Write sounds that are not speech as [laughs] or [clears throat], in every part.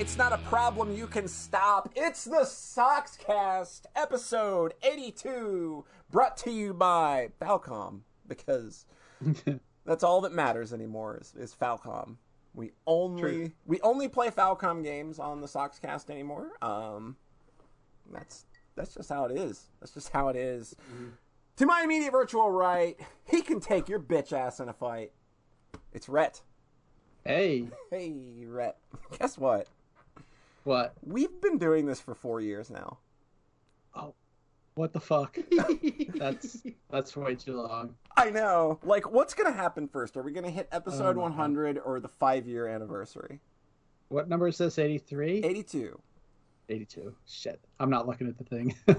It's not a problem you can stop. It's the Soxcast, episode 82, brought to you by Falcom, because [laughs] that's all that matters anymore is, is Falcom. We only True. we only play Falcom games on the Soxcast anymore. Um, that's that's just how it is. That's just how it is. To my immediate virtual right, he can take your bitch ass in a fight. It's Rhett. Hey, Hey, Rhett. [laughs] Guess what? What? We've been doing this for four years now. Oh, what the fuck? that's that's way too long. I know. Like, what's gonna happen first? Are we gonna hit episode Oh, my 100 or the five year anniversary? What number is this? 83? 82. 82. Shit. I'm not looking at the thing. [laughs]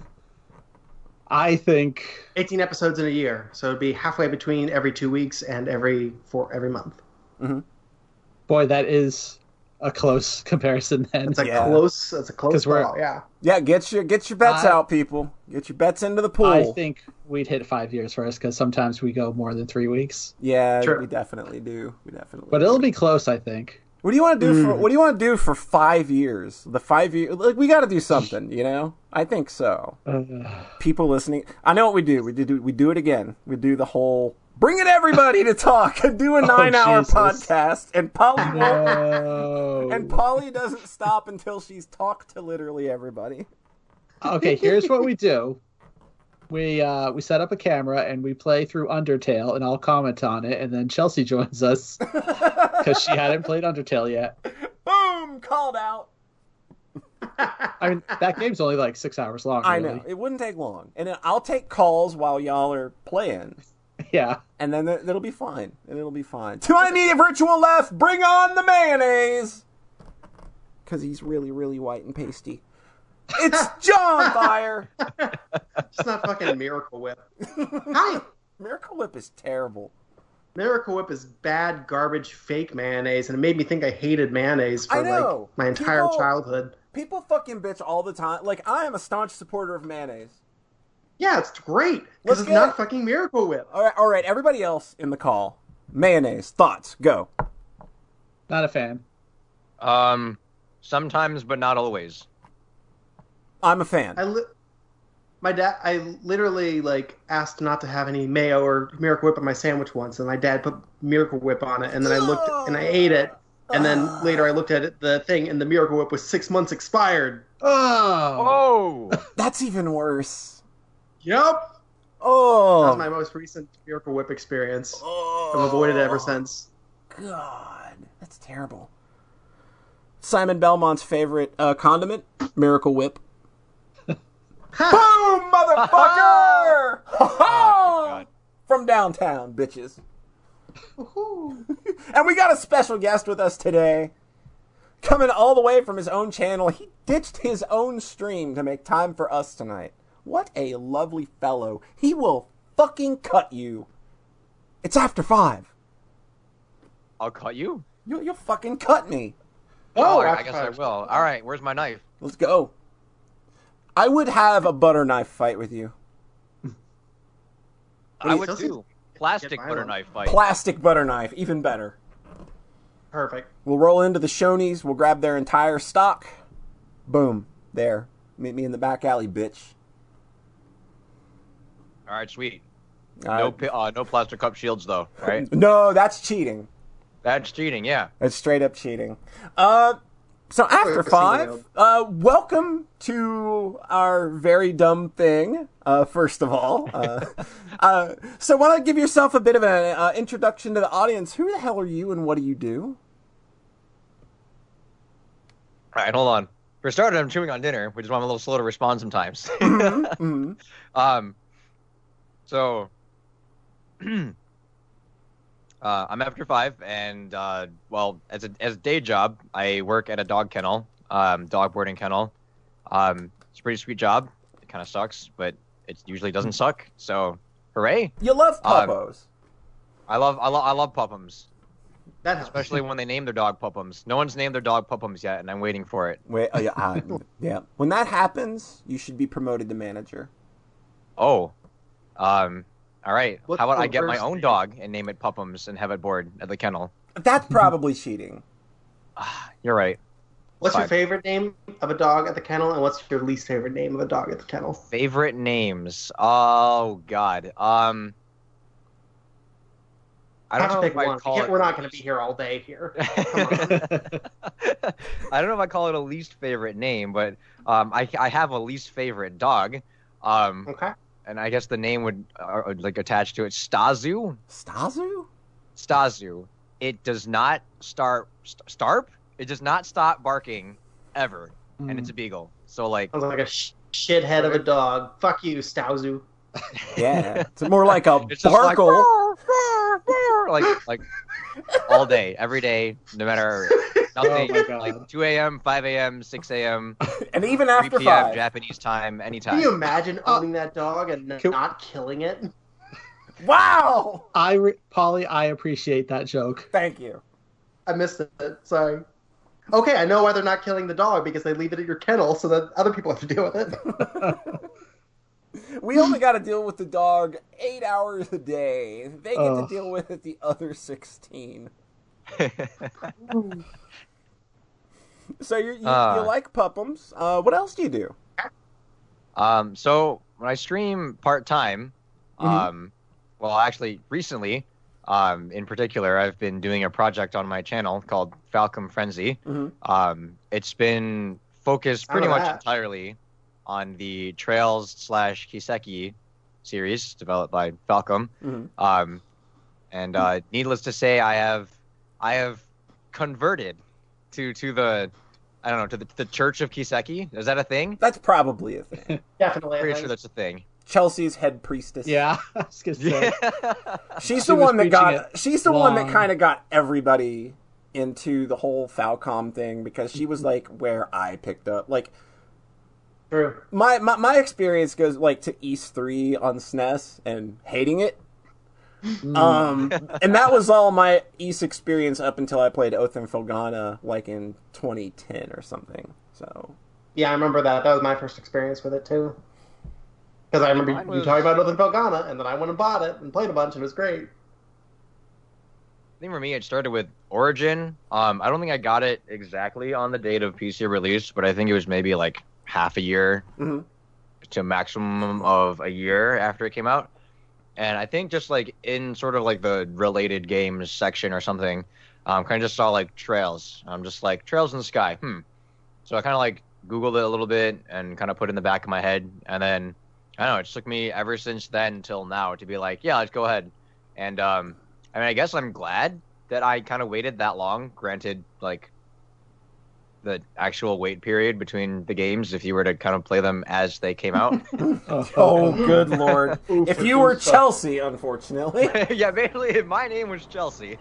I think 18 episodes in a year, so it'd be halfway between every two weeks and every four every month. Mm-hmm. boy that is a close [laughs] comparison then. It's a Yeah. close. That's a close 'Cause we're- call. Yeah. Yeah, get your get your bets I- out, people. Get your bets into the pool. I think we'd hit 5 years first cuz sometimes we go more than 3 weeks. yeah, Sure. we definitely do. We definitely. But do. it'll be close, I think. What do you want to do for? Mm. What do you want to do for five years? The five year, like we got to do something. You know, I think so. Uh, [sighs] People listening, I know what we do. We do. We do it again. We do the whole bring in everybody to talk. And do a nine [laughs] hour Oh, Jesus. podcast, and Polly no. [laughs] and Polly doesn't stop until she's talked to literally everybody. okay, here's what we do. We uh we set up a camera and we play through Undertale and I'll comment on it and then Chelsea [laughs] joins us cuz she hadn't played Undertale yet. Boom! Called out. I mean, that game's only like 6 hours long. I really. know it wouldn't take long, and then I'll take calls while y'all are playing. [laughs] Yeah. and then it- it'll be fine. And it'll be fine. To my immediate virtual left, bring on the mayonnaise. Because he's really, really white and pasty. [laughs] It's John Fire. [laughs] It's not fucking Miracle Whip. Hi. Miracle Whip is terrible. Miracle Whip is bad, garbage, fake mayonnaise, and it made me think I hated mayonnaise for like my entire People- childhood. People fucking bitch all the time. Like, I am a staunch supporter of mayonnaise. Yeah, it's great Let's because it's not it. fucking Miracle Whip. All right, all right. Everybody else in the call, mayonnaise thoughts. Go. Not a fan. Um, sometimes, but not always. I'm a fan. I li- my dad, I literally like asked not to have any mayo or Miracle Whip on my sandwich once, and my dad put Miracle Whip on it, and then I looked and I ate it, and then later I looked at it, the thing, and the Miracle Whip was six months expired. Oh. Oh, That's even worse. Yep, Oh. that Oh. was my most recent Miracle Whip experience. I've avoided it ever since. God, that's terrible. Simon Belmont's favorite uh, condiment, Miracle Whip. [laughs] Boom, motherfucker! [laughs] God. From downtown, bitches. [laughs] and we got a special guest with us today. Coming all the way from his own channel. He ditched his own stream to make time for us tonight. What a lovely fellow. He will fucking cut you. It's after five. I'll cut you. You, you'll fucking cut me. Oh, I, I after guess I will. All right, where's my knife? Let's go. I would have a butter knife fight with you. I would Chelsea- too. Plastic butter knife fight. Plastic butter knife, even better. Perfect. We'll roll into the Shoney's. We'll grab their entire stock. Boom. There. Meet me in the back alley, bitch. All right, sweet. Uh, No, pi- uh, no plastic cup shields though. Right? [laughs] no, that's cheating. That's cheating. Yeah. That's straight up cheating. Uh, so after five, uh, welcome to our very dumb thing. Uh, first of all, uh, [laughs] uh, so why don't give yourself a bit of an uh, introduction to the audience? Who the hell are you, and what do you do? All right, hold on. For starters, I'm chewing on dinner, which is why I'm a little slow to respond sometimes. Mhm. [laughs] Um, so, [clears throat] uh, I'm after five, and uh, well, as a as a day job, I work at a dog kennel, um, dog boarding kennel. Um, it's a pretty sweet job. It kind of sucks, but it usually doesn't suck. So, hooray! You love Um. I love I love I love puppums, That helps. especially when they name their dog puppums. No one's named their dog puppums yet, and I'm waiting for it. Wait, uh, yeah, uh, [laughs] yeah. When that happens, you should be promoted to manager. Oh, um, all right. What's How about I get my own name? dog and name it Puppums and have it board at the kennel? That's probably cheating. [sighs] You're right. What's your favorite name of a dog at the kennel, and what's your least favorite name of a dog at the kennel? Favorite names? Oh God. Um. I don't Have know if I call it. We're not going to be here all day here. [laughs] I don't know if I call it a least favorite name, but um, I I have a least favorite dog. Um, Okay. And I guess the name would uh, like attach to it. Stazu. Stazu? Stazu. It does not start st- starp. It does not stop barking ever, and it's a beagle. So like, Sounds like a sh- shithead of a dog. Fuck you, Stauzu. Yeah. It's more like a [laughs] it's just like, barkle. "Roar, roar, roar," like like all day, every day, no matter [laughs] [laughs] nothing. Oh my God. like 2 a.m., 5 a.m., 6 a.m., [laughs] and even 3 after p.m. five. Japanese time, anytime. Can you imagine Uh, owning that dog and can- not killing it? [laughs] Wow! I re- Polly, I appreciate that joke. Thank you. I missed it. Sorry. Okay, I know why they're not killing the dog because they leave it at your kennel so that other people have to deal with it. We only got to deal with the dog eight hours a day. They get to deal with it the other 16. [laughs] So you're, you, Uh. you like puppums. Uh, what else do you do? Um, so when I stream part time, Mhm. um, well, actually, recently, um, in particular, I've been doing a project on my channel called Falcom Frenzy. Mhm. Um, it's been focused pretty much that. entirely on the Trails slash Kiseki series developed by Falcom. Mhm. Um, and uh, needless to say, I have I have converted to to the I don't know to the, the Church of Kiseki. Is that a thing? That's probably a thing. [laughs] Definitely. Pretty sure that's a thing. Chelsea's head priestess. Yeah, [laughs] I was. [laughs] She's the was one that got. She's the one that kind of got everybody into the whole Falcom thing because she was like where I picked up. Like True. my my, my experience goes like to Ys Three on SNES and hating it. Mm. Um, [laughs] and that was all my Ys experience up until I played Oath and Felghana like in 2010 or something. So Yeah, I remember that. That was my first experience with it too. Because I remember Mine you was- talking about Oath and Felghana, and then I went and bought it and played a bunch, and it was great. I think for me, it started with Origin. Um, I don't think I got it exactly on the date of PC release, but I think it was maybe like half a year Mhm. to a maximum of a year after it came out. And I think just like in sort of like the related games section or something, um, kind of just saw like trails. I'm just like trails in the sky. Hmm. So I kind of like Googled it a little bit and kind of put it in the back of my head, and then I don't know. It took me ever since then till now to be like, yeah, let's go ahead. And um, I mean, I guess I'm glad that I kind of waited that long. Granted, like the actual wait period between the games, if you were to kind of play them as they came out. [laughs] oh good lord, [laughs] Oof, if you were. Chelsea, unfortunately. [laughs] yeah, basically, my name was Chelsea,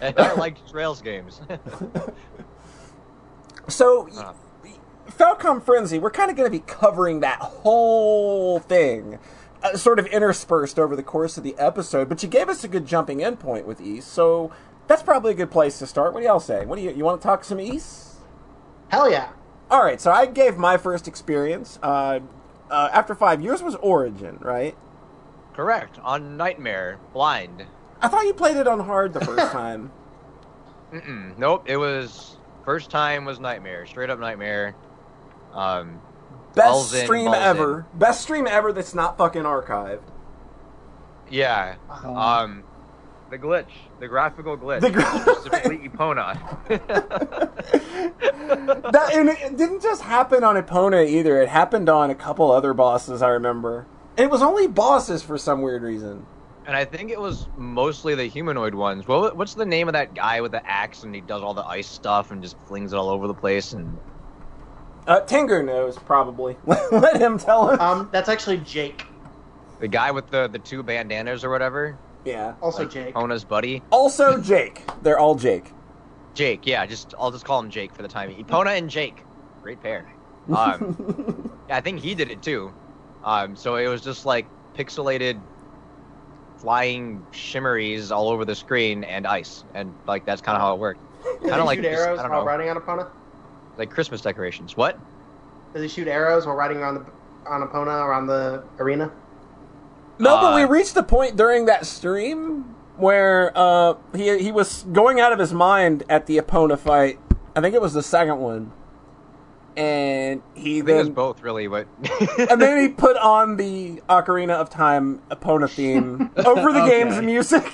and I liked Trails games. So, Uh. Falcom Frenzy, we're kind of going to be covering that whole thing, uh, sort of interspersed over the course of the episode. But you gave us a good jumping in point with Ys, so that's probably a good place to start. What do y'all say? What do you you want to talk some Ys? Hell yeah. All right, so I gave my first experience uh, uh, after five years was Origin, right? Correct. On Nightmare, blind. I thought you played it on hard the first [laughs] time. Mm-mm. Nope. It was first time was Nightmare, straight up Nightmare. Um, Best Balls in, stream balls in. ever. Best stream ever that's not fucking archived. yeah. Um, Um, the glitch, the graphical glitch, The gra- specifically Epona. [laughs] [laughs] that and it didn't just happen on Epona either. It happened on a couple other bosses I remember. It was only bosses for some weird reason. And I think it was mostly the humanoid ones. Well, what's the name of that guy with the axe and he does all the ice stuff and just flings it all over the place? And Uh, Tengu knows probably. [laughs] Let him tell us. Um, that's actually Jake. the guy with the the two bandanas or whatever, yeah. Also like Jake. Epona's buddy, Also Jake. They're all Jake. Jake. Yeah, just I'll just call him Jake for the time. Epona and Jake, great pair. Um, [laughs] yeah, I think he did it too. Um, so it was just like pixelated flying shimmeries all over the screen and ice, and like that's kind of how it worked. [laughs] Does kinda like shoot this- arrows I don't while know. riding on Epona? Like Christmas decorations. What? Does he shoot arrows while riding on the on Epona around the arena? No, but we Uh, reached the point during that stream where uh, he he was going out of his mind at the Epona fight. I think it was the second one, and he I think it's then both really, but [laughs] and then he [laughs] put on the Ocarina of Time Epona theme [laughs] over the Okay. game's music.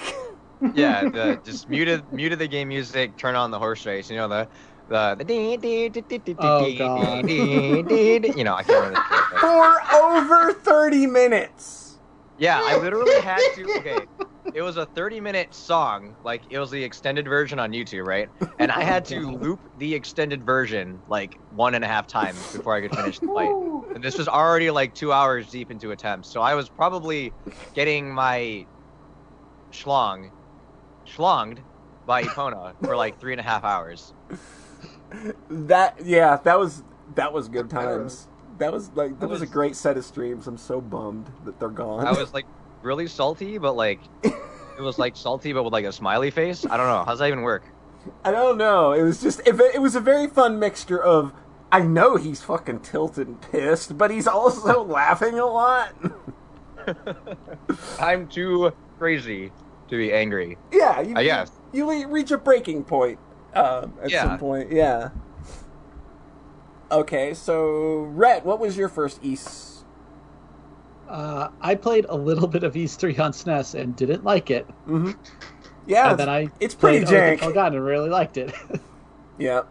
yeah, the, just muted muted the game music, turn on the horse race. You know the the the dee- dee- dee- dee- dee- Oh, dee- God. dee- dee- dee- you know I can't remember. the shit, but- for over 30 minutes. Yeah, I literally had to. [laughs] Okay, it was a 30 minute song. Like it was the extended version on YouTube, right? And I had to [laughs] loop the extended version like one and a half times before I could finish the fight. And this was already like two hours deep into attempts, so I was probably getting my schlong, schlonged by Epona for like three and a half hours. [laughs] That yeah, that was that was good times. That was like that was, a great set of streams. I'm so bummed that they're gone. I was like really salty, but like [laughs] it was like salty, but with like a smiley face. I don't know. How's that even work? I don't know. It was just it, it was a very fun mixture of I know he's fucking tilted and pissed, but he's also [laughs] laughing a lot. [laughs] I'm too crazy to be angry. yeah, you, I guess. you, you reach a breaking point um, at Yeah. some point. Yeah. Okay, so Rhett, what was your first Ys? Uh, I played a little bit of Ys 3 on SNES and didn't like it. Mm-hmm. Yeah, and then I it's pretty played Oath jank. of Felghana and really liked it. [laughs] Yeah.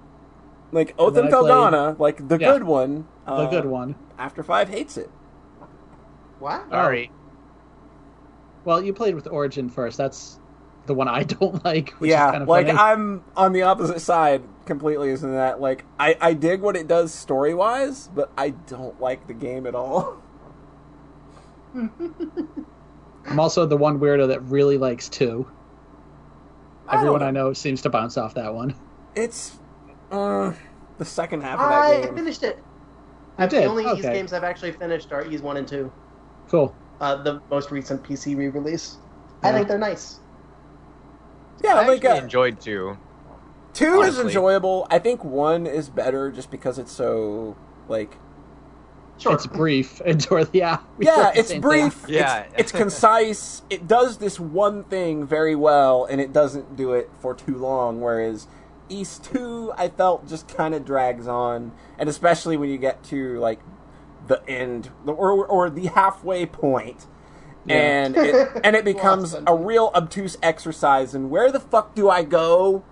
Like Oath then and I played- like the Yeah. good one. the uh, good one. After Five hates it. What? Oh. All right. Well, you played with Origin first. That's the one I [laughs] don't like. Which yeah, is kind of like funny. I'm on the opposite side completely. Isn't that like I I dig what it does story wise, but I don't like the game at all. I'm also the one weirdo that really likes two. Everyone don't- I know seems to bounce off that one. It's uh, the second half of that I game. finished it. You The did? only Ys games I've actually finished are Ys 1 and 2. Cool. Uh, the most recent PC re-release. I think they're nice. Yeah, I like actually uh, enjoyed two. Two is enjoyable. I think one is better just because it's so like Sure. It's brief. And [laughs] or yeah, yeah, it's brief. thing. Yeah. It's, it's concise. It does this one thing very well, and it doesn't do it for too long. Whereas Ys Two, I felt just kind of drags on, and especially when you get to like the end or or the halfway point, Yeah. and it, and it [laughs] becomes Lost a real obtuse exercise. in where the fuck do I go?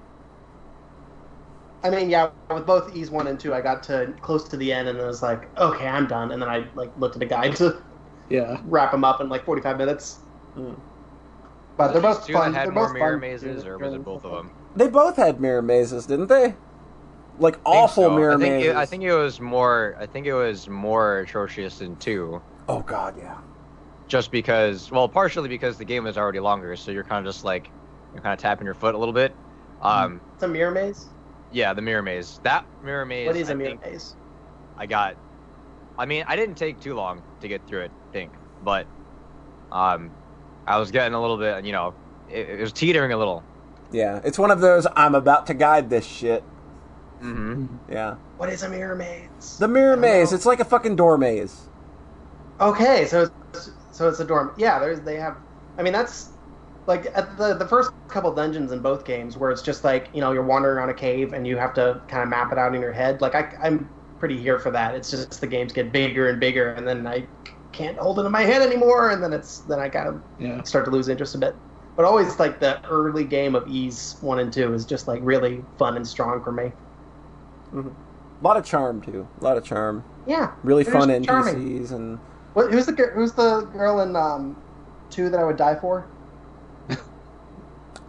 I mean, yeah, with both Ys 1 and 2, I got to close to the end and I was like, okay, I'm done. And then I like looked at a guide to Yeah. wrap them up in like 45 minutes. Mm. But they're both two fun. that had they're more both mirror fun mazes, or was it both of them? They both had mirror mazes, didn't they? Like awful so. mirror I think mazes. It, I think it was more. I think it was more atrocious than two. Oh god, yeah. just because. Well, partially because the game was already longer, so you're kind of just like you're kind of tapping your foot a little bit. Um, It's a mirror maze. Yeah, the mirror maze. That mirror maze. What is I a mirror maze? I got. I mean, I didn't take too long to get through it, I think, but um, I was getting a little bit. You know, it, it was teetering a little. Yeah, it's one of those I'm about to guide this shit. Mm-hmm. Yeah. What is a mirror maze? The mirror maze, know. it's like a fucking door maze. Okay, so it's, so it's a dorm. Yeah, there's they have. I mean, that's like at the the first couple dungeons in both games where it's just like you know you're wandering around a cave and you have to kind of map it out in your head. Like I, I'm pretty here for that. It's just the games get bigger and bigger, and then I can't hold it in my head anymore, and then it's then I kind of Yeah. start to lose interest a bit. But always like the early game of Ys one and two is just like really fun and strong for me. Mhm. A lot of charm too. A lot of charm. Yeah, Really fun just charming. And What, who's the who's the girl in um two that I would die for?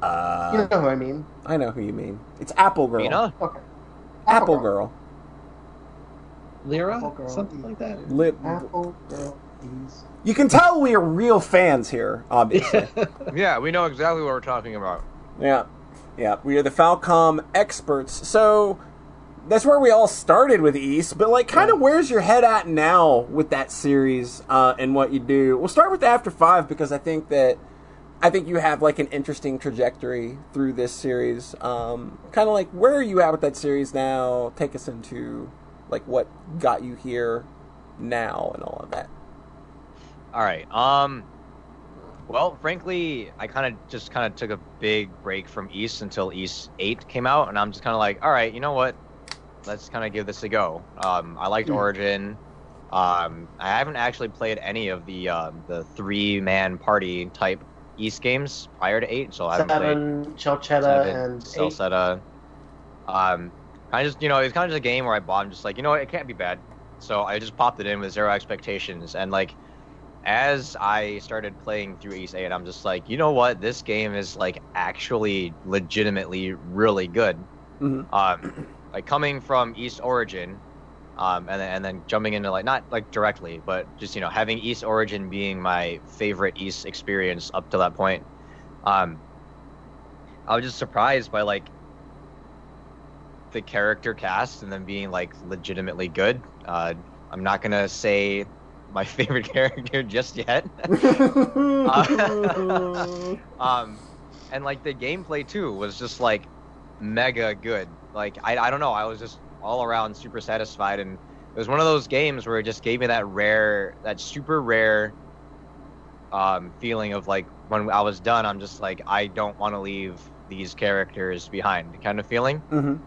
Uh, You know who I mean. I know who you mean. It's Apple Girl. Mina? Okay. Apple Girl. Lyra? Apple Girl. Something like that? Lip. Apple Girl. Ease. You can tell we are real fans here, obviously. [laughs] Yeah, we know exactly what we're talking about. Yeah. Yeah. We are the Falcom experts. So that's where we all started with Ys, but like kind of Yeah. where's your head at now with that series uh, and what you do? We'll start with After Five because I think that I think you have like an interesting trajectory through this series. Um, kind of like where are you at with that series now? Take us into like what got you here now and all of that. All right. Um. Well, frankly, I kind of just kind of took a big break from Ys until Ys 8 came out, and I'm just kind of like, all right, you know what? Let's kind of give this a go. Um, I liked Hmm. Origin. Um, I haven't actually played any of the um, the three man party type Ys games prior to 8, so I haven't played Seven, Celceta, seven, and eight. Um, I just, you know, it's kind of just a game where I bought. I'm just like, you know, what, it can't be bad. So I just popped it in with zero expectations, and like, as I started playing through Ys Eight, I'm just like, you know what, this game is like actually legitimately really good. Mhm. Um, like coming from East Origin, um, and then and then jumping into like not like directly, but just you know having Ys Origin being my favorite Ys experience up to that point. Um, I was just surprised by like the character cast and then being like legitimately good. Uh, I'm not gonna say my [laughs] favorite character just yet. [laughs] um, and like the gameplay too was just like mega good. Like I, I don't know, I was just all around super satisfied, and it was one of those games where it just gave me that rare, that super rare um, feeling of like when I was done, I'm just like I don't want to leave these characters behind, kind of feeling. Mhm.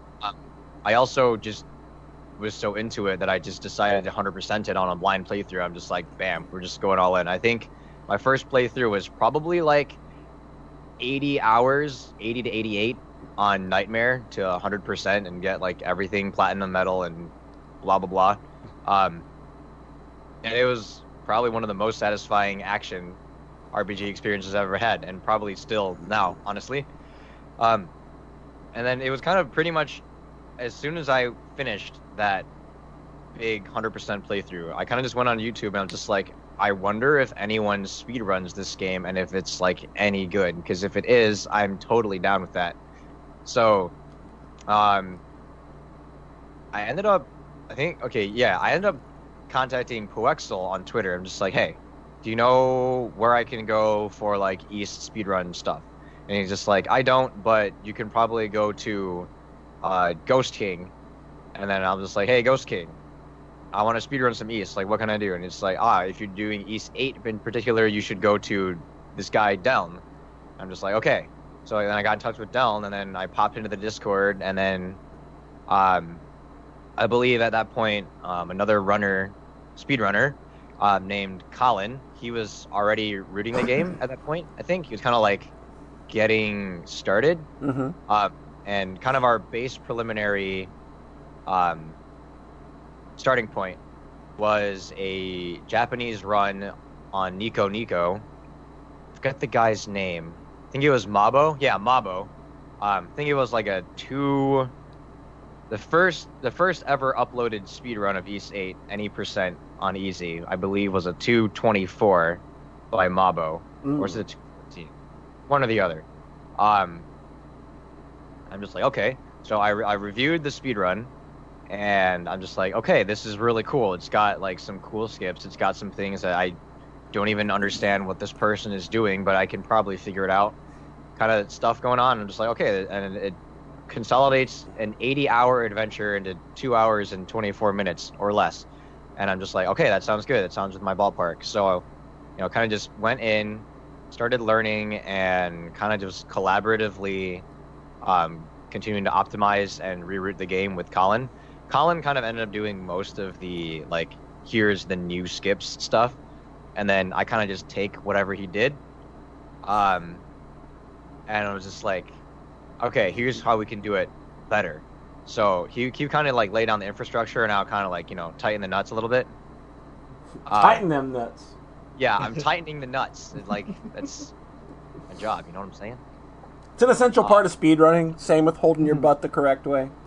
I also just was so into it that I just decided to 100% it on a blind playthrough. I'm just like, bam, we're just going all in. I think my first playthrough was probably like 80 hours, 80 to 88 on Nightmare to 100% and get like everything platinum medal and blah blah blah. Um, and it was probably one of the most satisfying action RPG experiences I've ever had, and probably still now, honestly. Um, and then it was kind of pretty much as soon as I finished that big 100% playthrough, I kind of just went on YouTube and I'm just like, I wonder if anyone speedruns this game and if it's like any good. Because if it is, I'm totally down with that. So, um, I ended up, I think, okay, yeah, I ended up contacting Poexel on Twitter. I'm just like, hey, do you know where I can go for like Ys speedrun stuff? And he's just like, I don't, but you can probably go to uh, Ghost King. And then I'm just like, hey, Ghost King, I want to speedrun some Ys. Like, what can I do? And it's like, ah, if you're doing Ys 8 in particular, you should go to this guy, Deln. I'm just like, okay. So then I got in touch with Deln, and then I popped into the Discord, and then um, I believe at that point, um, another runner, speedrunner, um, named Colin, he was already rooting the game at that point, I think. He was kind of like getting started. Mhm. Uh, and kind of our base preliminary um, starting point was a Japanese run on Nico Nico. I forget the guy's name. I think it was Mabo. Yeah, Mabo. Um, I think it was like a two. The first, the first ever uploaded speedrun of Ys Eight, any percent on Easy, I believe, was a 224 by Mabo or was it 214? One or the other. Um, I'm just like, okay. So I, re- I reviewed the speedrun, and I'm just like, okay, this is really cool. It's got like some cool skips. It's got some things that I don't even understand what this person is doing, but I can probably figure it out. Kind of stuff going on. I'm just like, okay, and it consolidates an 80 hour adventure into two hours and 24 minutes or less. And I'm just like, okay, that sounds good. That sounds with my ballpark. So, you know, kind of just went in, started learning, and kind of just collaboratively um, continuing to optimize and reroute the game with Colin. Colin kind of ended up doing most of the like, here's the new skips stuff, and then I kind of just take whatever he did. Um, and I was just like, okay, here's how we can do it better. So he he kind of like laid down the infrastructure, and I'll kind of like you know tighten the nuts a little bit. Uh, Tighten them nuts. Yeah, I'm tightening the nuts. It, Like that's my job. You know what I'm saying? It's an essential Uh, part of speedrunning. Same with holding your butt the correct way. [laughs]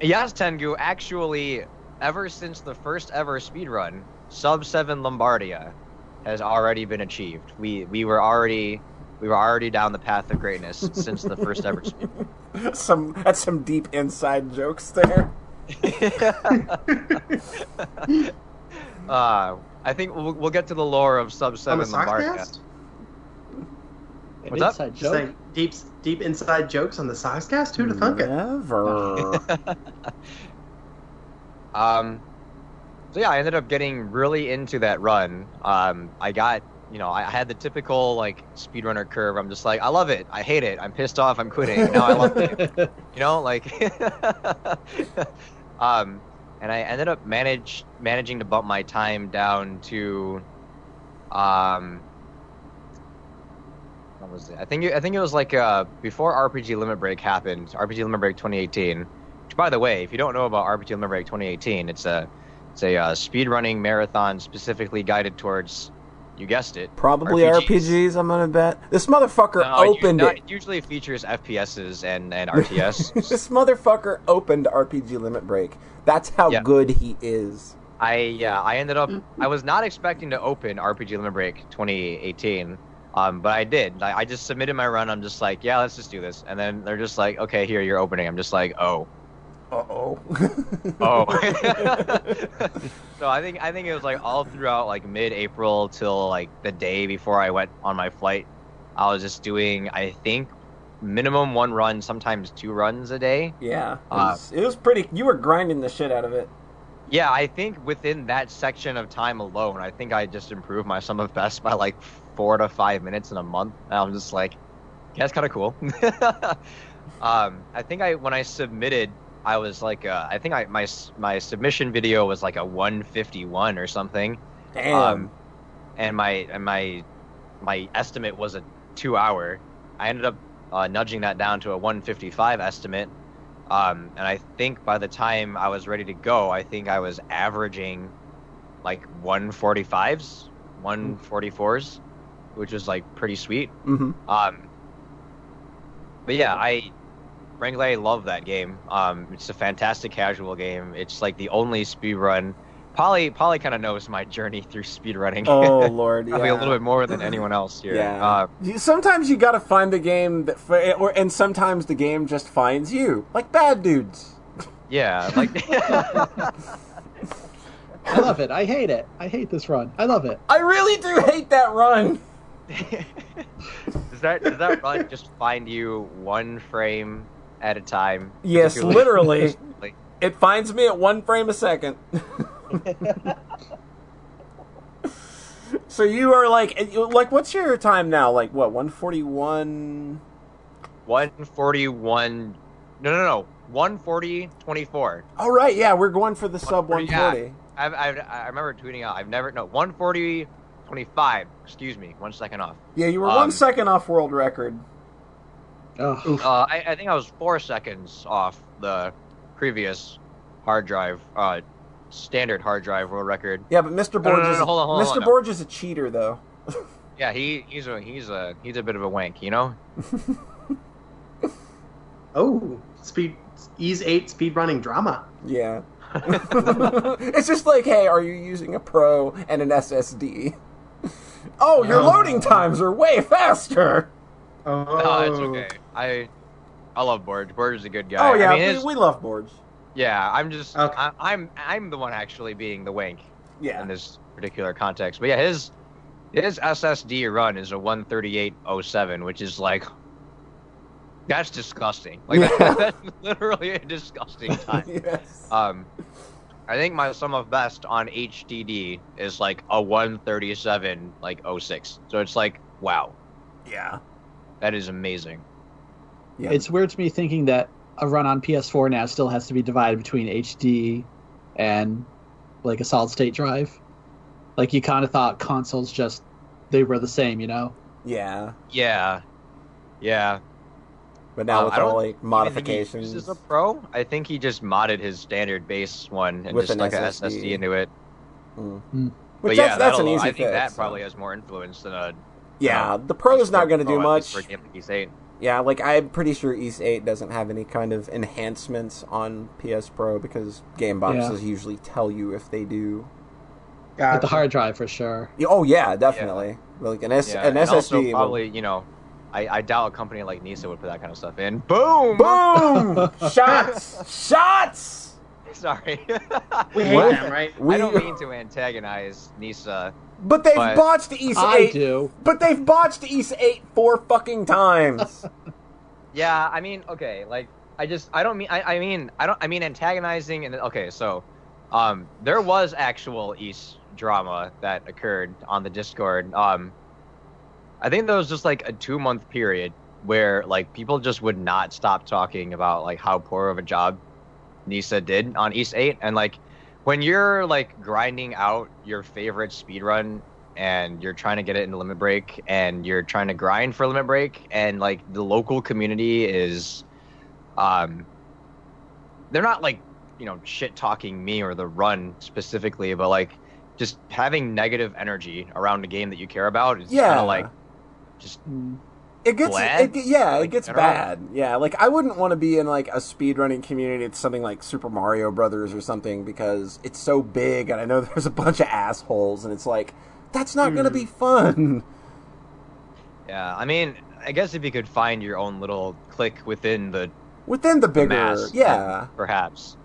Yes, Tengu, actually, ever since the first ever speedrun, sub seven Lombardia has already been achieved. We we were already we were already down the path of greatness since the first ever speed. [laughs] Some that's some deep inside jokes there. [laughs] uh, I think we'll, we'll get to the lore of sub On the seven Lombardia. Sockscast? An What's up? inside Just joke. saying, deep, deep inside jokes on the Sockscast? Who'd have thunk it? Never. [laughs] um, so yeah, I ended up getting really into that run. Um, I got, you know, I had the typical like speedrunner curve. I'm just like, I love it. I hate it. I'm pissed off. I'm quitting. Now I love it. [laughs] You know, like, [laughs] um, and I ended up manage managing to bump my time down to, um, what was it? I think it, I think it was like uh before RPG Limit Break happened. RPG Limit Break 2018. Which, by the way, if you don't know about RPG Limit Break 2018, it's a it's a uh, speedrunning marathon specifically guided towards, you guessed it, Probably RPGs. RPGs. I'm gonna bet this motherfucker No, it, opened no, it. it usually features FPSs and, and [laughs] RTS. this motherfucker opened RPG Limit Break. That's how Yeah. good he is. I yeah, I ended up. I was not expecting to open RPG Limit Break 2018, um, but I did. I, I just submitted my run. I'm just like, yeah, let's just do this. And then they're just like, okay, here you're opening. I'm just like, oh, [laughs] oh. oh. [laughs] so I think I think it was like all throughout like mid-April till like the day before I went on my flight. I was just doing, I think, minimum one run, sometimes two runs a day. yeah. It Uh, was, it was pretty. You were grinding the shit out of it. Yeah, I think within that section of time alone, I think I just improved my sum of best by like four to five minutes in a month. And I'm just like, yeah, that's kind of cool. [laughs] um, I think I when I submitted, I was like, uh, I think I my my submission video was like a 151 or something, Damn. um, and my and my my estimate was a two hour. I ended up uh, nudging that down to a 155 estimate. Um, and I think by the time I was ready to go, I think I was averaging like 145s, 144s, which was like pretty sweet. hmm Um, but yeah, I frankly I love that game. Um, it's a fantastic casual game. It's like the only speed run. Polly Polly kind of knows my journey through speedrunning. Oh [laughs] lord, yeah. Probably a little bit more than anyone else here. Yeah. Uh, You- sometimes you gotta find the game that, f- or and sometimes the game just finds you, like bad dudes. yeah. Like. [laughs] I love it. I hate it. I hate this run. I love it. I really do hate that run. [laughs] does that does that run just find you one frame at a time? Yes, literally. It finds me at one frame a second. [laughs] so you are like, like, what's your time now? Like what? One forty one. 141. No, no, no. 140, 24. All right, yeah, we're going for the sub one 140, forty. I've, I've, I remember tweeting out. I've never no 140, 25. Excuse me, one second off. Yeah, you were Um, one second off world record. Oh, Uh, I, I think I was four seconds off the previous hard drive, uh, standard hard drive world record. Yeah, but Mr. No, no, Borge no, is no, hold on, hold on, Mr. hold on. Is a cheater, though. [laughs] Yeah, he he's a he's a he's a bit of a wank, you know. [laughs] Oh, speed Ys eight speed running drama. Yeah. [laughs] it's just like, hey, are you using a Pro and an SSD? Oh, your loading times are way faster. Oh, No, it's okay. I I love Borge. Borge is a good guy. Oh yeah, I mean, we, we love Borge. yeah. I'm just Okay. I, I'm I'm the one actually being the wink. Yeah. in this particular context. But yeah, his his SSD run is a 138.07, which is like that's disgusting. Like Yeah. [laughs] [laughs] that's literally a disgusting [laughs] time. yes. Um, I think my sum of best on HDD is like a 137 like 06. So it's like wow, yeah. that is amazing. Yeah. it's weird to me thinking that a run on PS4 now still has to be divided between HD and like a solid state drive. Like you kind of thought consoles just they were the same, you know? yeah. Yeah, yeah. But now Um, with all like even think he modifications. uses a Pro. I think he just modded his standard base one and With just an like SSD. an SSD into it. Mm. Hmm. But Which yeah, that's, that's an easy I think fix, that so. probably has more influence than a. Yeah, uh, the is not going to do much. for a game like 8. Yeah, like I'm pretty sure Ys 8 doesn't have any kind of enhancements on PS Pro because game boxes usually tell you if they do. Gotcha. With the hard drive for sure. Oh yeah, definitely. Like an S Yeah, an SSD. also will- probably you know, I, I doubt a company like Nisa would put that kind of stuff in. Boom! Boom! [laughs] Shots! Shots! Sorry. [laughs] we hate What? them, right? We- I don't mean [laughs] to antagonize Nisa. But they've But- botched Ys I 8. do. But they've botched Ys 8 four fucking times. [laughs] Yeah, I mean, okay, like I just I don't mean I, I mean I don't I mean antagonizing and okay, so Um, there was actual Ys drama that occurred on the Discord. Um, I think there was just like a two month period where like people just would not stop talking about like how poor of a job Nisa did on Ys Eight, and like when you're like grinding out your favorite speedrun and you're trying to get it into limit break and you're trying to grind for limit break and like the local community is um they're not like you know shit talking me or the run specifically but like just having negative energy around a game that you care about is Yeah. kind of like just Mm. It gets Bland? it, get- yeah, it gets general? bad. Yeah, like I wouldn't want to be in like a speedrunning community. It's something like Super Mario Brothers or something because it's so big, and I know [laughs] there's a bunch of assholes, and it's like that's not going to Mhm. be fun. yeah i mean i guess if you could find your own little clique within the Within the bigger, mass yeah, perhaps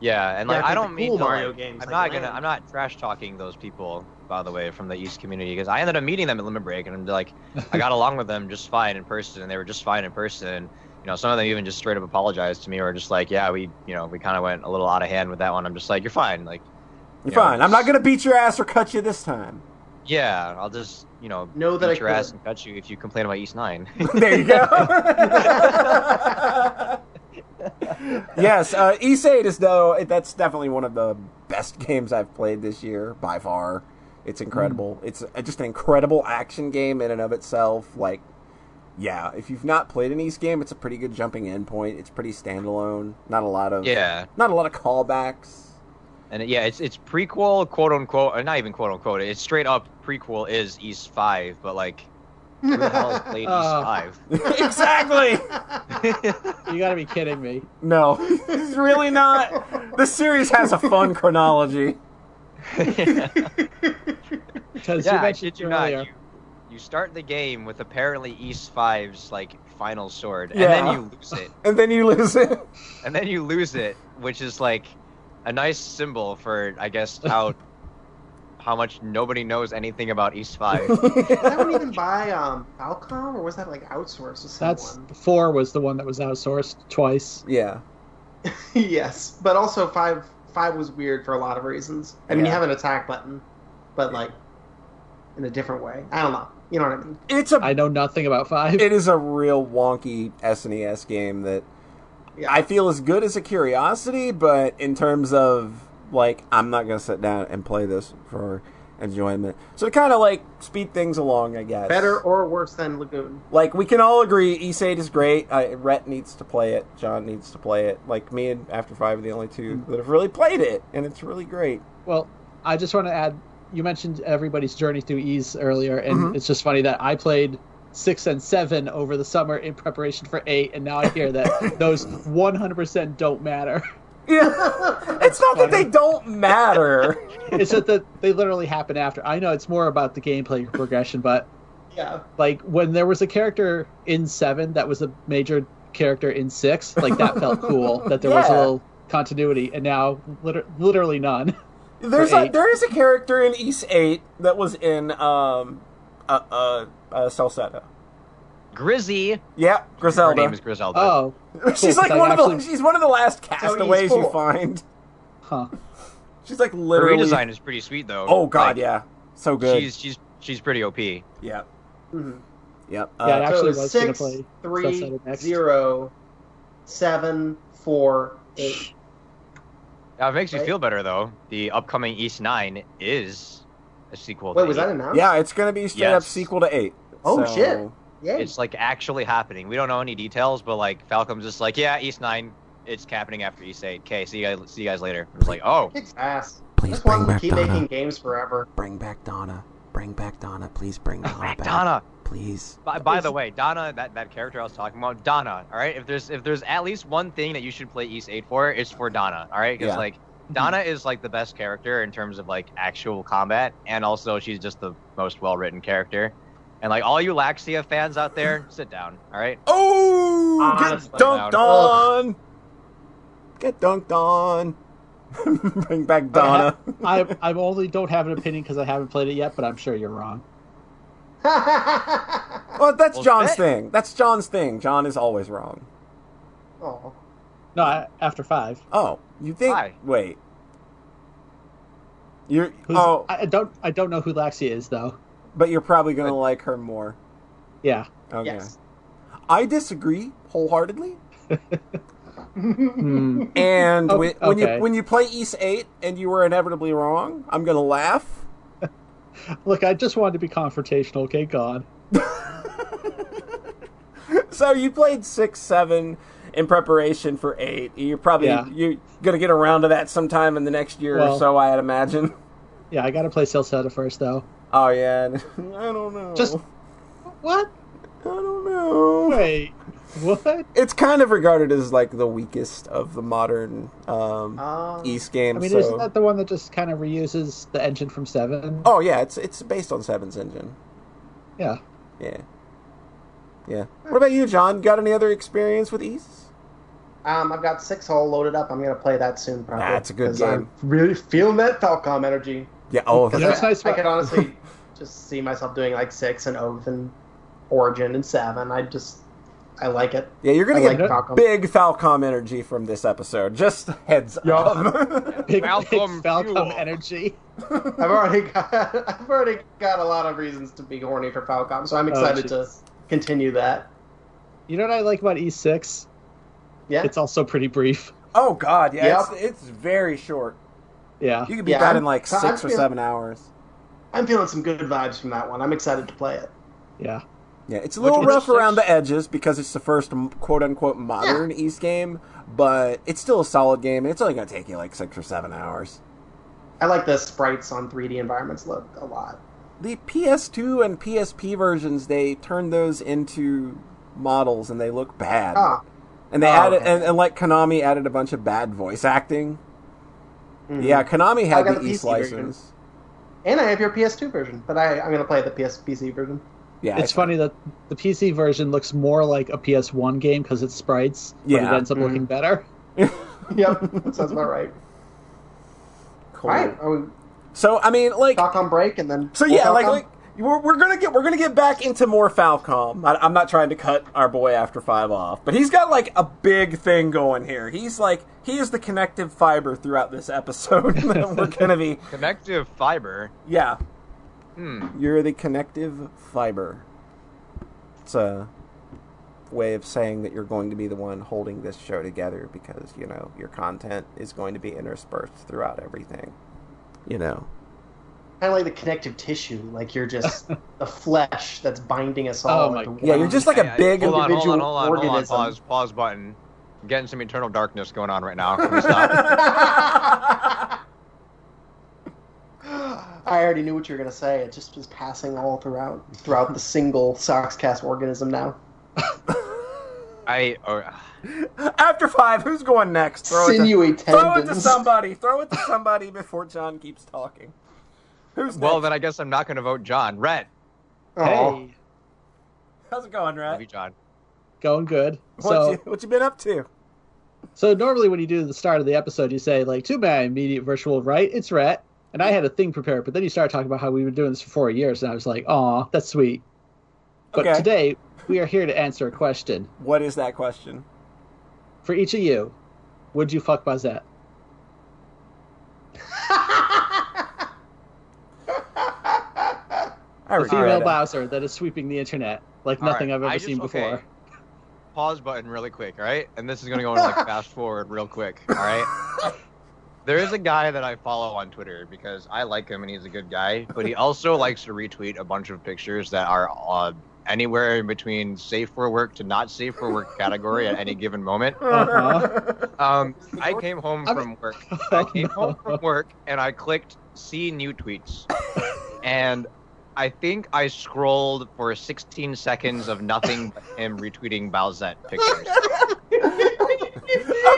yeah and Yeah, like I i don't the mean cool to, Mario like- games, i'm like not gonna i'm not trash talking those people by the way from the Ys community because i ended up meeting them at limit break and i'm like [laughs] i got along with them just fine in person and they were just fine in person you know some of them even just straight up apologized to me or just like yeah we you know we kind of went a little out of hand with that one i'm just like you're fine like you're you know, fine. I'm not going to beat your ass or cut you this time. yeah i'll just you know Know that beat I your ass and cut you if you complain about Ys nine [laughs] there you go. [laughs] yes, uh, Ys Eight is though. That's definitely one of the best games I've played this year by far. It's incredible. It's uh, just an incredible action game in and of itself. Like, yeah, if you've not played an Ys game, it's a pretty good jumping in point. It's pretty standalone. Not a lot of yeah not a lot of callbacks. And it- yeah, it's it's prequel, quote unquote, or not even quote unquote. It's straight up prequel is Ys Five, but like, who the hell has played Ys Oh. [laughs] Five? [laughs] exactly. [laughs] You gotta be kidding me. No, it's really not. The series has a fun chronology. [laughs] Because yeah, you I mentioned kid you not. You, you start the game with apparently Ys 5's like final sword, and then you lose it, [laughs] And then you lose it. [laughs] and then you lose it, which is like a nice symbol for I guess how how much nobody knows anything about Ys Five. Did that one even by um, Falcom, or was that like outsourced to That's someone? four was the one that was outsourced twice. yeah. yes, but also five five was weird for a lot of reasons. I mean, you have an attack button, but like in a different way. I don't know. You know what I mean? It's a I know nothing about five. it is a real wonky SNES game that Yeah. I feel is good as a curiosity, but in terms of like I'm not gonna sit down and play this for enjoyment. So to kind of like speed things along, I guess. Better or worse than Lagoon? Like we can all agree, Ys Eight is great. I, Rhett needs to play it. John needs to play it. Like me and After Five are the only two that have really played it, and it's really great. Well, I just want to add. You mentioned everybody's journey through Ys earlier, and Mhm. it's just funny that I played six and seven over the summer in preparation for eight, and now I hear that [laughs] those 100% don't matter. [laughs] Yeah, it's not that they don't matter. [laughs] It's just that they literally happen after. I know it's more about the gameplay progression, but Yeah. like when there was a character in seven that was a major character in six, like that felt cool [laughs] that there was a little continuity, and now liter- literally none. There's a, there is a character in Ys Eight that was in um uh uh, uh Celceta. Grizzy. Yeah, Griselda. Her name is Griselda. Oh, [laughs] she's like I one of the actually- she's one of the last he's castaways you cool. find. huh. [laughs] She's like literally. Her redesign is pretty sweet though. Oh god, Like, yeah, so good. She's she's she's pretty OP. Yeah, Mhm. yep. Yeah, Uh, I actually so was six, gonna play three, Celceta zero, seven, four, eight. Now, it makes you feel better though. The upcoming Ys Nine is a sequel. Wait, to was eight. that announced? yeah, it's gonna be straight up sequel to eight. Oh, So- shit. Yay. It's like actually happening. We don't know any details, but like Falcom's just like, yeah, Ys Nine, it's happening after Ys Eight. Okay, see you guys. See you guys later. It was like, oh, it's ass. Please Just bring want them back to keep Donna. making games forever. Bring back Donna. Bring back Donna. Please bring Donna back. Donna. Please. By, by the way, Donna, that, that character I was talking about, Donna. All right, if there's if there's at least one thing that you should play Ys Eight for, it's for Donna. All right, because Yeah. like Donna is like the best character in terms of like actual combat, and also she's just the most well written character. And like all you Laxia fans out there, sit down. All right. Oh, Honestly. get dunked Ugh. on. Get dunked on. [laughs] Bring back Donna. I I only don't have an opinion because I haven't played it yet, but I'm sure you're wrong. [laughs] Well, that's Well, John's that- thing. That's John's thing. John is always wrong. oh. No, I, after five. Oh, you think? Why? Wait. You're Who's, oh, I I don't I don't know who Laxia is though. But you're probably gonna like her more. Yeah. Okay. Yes. I disagree wholeheartedly. [laughs] [laughs] And Oh, when, when you when you play Ys Eight and you were inevitably wrong, I'm gonna laugh. [laughs] Look, I just wanted to be confrontational. Okay, God. So you played six, seven in preparation for eight. You're probably Yeah. you're gonna get around to that sometime in the next year or so, I'd imagine. Yeah, I got to play Celceta first though. Oh yeah, [laughs] I don't know. Just- What? I don't know. Wait. What? It's kind of regarded as like the weakest of the modern um, Uh, Ys games. I mean, so... isn't that the one that just kind of reuses the engine from Seven? Oh yeah, it's it's based on Seven's engine. Yeah. Yeah, yeah. What about you, John? Got any other experience with Ys? um, I've got six hole loaded up. I'm gonna play that soon. Probably. That's a good 'cause game. I'm really feeling that Falcom energy. Yeah. Oh, You that's it's nice I about- could honestly [laughs] just see myself doing like six and Oath and Origin and seven. I just I like it. yeah. You're gonna I get like Falcom. big Falcom energy from this episode. Just heads Yeah. up. [laughs] Big, Falcom big Falcom energy. I've already got [laughs] I've already got a lot of reasons to be horny for Falcom, so I'm oh, excited to continue that. You know what I like about Ys 6? Yeah. It's also pretty brief. oh God, yeah. Yep. It's, it's very short. Yeah. You could beat Yeah, that I'm- in like I'm six or feel- seven hours. I'm feeling some good vibes from that one. I'm excited to play it. Yeah. Yeah, it's a little one's rough six? around the edges because it's the first quote unquote modern Ys game, but it's still a solid game and it's only going to take you like six or seven hours. I like the sprites on 3D environments look a lot. The PS2 and PSP versions, they turned those into models and they look bad. Ah, and they Oh, added, okay. and, and like Konami added a bunch of bad voice acting. mhm. Yeah, Konami had the the Ys PC version. License. And I have your PS2 version, but I, I'm going to play the PS, PC version. Yeah, It's funny that the PC version looks more like a PS1 game because it's sprites, but Yeah. it ends up looking Mhm. better. [laughs] Yep, that sounds about right. Cool. All right, are we So I mean, like, talk on break and then. So we'll yeah, like, on- like we're, we're gonna get we're gonna get back into more Falcom. I, I'm not trying to cut our boy after five off, but he's got like a big thing going here. He's like he is the connective fiber throughout this episode. [laughs] that we're gonna be [laughs] Connective fiber. yeah. Hmm. You're the connective fiber. It's a way of saying that you're going to be the one holding this show together because you know your content is going to be interspersed throughout everything. You know. Kind of like the connective tissue, like you're just [laughs] the flesh that's binding us oh all. Oh my God. Yeah, you're just like a Hey, I- big Hold on, hold on, individual hold on, hold on. organism. Pause, [laughs] pause button. I'm getting some eternal darkness going on right now. Can we stop? [laughs] I already knew what you were gonna say. It just was passing all throughout throughout the single Soxcast organism now. I. Oh, After five, who's going next? Throw it to- Sinewy Throw it to somebody. Throw it to somebody before John keeps talking. Who's well, next? then I guess I'm not going to vote John. Rhett. Aw. Hey, How's it going, Rhett? Love you, Rat? John. going good. What So, you what you been up to? so normally when you do the start of the episode, you say like, "To my immediate virtual right, it's Rhett." And I had a thing prepared, but then you started talking about how we've been doing this for four years, and I was like, "Aw, that's sweet." But Okay. today we are here to answer a question What is that question? for each of you. Would you fuck Bowsette? [laughs] I The female it. Bowser that is sweeping the internet like All nothing right, I've ever just- seen okay. before. Pause button really quick, all right? And this is going to go into like [laughs] fast forward real quick, all right? There is a guy that I follow on Twitter because I like him and he's a good guy, but he also [laughs] likes to retweet a bunch of pictures that are uh, anywhere in between safe for work to not safe for work category at any given moment. Uh-huh. Um, I came home from work. I came home from work and I clicked see new tweets. [laughs] and I think I scrolled for 16 seconds of nothing but him retweeting Bowsette pictures.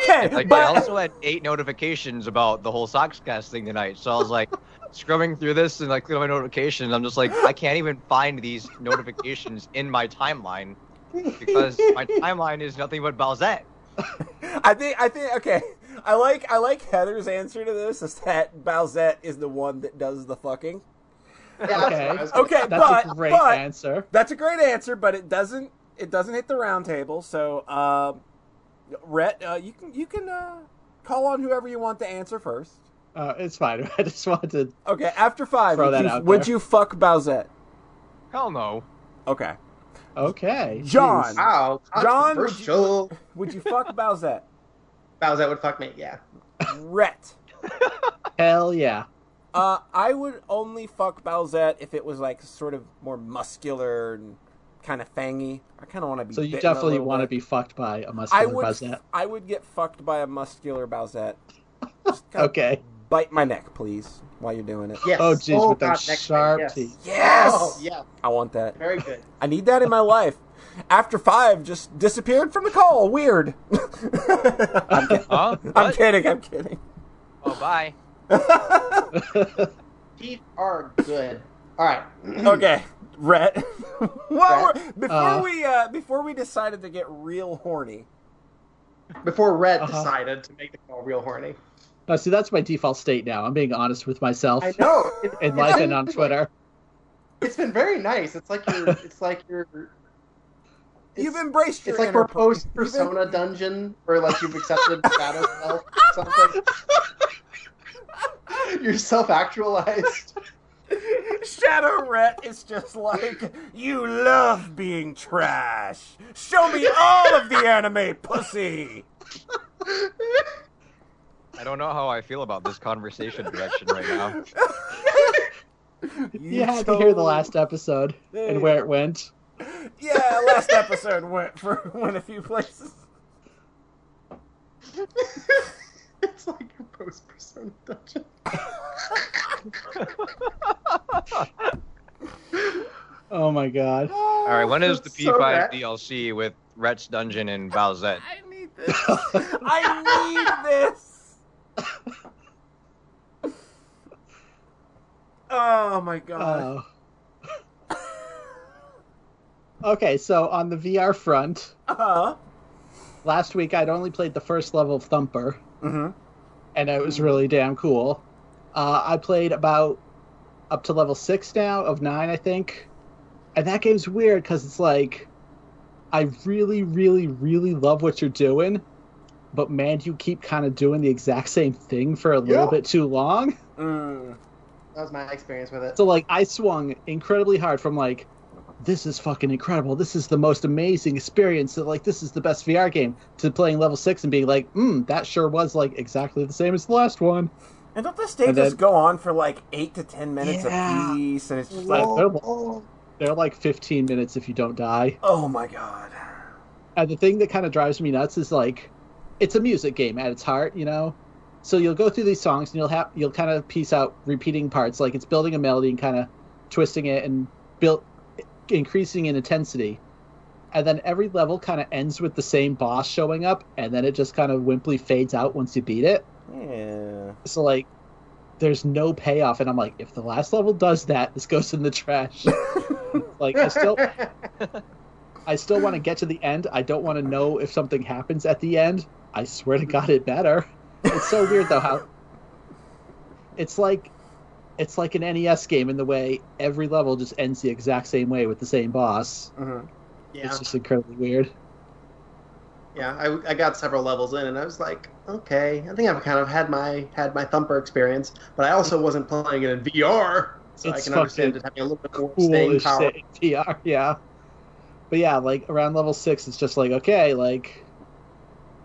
okay, Like I also had eight notifications about the whole Soxcast thing tonight. So I was like scrubbing through this and like through my notifications. I'm just like I can't even find these notifications in my timeline because my timeline is nothing but Bowsette. I think I think okay. I like I like Heather's answer to this is that Bowsette is the one that does the fucking. Yeah, Okay. I Okay, That's but a great but answer. that's a great answer, but it doesn't it doesn't hit the round table. So, um, Rhett, uh, you can you can uh, call on whoever you want to answer first. Uh, it's fine. [laughs] I just wanted to. Okay, after five, Throw would, that you, out would there. you fuck Bowsette? Hell no. Okay. Okay. John. jeez. Wow, John, would you- Would you fuck Bowsette? [laughs] Bowsette would fuck me. Yeah. Rhett. [laughs] Hell yeah. Uh, I would only fuck Bowsette if it was like sort of more muscular and kind of fangy. I kind of want to be. So you definitely want to be fucked by a muscular would. Bowsette. I would get fucked by a muscular Bowsette. [laughs] Okay. Bite my neck, please, while you're doing it. Yes. Oh, jeez, with God, those sharp time, yes. teeth. Yes. Oh, yeah. I want that. Very good. I need that in my life. After five, just disappeared from the call. Weird. [laughs] I'm, kid- Huh? I'm kidding. I'm kidding. Oh, bye. [laughs] Teeth are good. All right. [clears throat] Okay, Rhett. [laughs] well, Rhett? before Uh. we uh, before we decided to get real horny. Before Rhett Uh-huh. decided to make the call real horny. No, see, that's my default state now. I'm being honest with myself I know. [laughs] It, in life and on Twitter. It's been very nice. It's like you're. It's like you're. It's, You've embraced your It's like inner we're post persona dungeon, where like you've accepted shadow self or something. [laughs] You're self actualized. em- Shadow Rhett is just like you love being trash. Show me all of the anime pussy. I don't know how I feel about this conversation direction right now. You had to hear the last episode and where it went. Yeah, last episode went for went a few places. [laughs] it's like your post persona dungeon. [laughs] Oh my god. All right, when is the P5 bad. DLC with Wretch Dungeon and Bowsette? I need this. I need this. Oh my god. Oh. okay, so on the VR front, Uh-huh. last week I'd only played the first level of Thumper, Mm-hmm. and it was really damn cool. Uh, I played about up to level six now of nine, I think. And that game's weird because it's like, I really, really, really love what you're doing, but man, you keep kind of doing the exact same thing for a little Yeah. bit too long. Mm. That was my experience with it. So like I swung incredibly hard from like this is fucking incredible. This is the most amazing experience. That like this is the best VR game to playing level 6 and being like, "Hmm, that sure was like exactly the same as the last one." And don't the stages then- go on for like eight to ten minutes Yeah. apiece? And it's just Like, they're, they're like 15 minutes if you don't die. oh my god. And the thing that kind of drives me nuts is like it's a music game at its heart, you know. So you'll go through these songs and you'll have you'll kind of piece out repeating parts, like it's building a melody and kind of twisting it and built increasing in intensity. And then every level kind of ends with the same boss showing up, and then it just kind of wimply fades out once you beat it. Yeah. So like, there's no payoff, and I'm like, if the last level does that, this goes in the trash. [laughs] like I still I still want to get to the end. I don't want to know if something happens at the end. I swear to God, it better. It's so weird though how it's like it's like an NES game in the way every level just ends the exact same way with the same boss. hmm yeah, It's just incredibly weird. yeah. I, I got several levels in, and I was like, okay, I think I've kind of had my had my thumper experience, but I also wasn't playing it in VR, so I It's can understand fucking it having a little bit more Cool staying power. in VR, [laughs] yeah. But yeah, like around level six, it's just like okay, like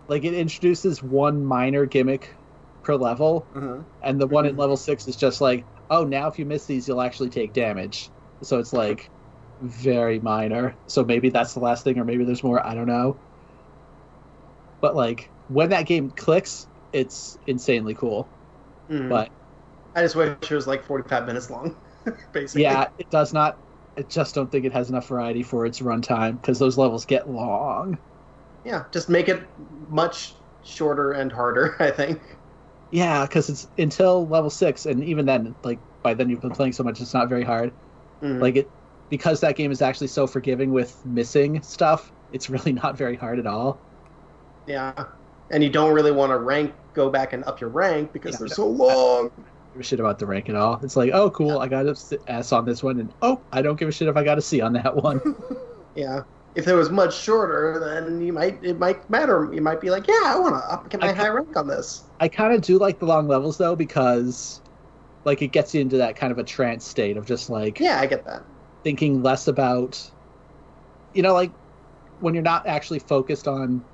like it introduces one minor gimmick per level, hmm and the one in Mhm. level six is just like, oh, now if you miss these, you'll actually take damage. So it's like very minor. So maybe that's the last thing, or maybe there's more. I don't know. But like when that game clicks, it's insanely cool. Mhm. But I just wish it was like 45 minutes long, [laughs] basically. yeah, it does not. I just don't think it has enough variety for its runtime because those levels get long. Yeah, just make it much shorter and harder, [laughs] I think. Yeah, because it's until level six, and even then, like by then you've been playing so much, it's not very hard. Mhm. Like it, because that game is actually so forgiving with missing stuff. It's really [laughs] not very hard at all. yeah. And you don't really want to rank, go back and up your rank because Yeah, they're so long. give a shit about the rank at all. It's like, oh, cool, I got a S on this one, and oh, I don't give a shit if I got a C on that one. [laughs] Yeah. If it was much shorter, then you might it might matter. You might be like, yeah, I want to get my I high rank on this. I kind of do like the long levels though because, like, it gets you into that kind of a trance state of just like Yeah, I get that. thinking less about, you know, like when you're not actually focused on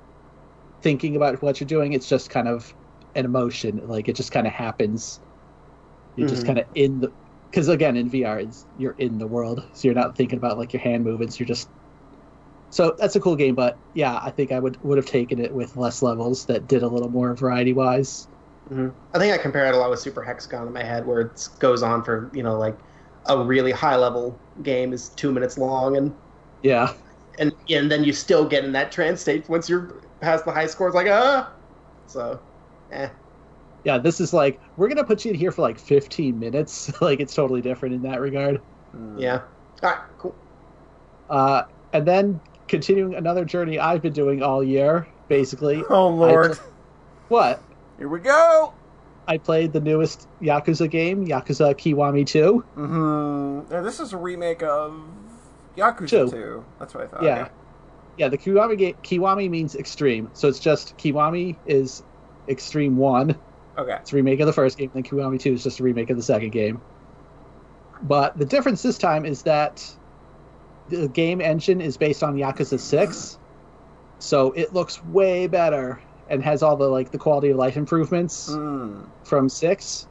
thinking about what you're doing. It's just kind of an emotion. Like it just kind of happens. You're just Mhm. kind of in the. Because again, in VR, it's, you're in the world, so you're not thinking about like your hand movements. You're just. So that's a cool game, but yeah, I think I would would have taken it with less levels that did a little more variety wise. hmm I think I compare it a lot with Super Hexagon in my head, where it goes on for you know like a really high level game is two minutes long, and Yeah, and and then you still get in that trance state once you're past the high scores. Like ah, so eh. yeah. This is like we're gonna put you in here for like 15 minutes. [laughs] like it's totally different in that regard. Mm. Yeah. All right. Cool. Uh, and then continuing another journey I've been doing all year, basically. [laughs] Oh lord. What? Here we go. I played the newest Yakuza game, Yakuza Kiwami 2. Mm-hmm. Now, this is a remake of Yakuza Two. 2. That's what I thought. Yeah. Yeah, the Kiwami game, Kiwami means extreme. So it's just Kiwami is Extreme 1. Okay. It's a remake of the first game, and Kiwami 2 is just a remake of the second game. But the difference this time is that the game engine is based on Yakuza 6. So it looks way better and has all the like the quality of life improvements Mm. from 6.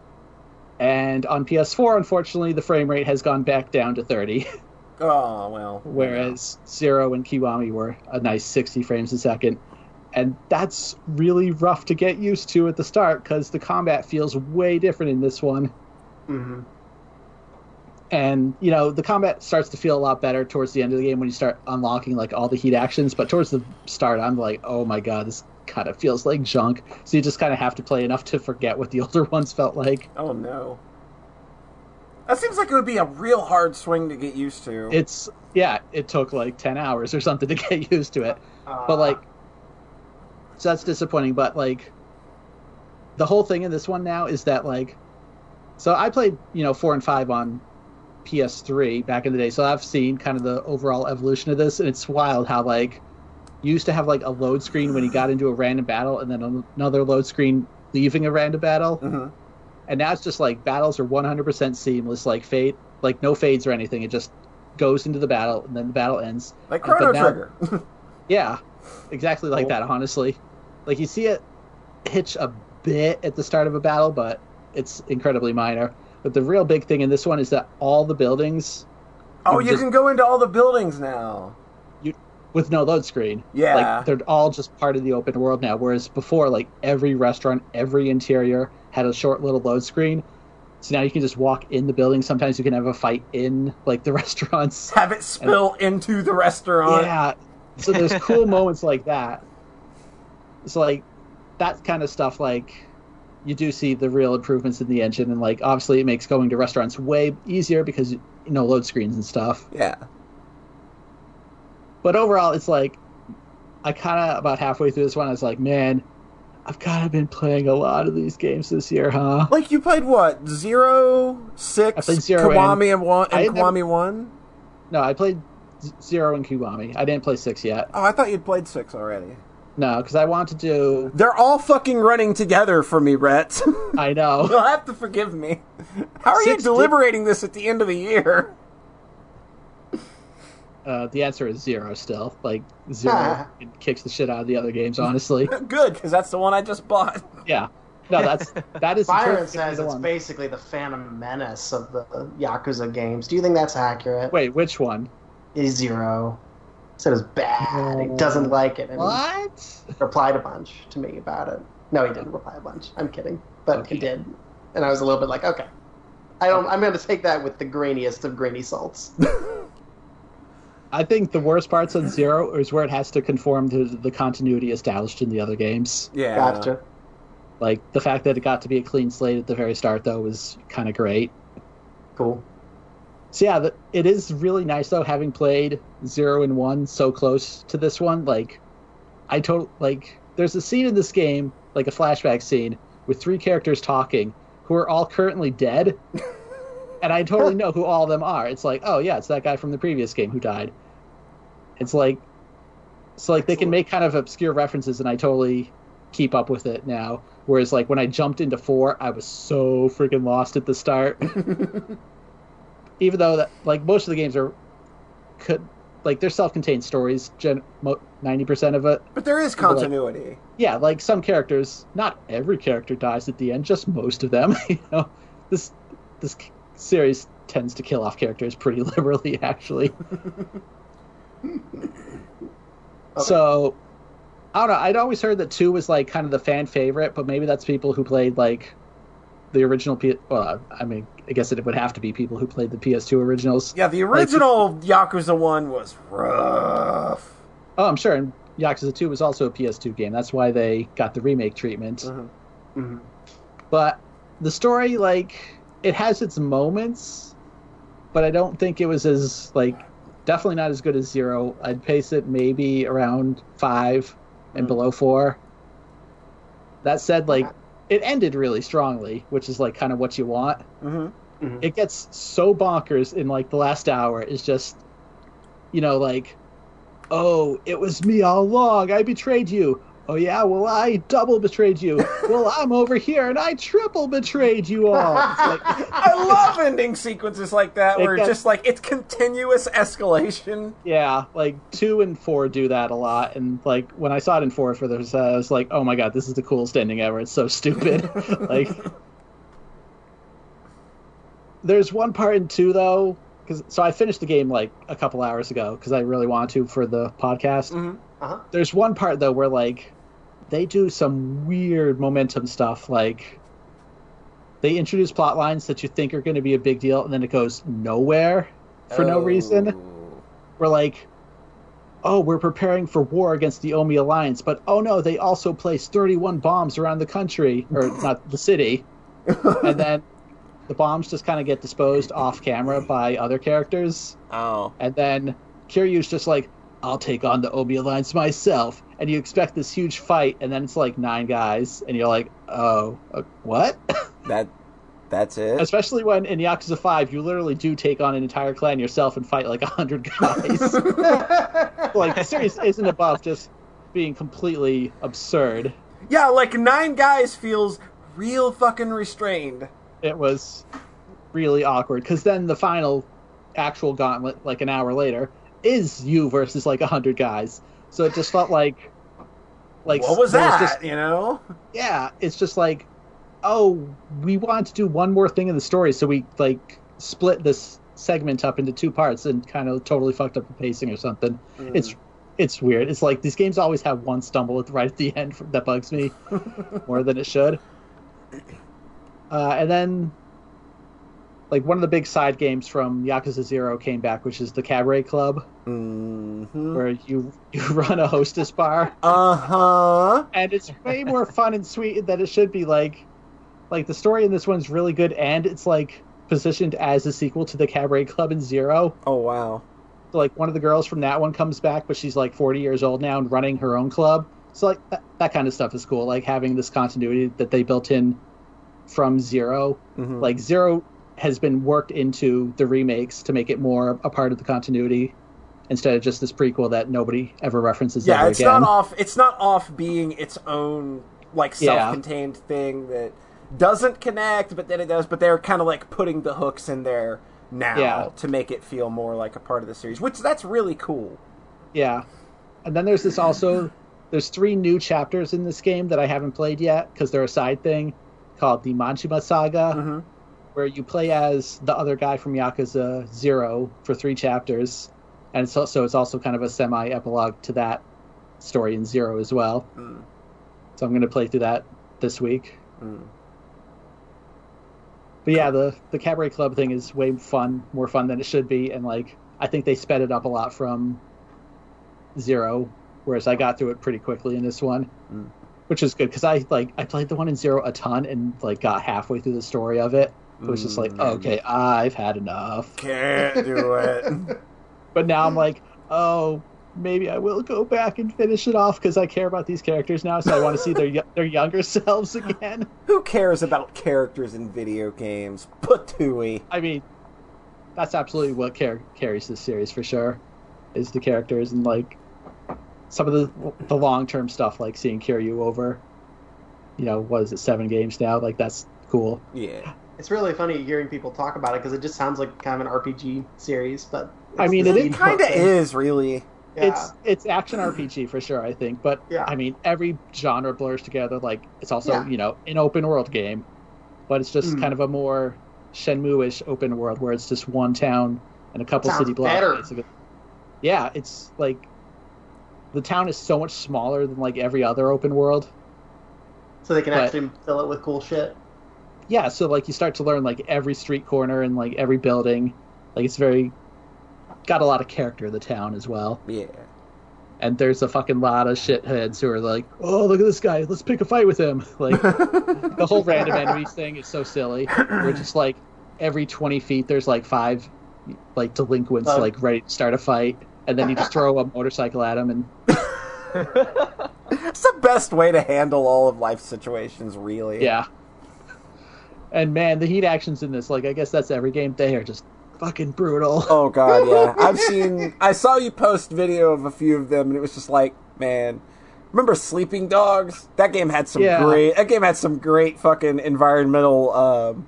And on PS4, unfortunately, the frame rate has gone back down to 30, [laughs] Oh well. whereas Zero and Kiwami were a nice 60 frames a second. And that's really rough to get used to at the start because the combat feels way different in this one. hmm And, you know, the combat starts to feel a lot better towards the end of the game when you start unlocking, like, all the heat actions. But towards the start, I'm like, oh my god, this kind of feels like junk. So you just kind of have to play enough to forget what the [laughs] older ones felt like. Oh no. That seems like it would be a real hard swing to get used to. It's, yeah, it took like 10 hours or something to [laughs] get used to it. Uh, But, like, so that's disappointing. But, like, the whole thing in this one now is that, like, so I played, you know, 4 and 5 on PS3 back in the day, so I've seen kind of the overall evolution of this, and it's wild how like you used to have like a load screen when you got into a random battle, and then another load screen leaving a random battle, Mhm. and now it's just like battles are 100% seamless, like fade, like no fades or anything. It just goes into the battle, and then the battle ends. Like But Chrono now- Trigger. [laughs] Yeah, exactly like Cool. that. Honestly, like you see it hitch a bit at the start of a battle, but it's incredibly minor. But the real big thing in this one is that all the buildings oh, You you just- can go into all the buildings now. with no load screen. Yeah. Like they're all just part of the open world now. Whereas before, like every restaurant, every interior had a short little load screen. So now you can just walk in the building. Sometimes you can have a fight in like the [laughs] restaurants. Have it spill into the restaurant. Yeah. So there's cool moments like that. So like that kind of stuff like you do see the real improvements in the engine and like obviously it makes going to restaurants way easier because you know load screens and stuff. Yeah. But overall, it's like I kind of about halfway through this one, I was like, man, I've kind of been playing a lot of these games this year, huh? Like you played what? Zero, six, I played Zero Kiwami and, one, I and had never- one. No, I played Zero and Kiwami. I didn't play Six yet. Oh, I thought you'd played six already. No, because I want to do. They're all fucking running together for me, Rhett. [laughs] I know. [laughs] You'll have to forgive me. How are Six you did- deliberating this at the end of the year? Uh, the answer is zero still. Like zero [laughs] it kicks the shit out of the other games, honestly. Good, because that's the one I just bought. Yeah. No, that's that is Byron says it's one. basically the Phantom Menace of the Yakuza games. Do you think that's accurate? Wait, which one? Is zero. Said it was bad. He doesn't like it. And What? he replied a bunch to me about it. No, he didn't reply a bunch. I'm kidding, but Okay. he did, and I was a little bit like, okay. I don't. I'm going to take that with the grainiest of grainy salts. [laughs] I think the worst parts on Zero is where it has to conform to the continuity established in the other games. Yeah. Gotcha. Like the fact that it got to be a clean slate at the very start, though, was kind of great. Cool. So yeah, the, it is really nice though having played zero and one so close to this one. Like, I total like there's a scene in this game, like a flashback scene, with three characters talking who are all currently dead, [laughs] and I totally know who all of them are. It's like, oh yeah, it's that guy from the previous game who died. It's like So like they can make kind of obscure references, and I totally keep up with it now. Whereas like when I jumped into four, I was so freaking lost at the start. [laughs] Even though that like most of the games are could like they're self-contained stories, ninety percent of it. But there is continuity. Like, yeah, like some characters, not every character dies at the end, just most of them. [laughs] you know, this this series tends to kill off characters pretty [laughs] liberally, actually. [laughs] okay. So, I don't know. I'd always heard that two was like kind of the fan favorite, but maybe that's people who played like the original. P- well, I mean, I guess it would have to be people who played the PS2 originals. Yeah, the original like, Yakuza one was rough. Oh, I'm sure. And Yakuza 2 was also a PS2 game. That's why they got the remake treatment. Mm-hmm. Mm-hmm. But the story, like, it has its moments, but I don't think it was as like definitely not as good as zero. I'd pace it maybe around five and mm-hmm. below four. That said, like it ended really strongly, which is like kind of what you want. Mm-hmm. Mm-hmm. It gets so bonkers in like the last hour. Is just, you know, like, oh, it was me all along. I betrayed you. Oh yeah, well I double betrayed you. well [laughs] I'm over here and I triple betrayed you all. Like, [laughs] I love ending sequences like that where it's just like it's continuous escalation. Yeah, like two and four do that a lot, and like when I saw it in four for this, I was like, oh my god, this is the coolest ending ever. It's so stupid. [laughs] like, there's one part in two though, because so I finished the game like a couple hours ago because I really wanted to for the podcast. Mm-hmm. Uh-huh. There's one part though where like they do some weird momentum stuff like they introduce plot lines that you think are going to be a big deal and then it goes nowhere for oh. no reason oh. we're like oh we're preparing for war against the omi alliance but oh no they also placed 31 bombs around the country or [laughs] not the city and then [laughs] the bombs just kind of get disposed off camera by other characters oh and then kiryu's just like I'll take on the Omi Alliance myself. And you expect this huge fight, and then it's like nine guys, and you're like, oh, uh, what? [laughs] that that's it. Especially when in Yakuza Five, you literally do take on an entire clan yourself and fight like a hundred guys. [laughs] like the series isn't above just being completely absurd. Yeah, like nine guys feels real fucking restrained. It was really awkward because then the final actual gauntlet, like an hour later, is you versus like a hundred guys. So it just felt like, like what was that? Was just, you know? Yeah, it's just like, oh, we want to do one more thing in the story, so we like split this segment up into two parts and kind of totally fucked up the pacing or something. Mm. It's it's weird. It's like these games always have one stumble at the, right at the [laughs] end that bugs me [laughs] more than it should. Uh, and then like one of the big side games from Yakuza Zero came back, which is the Cabaret Club, mm-hmm. where you [laughs] you run a hostess bar. Uh huh. And it's way more fun and sweet than it should be. Like, like the story in this one's really good, and it's like positioned as a sequel to the Cabaret Club in Zero. Oh wow. So, like one of the girls from that one comes back, but she's like 40 years old now and running her own club. So like that, that kind of stuff is cool. Like having this continuity that they built in from 0 mm-hmm. Like Zero has been worked into the remakes to make it more a part of the continuity instead of just this prequel that nobody ever references. Yeah, it's again. not off. It's not off being its own like self-contained yeah. thing that doesn't connect, but then it does. But they're kind of like putting the hooks in there now yeah. to make it feel more like a part of the series, which that's really cool. Yeah, and then there's this also. There's three new chapters in this game that I haven't played yet because they're a side thing called the Majima Saga. Mm-hmm where you play as the other guy from Yakuza Zero for three chapters, and so, so it's also kind of a semi epilogue to that story in Zero as well. Mm. So I'm going to play through that this week. Mm. But yeah, the the cabaret club thing is way fun, more fun than it should be, and like I think they sped it up a lot from Zero, whereas I got through it pretty quickly in this one. Mm which is good because I like I played the one in Zero a ton and like got halfway through the story of it, it was just like, mm. okay, I've had enough. Can't do it. [laughs] [laughs] but now I'm like, oh, maybe I will go back and finish it off because I care about these characters now, so I want to see their their younger [laughs] selves again. Who cares about characters in video games? Patooey. I mean, that's absolutely what car- carries this series for sure, is the characters and like some of the the long term stuff, like seeing Kiryu over, you know, what is it, seven games now? Like that's cool. Yeah. It's really funny hearing people talk about it because it just sounds like kind of an RPG series, but I mean, the it is- speed It kind of is, really. Yeah. It's it's action RPG for sure, I think. But Yeah. I mean, every genre blurs together. Like it's also Yeah. you know an open world game, but it's just Mm. kind of a more Shenmue-ish open world where it's just one town and a couple Sounds city blocks. better. basically. Yeah, it's like the town is so much smaller than like every other open world. so they can but- actually fill it with cool shit. Yeah, so like you start to learn like every street corner and like every building. Like it's very got a lot of character the town as well. Yeah. And there's a fucking lot of shitheads who are like, "Oh, look at this guy! Let's pick a fight with him!" [laughs] Like [laughs] the whole random enemies thing is so silly. We're just like every 20 feet there's like five like delinquents Oh. like ready to start a fight, and then you just throw a motorcycle at them, and [laughs] It's the best way to handle all of life situations, really. yeah. And man, the heat actions in this, like I guess that's every game. They are just fucking brutal. [laughs] Oh god, yeah. [laughs] I've seen. I saw you post video of a few of them, and it was just like, man. Remember Sleeping Dogs? That game had some Yeah. great. That game had some great fucking environmental, um,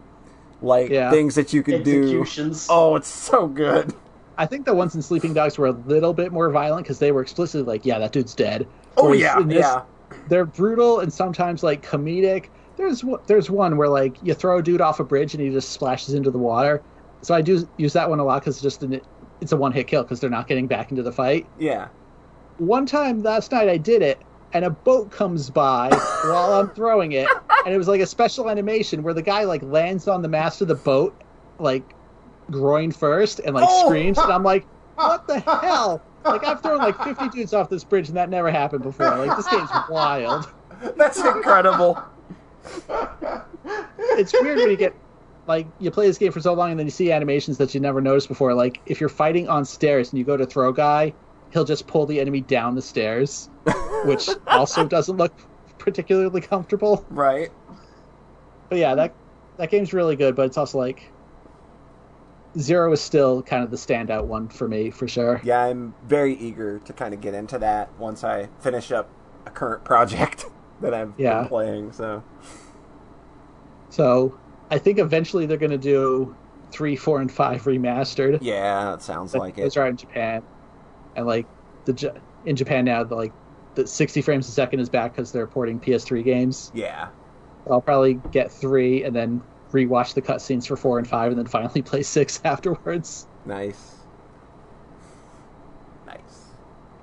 like Yeah. things that you could do. Oh, it's so good. I think the ones in Sleeping Dogs were a little bit more violent because they were explicitly like, "Yeah, that dude's dead." Oh Whereas yeah, this, yeah. they're brutal and sometimes like comedic. There's one- there's one where like you throw a dude off a bridge and he just splashes into the water. So I do use that one a lot because it's just an, it's a one hit kill because they're not getting back into the fight. Yeah. One time last night I did it and a boat comes by [laughs] while I'm throwing it and it was like a special animation where the guy like lands on the mast of the boat like groin first and like Oh! screams and I'm like what the hell? Like I've thrown like 50 [laughs] dudes off this bridge and that never happened before. Like this game's wild. That's incredible. It's weird when you get like you play this game for so long and then you see animations that you never noticed before. Like if you're fighting on stairs and you go to throw guy, he'll just pull the enemy down the stairs, which [laughs] also doesn't look particularly comfortable. right. But yeah, that that game's really good, but it's also like Zero is still kind of the standout one for me for sure. Yeah, I'm very eager to kind of get into that once I finish up a current project [laughs] that I've Yeah. been playing. So So I think eventually they're gonna do three, four, and five remastered. yeah, it sounds like those it. are out in Japan, and like the in Japan now, the like the 60 frames a second is back because they're porting PS3 games. Yeah. I'll probably get three and then rewatch the cutscenes for four and five, and then finally [laughs] play six [laughs] afterwards. Nice. Nice.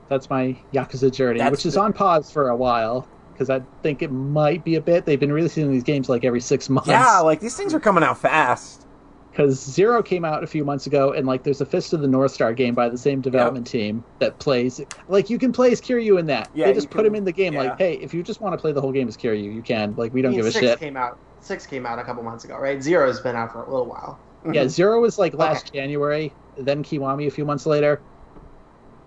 That's my Yakuza journey, That's which is the- on pause for a while because I think it might be a bit. They've been releasing these games like every six months. Yeah, like these things are coming out fast. because Zero came out a few months ago, and like there's a Fist of the North Star game by the same development team that plays like you can play as Kiryu in that. Yeah, they just put can- him in the game. yeah. Like, hey, if you just want to play the whole game as Kiryu, you can. Like, we don't I mean, give a six shit. came out. Six came out a couple months ago, right? Zero's been out for a little while. Yeah, Zero was like last Okay. January, then Kiwami a few months later,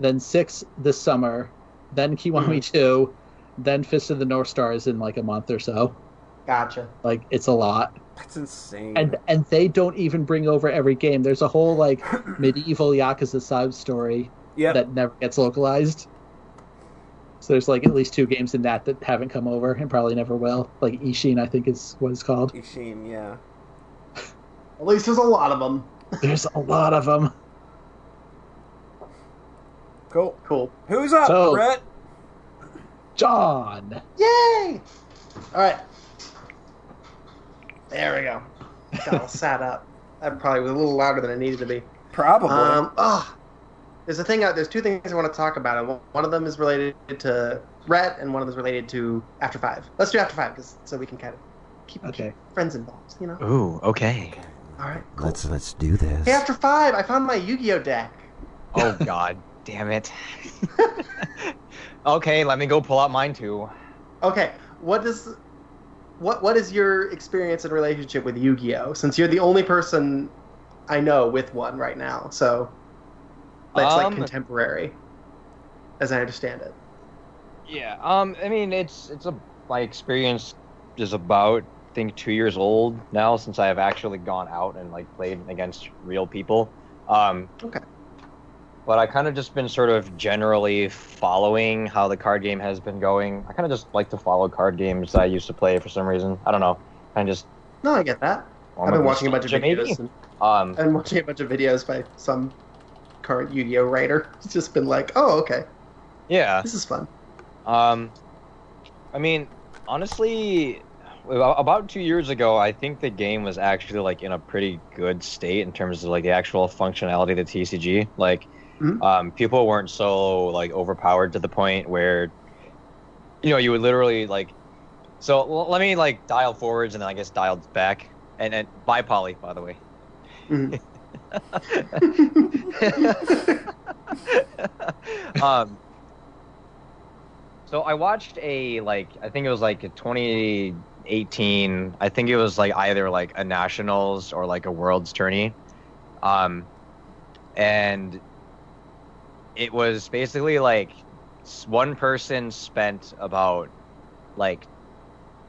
then six this summer, then Kiwami Mm-hmm. two, then Fist of the North Star is in like a month or so. Gotcha. Like, it's a lot. That's insane. and and they don't even bring over every game. There's a whole like [clears throat] medieval Yakuza side story yep. that never gets localized. So there's like at least two games in that that haven't come over and probably never will. Like Ishin, I think is what it's called. Ishin, yeah. [laughs] At least there's a lot of them. There's a lot of them. Cool. Cool. Who's up, So- Brett? John, Yay! All right. There we go. [laughs] Got all sat up. That probably was a little louder than it needed to be. Probably. Um, oh, there's a thing. out There's two things I want to talk about. One of them is related to Rhett, and one of them is related to After Five. Let's do After Five, 'cause- so we can kind of keep, Okay. friends involved. You know. Ooh, okay. All right. Cool. let's let's do this. Hey, After Five, I found my Yu-Gi-Oh deck. [laughs] Oh God, damn it. [laughs] okay, let me go pull out mine too. Okay, what does what what is your experience and relationship with Yu-Gi-Oh? Since you're the only person I know with one right now, so that's like Um, contemporary, as I understand it. Yeah. Um. I mean, it's it's a my experience is about I think two years old now since I have actually gone out and like played against real people. Um. Okay. But I kind of just been sort of generally following how the card game has been going. I kind of just like to follow card games that I used to play for some reason. I don't know. I just No, I get that. I've been watching a bunch of videos. And, Um, watching a bunch of videos by some current Yu-Gi-Oh writer. [laughs] It's just been like, oh, okay, yeah. this is fun. Um, I mean, honestly, about about two years ago, I think the game was actually like in a pretty good state in terms of like the actual functionality of the TCG. Like, Mhm. um, people weren't so like overpowered to the point where, you know, you would literally like. So l- let me like dial forwards and then I guess dial back and and by Polly, by the way. Mhm. [laughs] um, so I watched a like I think it was like a 2018. I think it was like either like a nationals or like a world's tourney, um, and it was basically like one person spent about like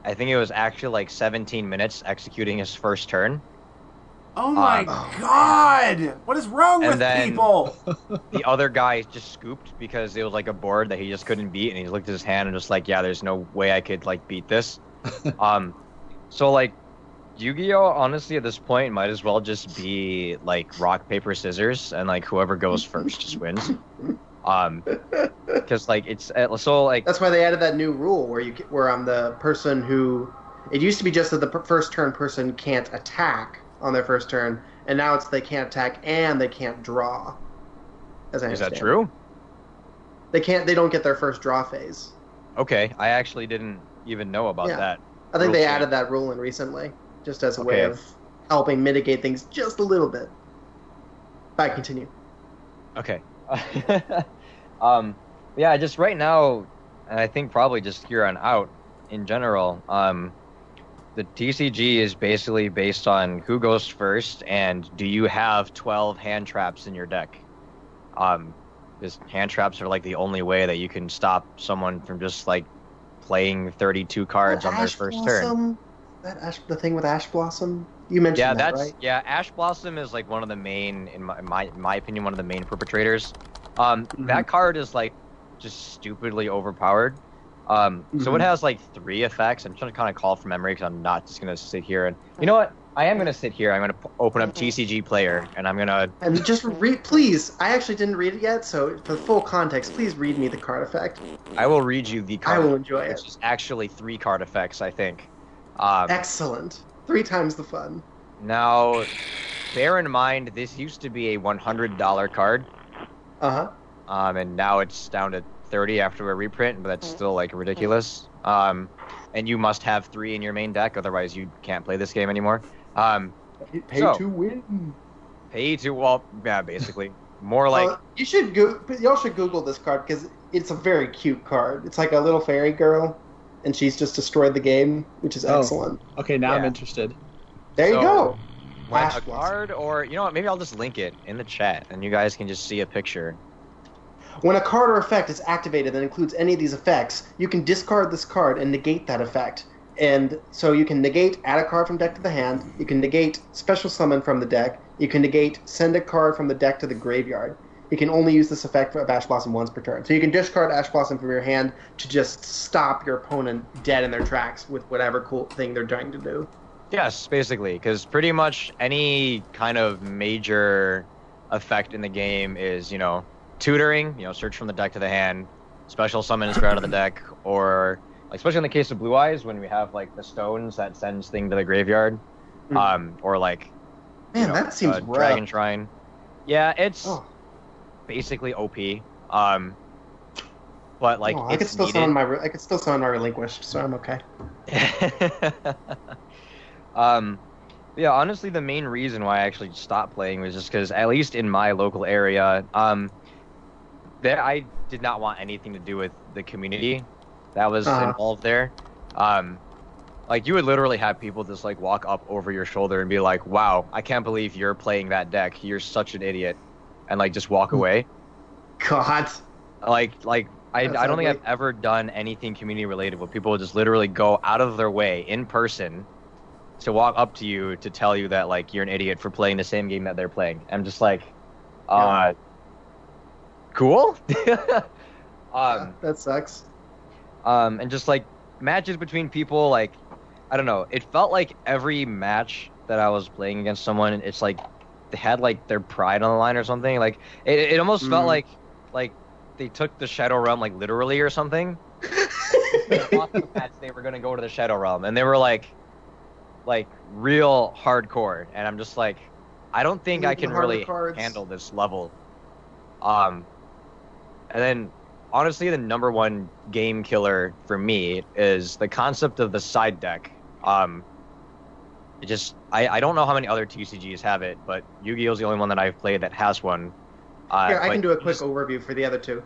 I think it was actually like 17 minutes executing his first turn. Oh my Um, god! What is wrong and with then- people? [laughs] the other guy just scooped because it was like a board that he just couldn't beat and he looked at his hand and just like yeah there's no way i could like beat this [laughs] um so like yu-gi-oh honestly at this point might as well just be like rock paper scissors and like whoever goes first just wins um [laughs] because like it's uh, so like That's why they added that new rule where you where I'm the person who. It used to be just that the first turn person can't attack on their first turn, and now it's they can't attack and they can't draw. As I is that true They can't. They don't get their first draw phase. okay i actually didn't even know about Yeah. that I think they change. added that rule in recently, just as a way of helping mitigate things just a little bit. Bye. Continue. Okay. [laughs] um, yeah, just right now, and I think probably just here on out in general, um, the TCG is basically based on who goes first and do you have 12 hand traps in your deck. Um, because hand traps are like the only way that you can stop someone from just like playing 32 cards Oh, on their Ash first turn. Blossom? That ash, the thing with Ash Blossom. You mentioned Yeah, that, that's right? yeah. Ash Blossom is like one of the main, in my, my in my opinion, one of the main perpetrators. Um, Mm-hmm. that card is like just stupidly overpowered. Um, so it Mhm. has like three effects. I'm trying to kind of call from memory because I'm not just gonna sit here and you know what? I am gonna sit here. I'm gonna p- open up TCG Player and I'm gonna. And just read, please. I actually didn't read it yet, so for full context, please read me the card effect. I will read you the card. I will enjoy it. It's is actually three card effects. I think. Um, Excellent. Three times the fun. now, bear in mind this used to be a $100 card. Uh huh. um, and now it's down to 30 after a reprint, but that's still like ridiculous. Um, and you must have three in your main deck, otherwise you can't play this game anymore. Um, Pay So- to win. pay to well, yeah, basically more like Uh, you should go. Y'all should Google this card because it's a very cute card. It's like a little fairy girl, and she's just destroyed the game, which is Oh. excellent. Okay, now I'm interested. There you go. when Ash a card, or you know what? Maybe I'll just link it in the chat, and you guys can just see a picture. When a card or effect is activated that includes any of these effects, you can discard this card and negate that effect. And so you can negate add a card from deck to the hand, you can negate special summon from the deck, you can negate send a card from the deck to the graveyard. You can only use this effect for Ash Blossom once per turn. So you can discard Ash Blossom from your hand to just stop your opponent dead in their tracks with whatever cool thing they're trying to do. Yes, basically, because pretty much any kind of major effect in the game is, you know, tutoring, you know, search from the deck to the hand, special summon is out of the deck, or like especially in the case of Blue Eyes when we have like the stones that sends thing to the graveyard, Mhm. um, or like Man, you know, that seems uh, rough. Dragon Shrine. Yeah, it's Oh. Basically OP. Um, but like Oh, I could it's still needed. my I could still summon my relinquished, so I'm okay. [laughs] um, yeah, honestly, the main reason why I actually stopped playing was just because, at least in my local area, um, that I did not want anything to do with the community that was Uh-huh. involved there. Um, like you would literally have people just like walk up over your shoulder and be like, "Wow, I can't believe you're playing that deck. You're such an idiot," and like just walk Hmm. away. God. Like, like I, That's I don't think. I've ever done anything community related where people would just literally go out of their way in person to walk up to you to tell you that like you're an idiot for playing the same game that they're playing. I'm just like, uh, cool. [laughs] um, that sucks. um, and just like matches between people, like I don't know. It felt like every match that I was playing against someone, it's like they had like their pride on the line or something. Like it, it almost felt Mm. like like they took the Shadow Realm like literally or something. [laughs] They the match, they were gonna go to the Shadow Realm, and they were like, like real hardcore. And I'm just like, I don't think I can really cards. handle this level. Um, and then honestly, the number one game killer for me is the concept of the side deck. Um, it just I, I don't know how many other TCGs have it, but Yu-Gi-Oh is the only one that I've played that has one. Uh, Here, I can do a quick just- overview for the other two.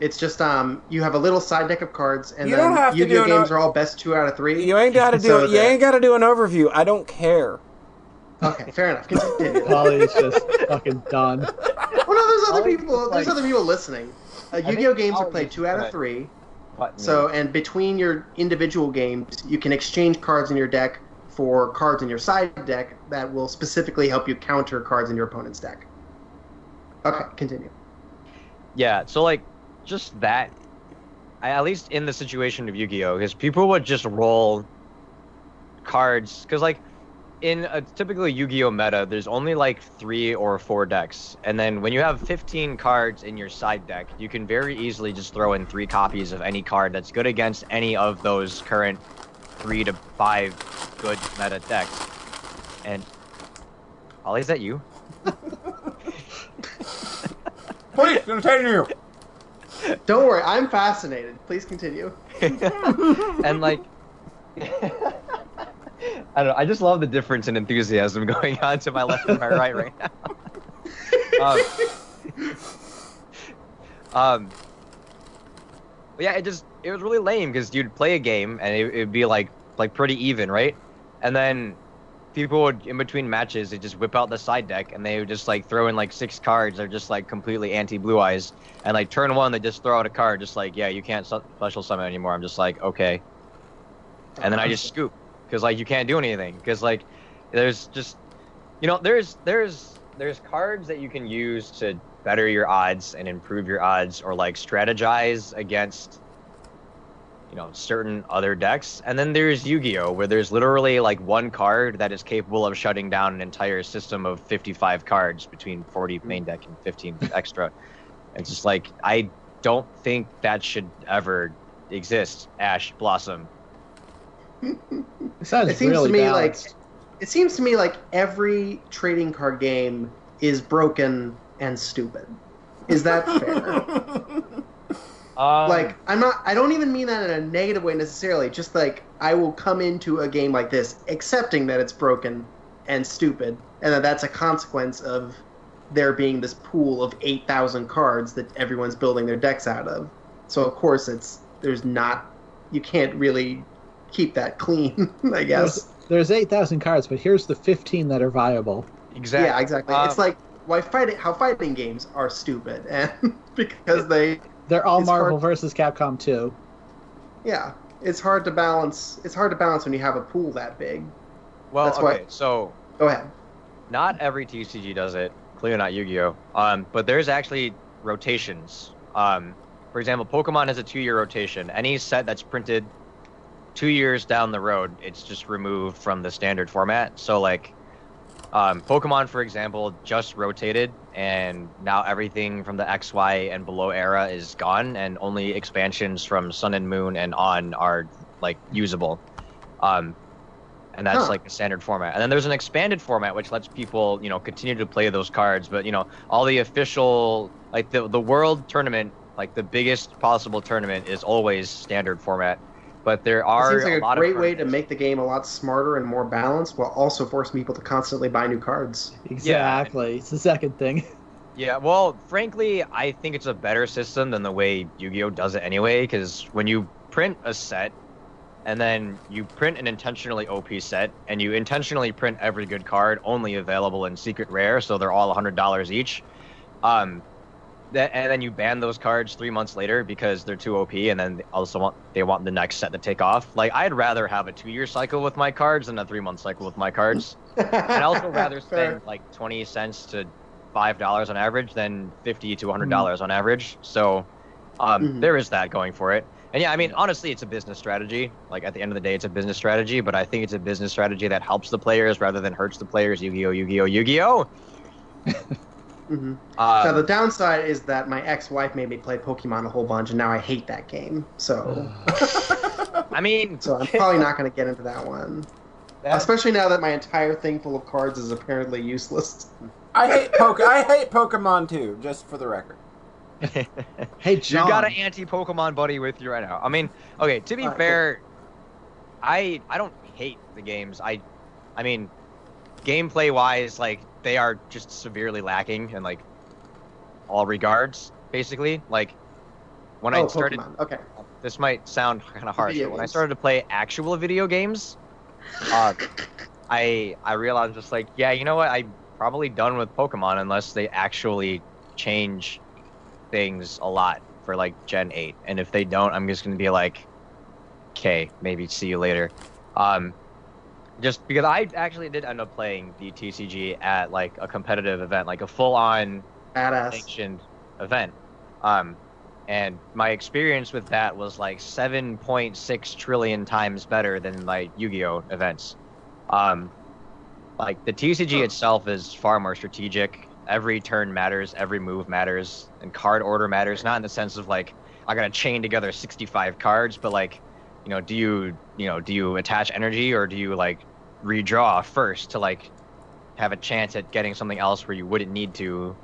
It's just um, you have a little side deck of cards, and You then don't have Yu-Gi-Oh do games o- are all best two out of three. You ain't got to [laughs] do So. You that- ain't got to do an overview. I don't care. Okay, fair enough. Continue. Polly's just fucking done. [laughs] well, no, there's other Ollie, people. it's There's like- other people listening. Uh, Yu-Gi-Oh games are played two out of three. Cut me. So, and between your individual games, you can exchange cards in your deck for cards in your side deck that will specifically help you counter cards in your opponent's deck. Okay, continue. Yeah, so like just that at least in the situation of Yu-Gi-Oh because people would just roll cards cuz like in a typical Yu-Gi-Oh meta there's only like 3 or 4 decks and then when you have 15 cards in your side deck you can very easily just throw in 3 copies of any card that's good against any of those current 3 to 5 good meta decks. And Ollie, is that you? [laughs] Please continue. Don't worry, I'm fascinated. Please continue. [laughs] and like [laughs] I don't know, I just love the difference in enthusiasm going on to my left and my right right now. Um, um but yeah, it just it was really lame because you'd play a game and it, it'd be like like pretty even, right? And then people would in between matches they just whip out the side deck and they would just like throw in like six cards. They're just like completely anti blue eyes. And like turn one, they just throw out a card, just like yeah, you can't special summon anymore. I'm just like okay, and then I just scoop because like you can't do anything because like there's just you know there's there's there's cards that you can use to better your odds and improve your odds or like strategize against you know certain other decks. And then there's Yu-Gi-Oh where there's literally like one card that is capable of shutting down an entire system of 55 cards between 40 hmm. main deck and 15 [laughs] extra. It's just like I don't think that should ever exist Ash Blossom. It sounds It seems really to me like it seems to me like every trading card game is broken and stupid. Is that fair? [laughs] um, like I'm not I don't even mean that in a negative way necessarily. Just like I will come into a game like this accepting that it's broken and stupid and that that's a consequence of there being this pool of 8,000 cards that everyone's building their decks out of. So of course it's there's not you can't really keep that clean, [laughs] I guess. There's 8,000 cards, but here's the 15 that are viable. exactly Yeah, exactly. Um, it's like why fighting how fighting games are stupid [laughs] and because they They're all Marvel hard- versus Capcom 2. yeah, it's hard to balance it's hard to balance when you have a pool that big. well that's okay why- so Go ahead. not every TCG does it. Clearly not Yu-Gi-Oh. Um, but there's actually rotations. Um, for example, Pokemon has a two-year rotation. Any set that's printed two years down the road, it's just removed from the standard format. So like, um, Pokemon, for example, just rotated, and now everything from the X, Y, and below era is gone, and only expansions from Sun and Moon and on are like usable. Um, and that's Huh. like a standard format. And then there's an expanded format which lets people, you know, continue to play those cards, but you know, all the official like the the world tournament, like the biggest possible tournament is always standard format. But there are It are seems like a, lot great of way to make the game a lot smarter and more balanced while also forcing people to constantly buy new cards. Exactly. It's the second thing. [laughs] Yeah, well, frankly, I think it's a better system than the way Yu-Gi-Oh does it anyway. Because when you print a set, and then you print an intentionally OP set, and you intentionally print every good card only available in secret rare, so they're all hundred dollars each. Um, and then you ban those cards three months later because they're too OP, and then they also want they want the next set to take off. Like I'd rather have a two-year cycle with my cards than a three-month cycle with my cards. [laughs] I'd also rather spend like 20 cents to five dollars on average than fifty to hundred dollars on average. So um, Mhm. there is that going for it. And yeah, I mean, honestly, it's a business strategy. Like at the end of the day, it's a business strategy. But I think it's a business strategy that helps the players rather than hurts the players. Yu-Gi-Oh, Yu-Gi-Oh, Yu-Gi-Oh. [laughs] hmm Uh, now the downside is that my ex-wife made me play Pokemon a whole bunch, and now I hate that game. So, [laughs] I mean, so I'm probably not going to get into that one. that- Especially now that my entire thing full of cards is apparently useless. I hate Poke. I hate Pokemon too. Just for the record. [laughs] Hey, John. You got an anti-Pokemon buddy with you right now. I mean, okay. To be Alright, fair, I I don't hate the games. I, I mean, gameplay wise, like they are just severely lacking in like all regards. Basically, like when oh, I started, Pokemon. Okay. this might sound [laughs] kind of harsh, Video but when I started to play actual video games, uh, [laughs] I I realized just like yeah, you know what? I'm probably done with Pokemon unless they actually change things a lot for like Gen 8. And if they don't, I'm just gonna be like, okay, maybe see you later. Um, just because I actually did end up playing the TCG at like a competitive event, like a full-on Badass. sanctioned event. Um, and my experience with that was like 7.6 trillion times better than like Yu-Gi-Oh events. Um, like the TCG itself is far more strategic. Every turn matters, every move matters, and card order matters. Not in the sense of like I gotta chain together 65 cards, but like, you know, do you you know do you attach energy or do you like redraw first to like have a chance at getting something else where you wouldn't need to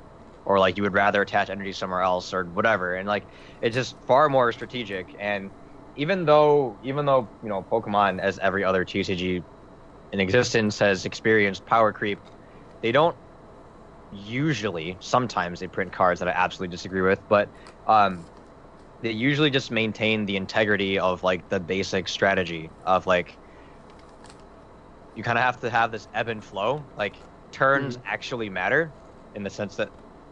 or like you would rather attach energy somewhere else or whatever. And like it's just far more strategic. And even though even though you know pokemon as every other tcg in existence has experienced power creep they don't usually sometimes they print cards that i absolutely disagree with but um they usually just maintain the integrity of like the basic strategy of like you kind of have to have this ebb and flow. Like turns actually matter in the sense that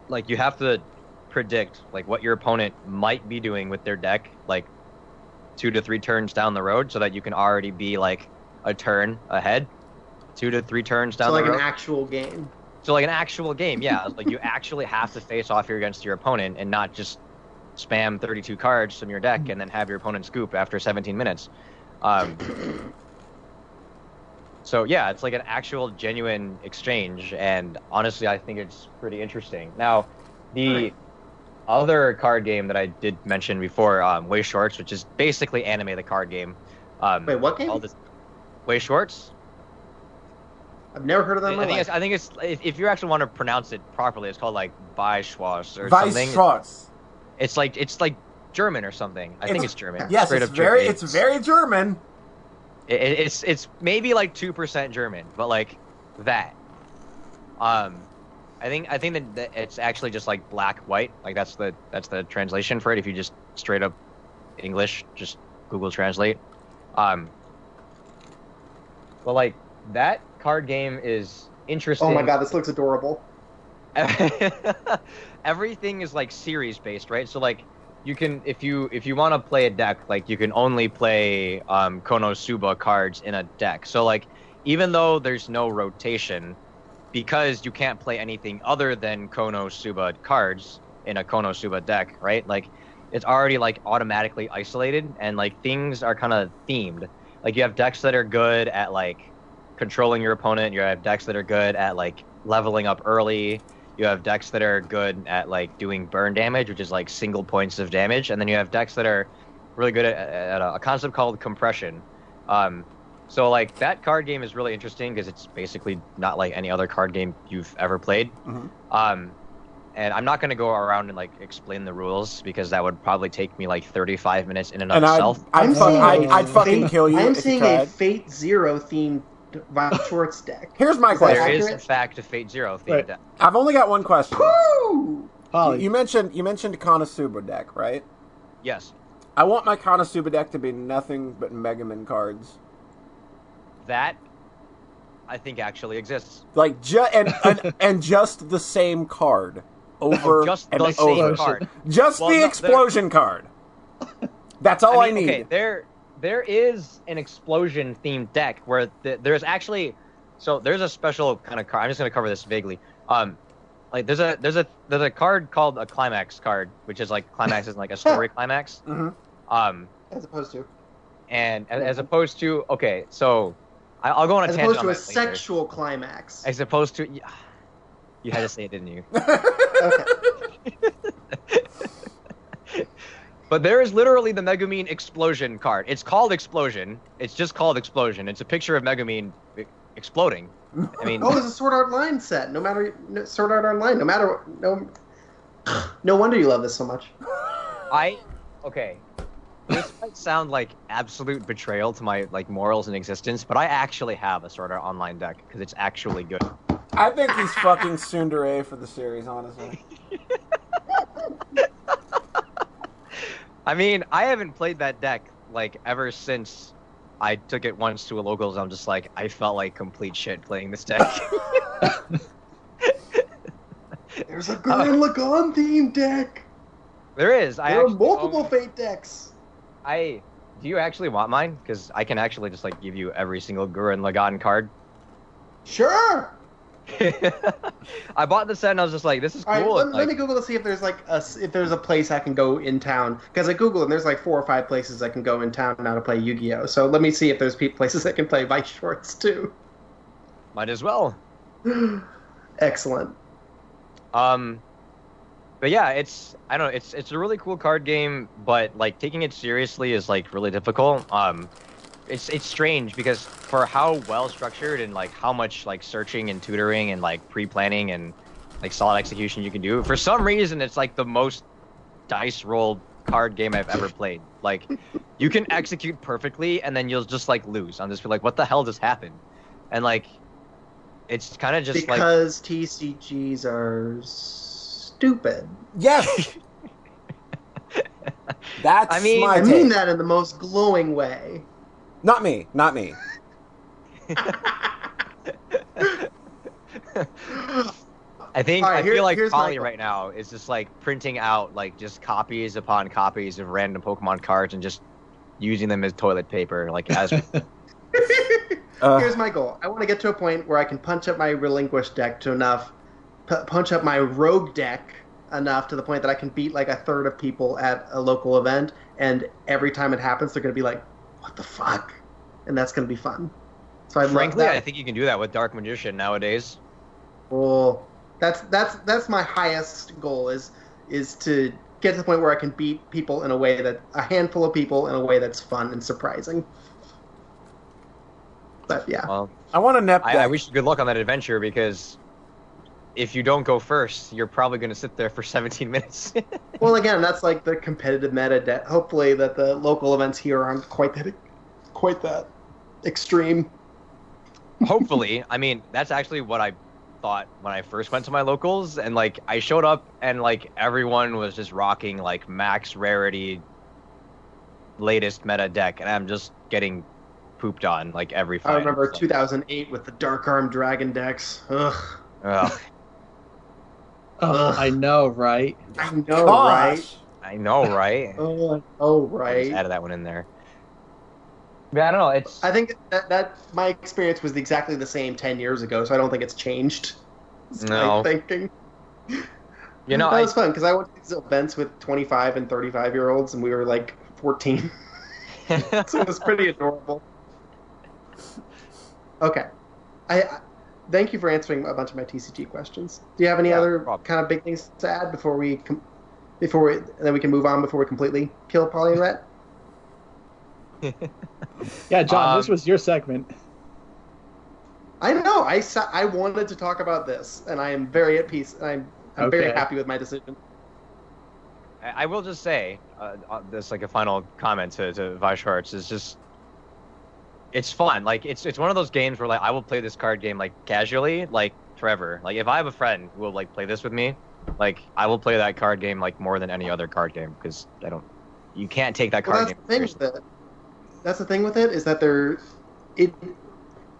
like you have to predict like what your opponent might be doing with their deck like two to three turns down the road so that you can already be like a turn ahead. Two to three turns down the road. So like the an actual game. so like an actual game yeah. Like you [laughs] actually have to face off here against your opponent and not just spam 32 cards from your deck and then have your opponent scoop after 17 minutes. Um, [clears throat] so yeah it's like an actual genuine exchange and honestly i think it's pretty interesting now the Right. other card game that i did mention before um, way shorts which is basically anime the card game um, Wait, what game? all this way shorts I've never heard of that I in think, it's, I think it's if, if you actually want to pronounce it properly, it's called like Weißschwarz or something. Weisschwarz. It's like it's like German or something. I think It's- it's German. Yes, Straight it's very, German. it's very German. It, it- it's it's maybe like two percent German, but like that. Um, I think I think that, that it's actually just like black white. Like that's the that's the translation for it. If you just straight up English, just Google Translate. Um, but like that card game is interesting. oh my god, this looks adorable. [laughs] everything is like series based, right? So like you can if you if you want to play a deck, like you can only play um, Konosuba cards in a deck. So like even though there's no rotation, because you can't play anything other than Konosuba cards in a Konosuba deck, right? Like it's already like automatically isolated and like things are kind of themed. Like you have decks that are good at like controlling your opponent. You have decks that are good at like leveling up early. You have decks that are good at like doing burn damage, which is like single points of damage, and then you have decks that are really good at, at a, a concept called compression. Um, so like that card game is really interesting because it's basically not like any other card game you've ever played. Mhm. Um, and I'm not going to go around and like explain the rules because that would probably take me like 35 minutes in and of And I'd, itself. I'd, I'm fuck, seeing I'd, a I'd fucking Fate- kill you I'm if you seeing a. Fate Zero themed Wild Schwartz [laughs] deck. Here's my Is question. is accurate? in fact a Fate Zero themed Right. deck. I've only got one question. Woo! Polly, You mentioned you mentioned Konosuba deck, right? Yes, I want my Konosuba deck to be nothing but Megumin cards. that I think actually exists. Like ju- and, and [laughs] and just the same card oh, over Just and the same over. card. Just Well, the no, there- explosion card. That's all I, mean, need. Okay, there there is an explosion themed deck where th- there's actually so there's a special kind of card. I'm just going to cover this vaguely. Um, like there's a there's a there's a card called a climax card, which is like climax is like a story [laughs] climax. Mhm. Um, As opposed to and as, as opposed to okay, so I, I'll go on a as tangent opposed to a later. sexual climax. As opposed to, you had to say it, didn't you? [laughs] [laughs] Okay. But there is literally the Megumin explosion card. It's called explosion. It's just called explosion. It's a picture of Megumin e- exploding. I mean, [laughs] Oh, there's a Sword Art Line set. No matter no, Sword Art Online. No matter no. No wonder you love this so much. I okay. This might sound like absolute betrayal to my like morals and existence, but I actually have a Sword Art Online deck because it's actually good. I think he's fucking tsundere for the series, honestly. [laughs] I mean, I haven't played that deck like ever since I took it once to a locals. I'm just like, I felt like complete shit playing this deck. [laughs] There's a Gurren uh, Lagann theme deck. there is. I There are um, multiple own- Fate decks. I do you actually want mine? Because I can actually just like give you every single Gurren Lagann card. Sure. [laughs] I bought the set and I was just like, this is All right, cool. let, It's let me Google to see if there's like a if there's a place I can go in town because I Google and there's like four or five places I can go in town now to play Yu-Gi-Oh. So let me see if there's places I can play Vice Shorts too. Might as well. [gasps] Excellent. Um, but yeah, it's I don't know. It's it's a really cool card game, but like taking it seriously is like really difficult. Um, it's it's strange because for how well structured and like how much like searching and tutoring and like pre-planning and like solid execution you can do, for some reason it's like the most dice rolled card game I've ever played. Like [laughs] you can execute perfectly and then you'll just like lose. I'm just like, what the hell just happened? And like it's kind of just like because TCGs are stupid. Yes. [laughs] That's I mean- my I mean that in the most glowing way. Not me. Not me. I think All right, I here- feel like here's my Polly right now is just like printing out like just copies upon copies of random Pokemon cards and just using them as toilet paper, like as [laughs] Uh, Here's my goal. I want to get to a point where I can punch up my relinquished deck to enough, p- punch up my rogue deck enough to the point that I can beat like a third of people at a local event, and every time it happens, they're going to be like, "What the fuck?" And that's going to be fun. So I love frankly, that. I think you can do that with Dark Magician nowadays. Well, that's that's that's my highest goal is is to get to the point where I can beat people in a way that a handful of people in a way that's fun and surprising. But yeah, Well, I want to Nep I. I wish you good luck on that adventure because if you don't go first, you're probably going to sit there for [laughs] 17 minutes. [laughs] well, again, that's like the competitive meta. Debt. Hopefully, that the local events here aren't quite that quite that extreme. Hopefully, [laughs] I mean that's actually what I thought when I first went to my locals, and like I showed up and like everyone was just rocking like max rarity, latest meta deck, and I'm just getting pooped on like every fight. I remember like, 2008 with the Dark Armed Dragon decks. Ugh, ugh, Oh, Ugh. I know, right? I know, right? I know, right? Oh, I know, I right? just added that one in there. But I don't know. It's I think that, that my experience was exactly the same ten years ago, so I don't think it's changed. That's No. my thinking. you know that I, was fun because I went to these events with twenty-five and thirty-five year olds, and we were like fourteen, [laughs] so it was pretty [laughs] adorable. Okay, I, I thank you for answering a bunch of my TCG questions. Do you have any Yeah, other problem. kind of big things to add before we com- before we then we can move on before we completely kill Polly and Rhett? [laughs] Yeah, John, Um, this was your segment. I know. I sa- I wanted to talk about this, and I am very at peace. I'm I'm very happy with my decision. I I will just say, uh, uh, this like a final comment to to Vice Hearts is just, it's fun. Like it's it's one of those games where like I will play this card game like casually, like forever. Like if I have a friend who will like play this with me, like I will play that card game like more than any other card game because I don't, you can't take that Well, card that's game the thing with it. That's the thing with it is that there, it,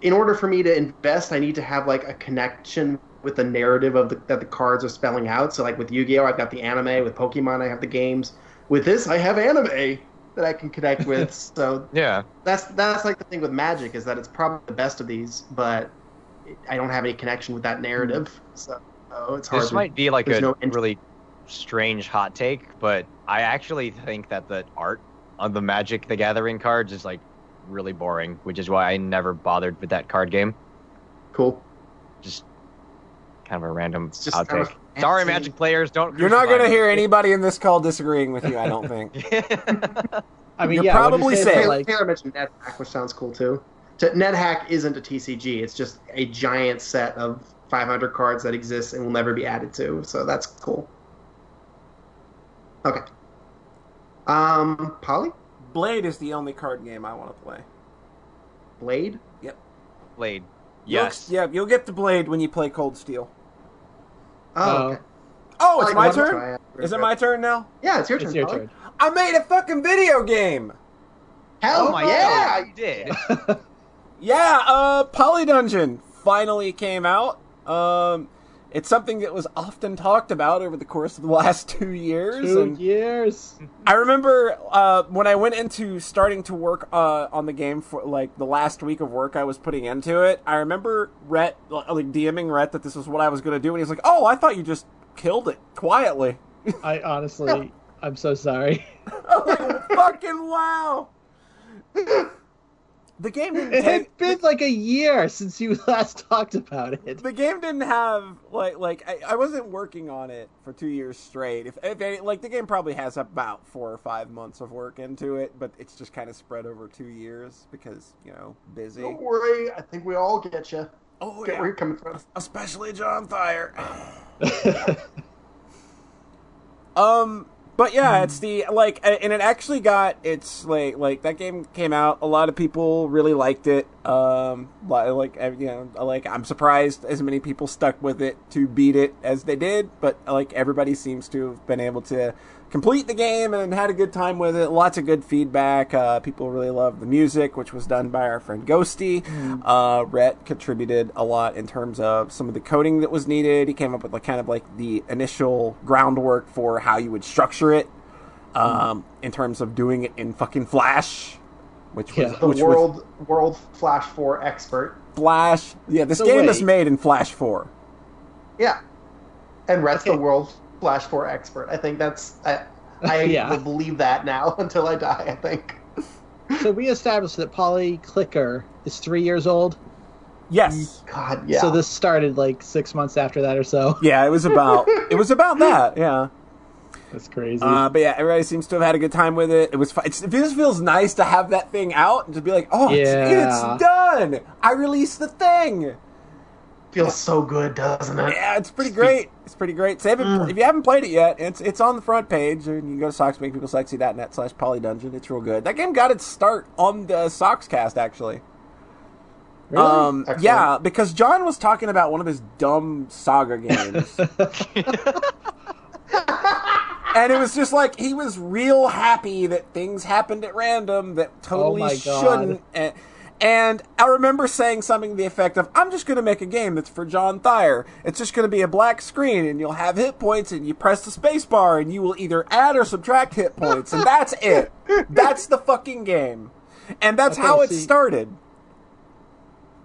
in order for me to invest, I need to have like a connection with the narrative of the, that the cards are spelling out. So like with Yu-Gi-Oh, I've got the anime. With Pokemon, I have the games. With this, I have anime that I can connect with. [laughs] so Yeah, that's that's like the thing with Magic is that it's probably the best of these, but I don't have any connection with that narrative. Hmm. So Oh, it's hard. This to- might be like a no really strange hot take, but I actually think that the art on the Magic the Gathering cards is like really boring, which is why I never bothered with that card game. Cool. Just kind of a random hot kind of take. Sorry, fancy. Magic players, don't. You're not going to hear anybody in this call disagreeing with you, I don't think. [laughs] I mean, You're yeah, what'd you probably say safe. Taylor, like Taylor mentioned NetHack, which sounds cool too. T- NetHack isn't a TCG. It's just a giant set of 500 cards that exists and will never be added to. So that's cool. Okay. Um, Polly? Blade is the only card game I want to play. Blade? Yep. Blade. You'll- Yes. yeah, you'll get the Blade when you play Cold Steel. Oh, Oh. okay. Oh, it's I my turn? try it. Is it my turn now? Yeah, it's your turn. it's your Polly. turn. I made a fucking video game! Hell Oh my yeah! god, you did. [laughs] Yeah, uh, Poly Dungeon finally came out. Um, it's something that was often talked about over the course of the last [laughs] two years. Two and years. I remember uh, when I went into starting to work uh, on the game for like the last week of work I was putting into it. I remember Rhett like DMing Rhett that this was what I was going to do, and he's like, "Oh, I thought you just killed it quietly." [laughs] I honestly, I'm so sorry. [laughs] I'm "Fucking wow!" The game didn't It take. had been like a year since you [laughs] last talked about it. the game didn't have like like I, I wasn't working on it for two years straight. If, if any, like the game probably has about four or five months of work into it, but it's just kind of spread over two years because you know busy. Don't worry. I think we all get you. Oh Get yeah, where you're coming from. especially John Thayer. [laughs] um, but yeah, it's the like, and it actually got it's like like that game came out. A lot of people really liked it. Um, li- like you know, like I'm surprised as many people stuck with it to beat it as they did. But like everybody seems to have been able to complete the game and had a good time with it. Lots of good feedback. Uh, people really loved the music, which was done by our friend Ghosty. Uh, Rhett contributed a lot in terms of some of the coding that was needed. He came up with like kind of like the initial groundwork for how you would structure it. Um, in terms of doing it in fucking Flash, which was Yeah. The which was world world Flash 4 expert. Flash. Yeah, this So game is made in Flash Four. Yeah. And Rhett's Okay. the world Flash 4 expert. I think that's. I, I [laughs] Yeah. will believe that now [laughs] until I die, I think. so we established that Polly Clicker is three years old. Yes. God, yeah. So this started like six months after that or so. [laughs] Yeah, it was about it was about that. Yeah. That's crazy. Uh, but yeah, everybody seems to have had a good time with it. It was. fu- It's, it just feels nice to have that thing out and to be like, oh, it's, it's done. I released the thing. Feels so good, doesn't it? Yeah, it's pretty great. It's pretty great. So if, if you haven't played it yet, it's it's on the front page. And you can go to socksmakepeoplesexy.net slash polydungeon. It's real good. That game got its start on the Sockscast, actually. really? Um, Excellent. yeah, because John was talking about one of his dumb saga [laughs] games. and it was just like he was real happy that things happened at random that totally Oh my God. shouldn't. And, and I remember saying something to the effect of, I'm just going to make a game that's for John Thayer. It's just going to be a black screen, and you'll have hit points, and you press the space bar, and you will either add or subtract hit points, and that's it. That's the fucking game. And that's Okay, how it see- started.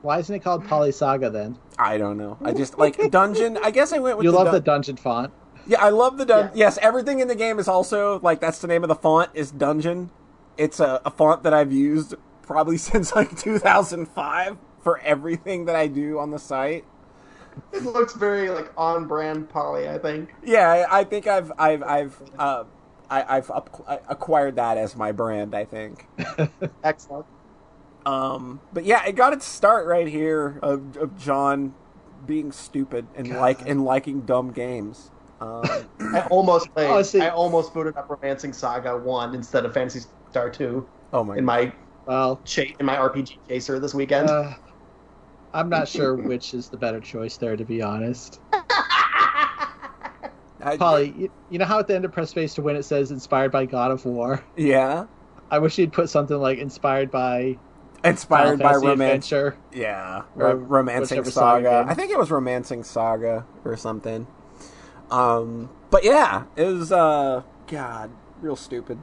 Why isn't it called Polly Saga then? I don't know. I just like dungeon. I guess I went with You the love dun- the dungeon font. Yeah, I love the dungeon. Yeah. Yes, everything in the game is also like that's the name of the font is Dungeon. It's a, a font that I've used probably [laughs] since like 2005 for everything that I do on the site. It looks very like on brand poly, I think. Yeah, I I think I've I've I've uh, I, I've up, acquired that as my brand. I think. [laughs] Excellent. Um, but yeah, it got its start right here of, of John being stupid and like and liking dumb games. Um, [coughs] I almost played. Oh, see- I almost booted up Romancing Saga One instead of Phantasy Star Two oh my! in my Well, cha- in my RPG chaser this weekend. uh, I'm not sure which is the better choice there, to be honest. [laughs] I- Polly, you, you know how at the end of Press Space to Win it says inspired by God of War? yeah, I wish you'd put something like inspired by inspired by romance. Adventure. Yeah, Or Ro- romancing saga. saga. I think it was romancing saga or something. Um, but yeah, it was uh, God, real stupid.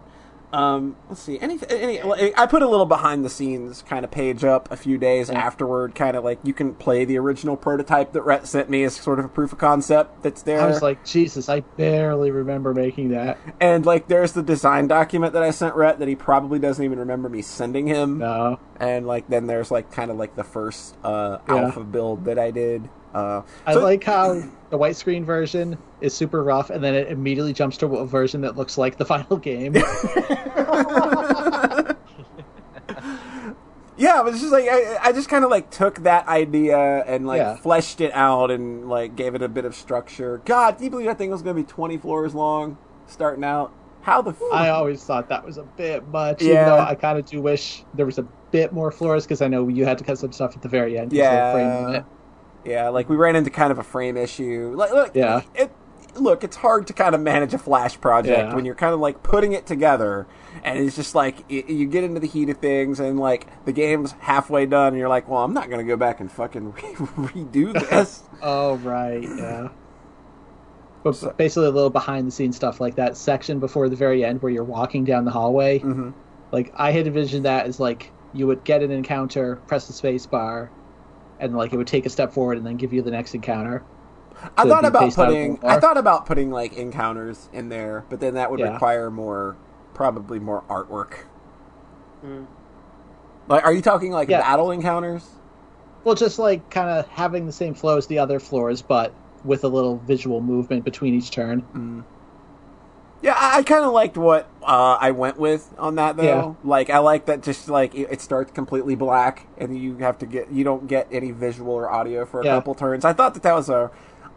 Um, let's see. Any, any, I put a little behind the scenes kind of page up a few days afterward, kind of like you can play the original prototype that Rhett sent me as sort of a proof of concept that's there. I was like, Jesus, I barely remember making that. and like there's the design document that I sent Rhett that he probably doesn't even remember me sending him. No. And like then there's like kind of like the first uh, Yeah. alpha build that I did. Uh, I so- like how the white screen version is super rough, and then it immediately jumps to a version that looks like the [laughs] final game. [laughs] Yeah, but it's just like I, I just kind of like took that idea and like Yeah. fleshed it out and like gave it a bit of structure. God, do you believe that thing was going to be twenty floors long starting out? How the? F- I always thought that was a bit much. Yeah. Even though I kind of do wish there was a bit more floors because I know you had to cut some stuff at the very end. Yeah. Yeah, like we ran into kind of a frame issue. Like, look, Yeah. it. Look, it's hard to kind of manage a flash project Yeah. when you're kind of like putting it together, and it's just like y you get into the heat of things, and like the game's halfway done, and you're like, well, I'm not gonna go back and fucking re- [laughs] redo this. [laughs] Oh right, yeah. [laughs] But basically, a little behind the scenes stuff like that section before the very end where you're walking down the hallway. Mhm. Like I had envisioned that as like you would get an encounter, press the space bar, and like it would take a step forward and then give you the next encounter. I to thought about based out of putting. I thought about putting like encounters in there, but then that would Yeah. require more probably more artwork. Mm. Like are you talking like Yeah. battle encounters? Well, just like kind of having the same flow as the other floors, but with a little visual movement between each turn. Yeah, I, I kind of liked what uh, I went with on that though. Yeah. Like I like that just like it, it starts completely black and you have to get you don't get any visual or audio for a Yeah. couple turns. I thought that that was a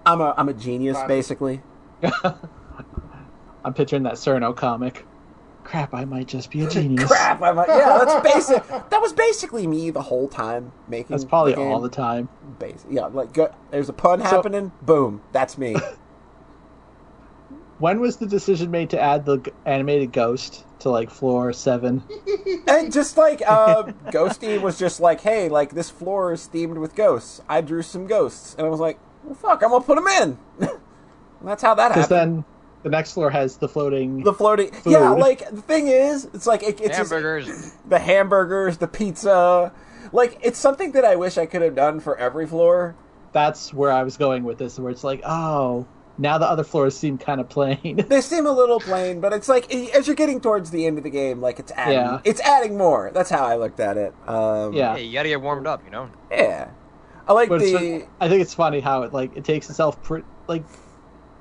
I'm a I'm a genius Classic. basically. [laughs] I'm picturing that Cerno comic. Crap, I might just be a [laughs] genius. Crap, I'm a, yeah, that's [laughs] basic. That was basically me the whole time making. That's probably the game. all the time. base. Yeah, like go, there's a pun So- happening. Boom, that's me. When was the decision made to add the animated ghost to like floor seven? [laughs] and just like uh, Ghosty was just like, hey, like this floor is themed with ghosts. I drew some ghosts, and I was like, well, fuck, I'm gonna put them in. [laughs] and that's how that Because happened. then the next floor has the floating. the floating, yeah. Like the thing is, it's like it, it's just- the hamburgers, the pizza. Like it's something that I wish I could have done for every floor. That's where I was going with this, where it's like, oh, now the other floors seem kind of plain. They [laughs] seem a little plain, but it's like as you're getting towards the end of the game, like it's adding, Yeah. it's adding more. That's how I looked at it. Um, yeah. Hey, you gotta get warmed up, you know. yeah. I like But the. I think it's funny how it like it takes itself pre- like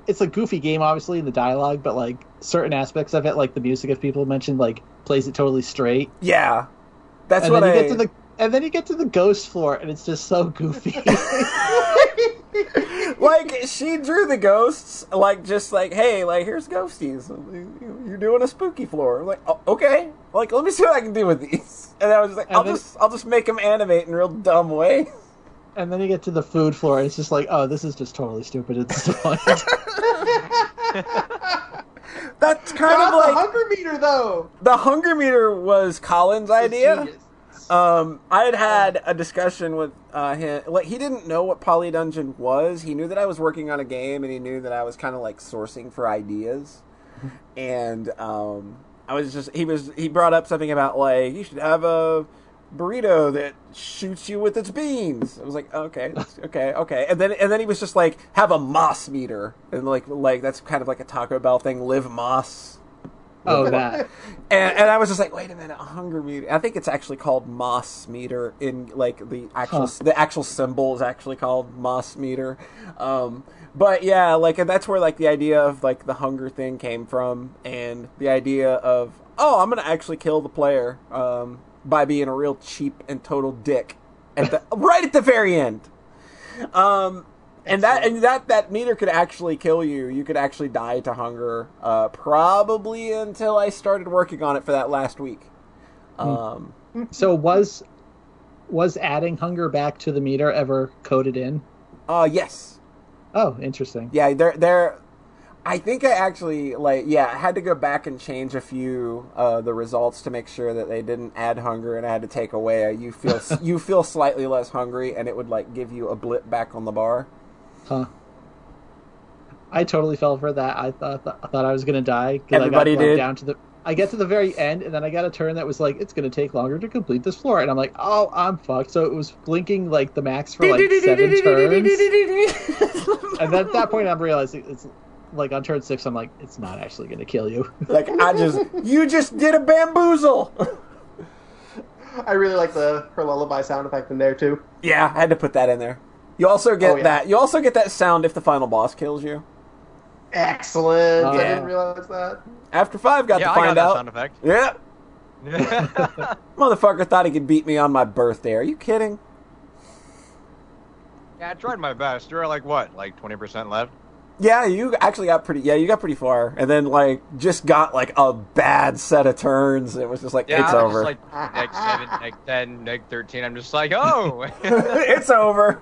it's a goofy game, obviously in the dialogue, but like certain aspects of it, like the music, as people mentioned, like plays it totally straight. Yeah, that's and what then you I. get to the and then you get to the ghost floor, and it's just so goofy. [laughs] [laughs] like she drew the ghosts, like just like, hey, like here's ghosties. You're doing a spooky floor. I'm like, oh, okay. Like, let me see what I can do with these. [laughs] And I was like, And I'll then- just, I'll just make them animate in real dumb way. and then you get to the food floor, and it's just like, oh, this is just totally stupid at this [laughs] point. That's kind Not of like the hunger meter though. the hunger meter was Colin's idea. Genius. Um, I had had a discussion with uh, him. Like, he didn't know what Poly Dungeon was. He knew that I was working on a game, and he knew that I was kind of like sourcing for ideas. And um, I was just he was he brought up something about like you should have a burrito that shoots you with its beans. I was like, okay, okay, okay. And then and then he was just like, have a más meter, and like like that's kind of like a Taco Bell thing. Live Más. Oh, that. And, and I was just like, wait a minute, hunger meter. I think it's actually called Más meter. In like the actual Huh. the actual symbol is actually called Más meter. Um, but yeah, like and that's where like the idea of like the hunger thing came from, and the idea of oh, I'm gonna actually kill the player um, by being a real cheap and total dick at the [laughs] right at the very end. Um, and that and that that meter could actually kill you. You could actually die to hunger. Uh, probably until I started working on it for that last week. Um, So was was adding hunger back to the meter ever coded in? uh, yes, Oh, interesting. yeah. They're they're. I think I actually like yeah. I had to go back and change a few uh, the results to make sure that they didn't add hunger, and I had to take away a you feel [laughs] you feel slightly less hungry, and it would like give you a blip back on the bar. Huh. I totally fell for that. I thought I thought I was gonna die. 'cause Everybody I got did. down to the I get to the very end, and then I got a turn that was like, it's going to take longer to complete this floor. And I'm like, oh, I'm fucked. So it was blinking like the max for like seven turns. And then at that point, I'm realizing it's like on turn six, I'm like, it's not actually going to kill you. [laughs] Like I just, you just did a bamboozle. [laughs] I really like the her lullaby sound effect in there too. yeah, I had to put that in there. You also get Oh, yeah. that. You also get that sound if the final boss kills you. Excellent. Oh, I yeah. didn't realize that. After five, got yeah, to I got find that out. sound effect. Yeah, [laughs] motherfucker thought he could beat me on my birthday. Are you kidding? yeah, I tried my best. You're like what, like twenty percent left? Yeah, you actually got pretty. Yeah, you got pretty far, and then like just got like a bad set of turns. It was just like Yeah, it's I'm over. Just like [laughs] neg seven, neg ten, neg thirteen. I'm just like, oh. [laughs] it's over.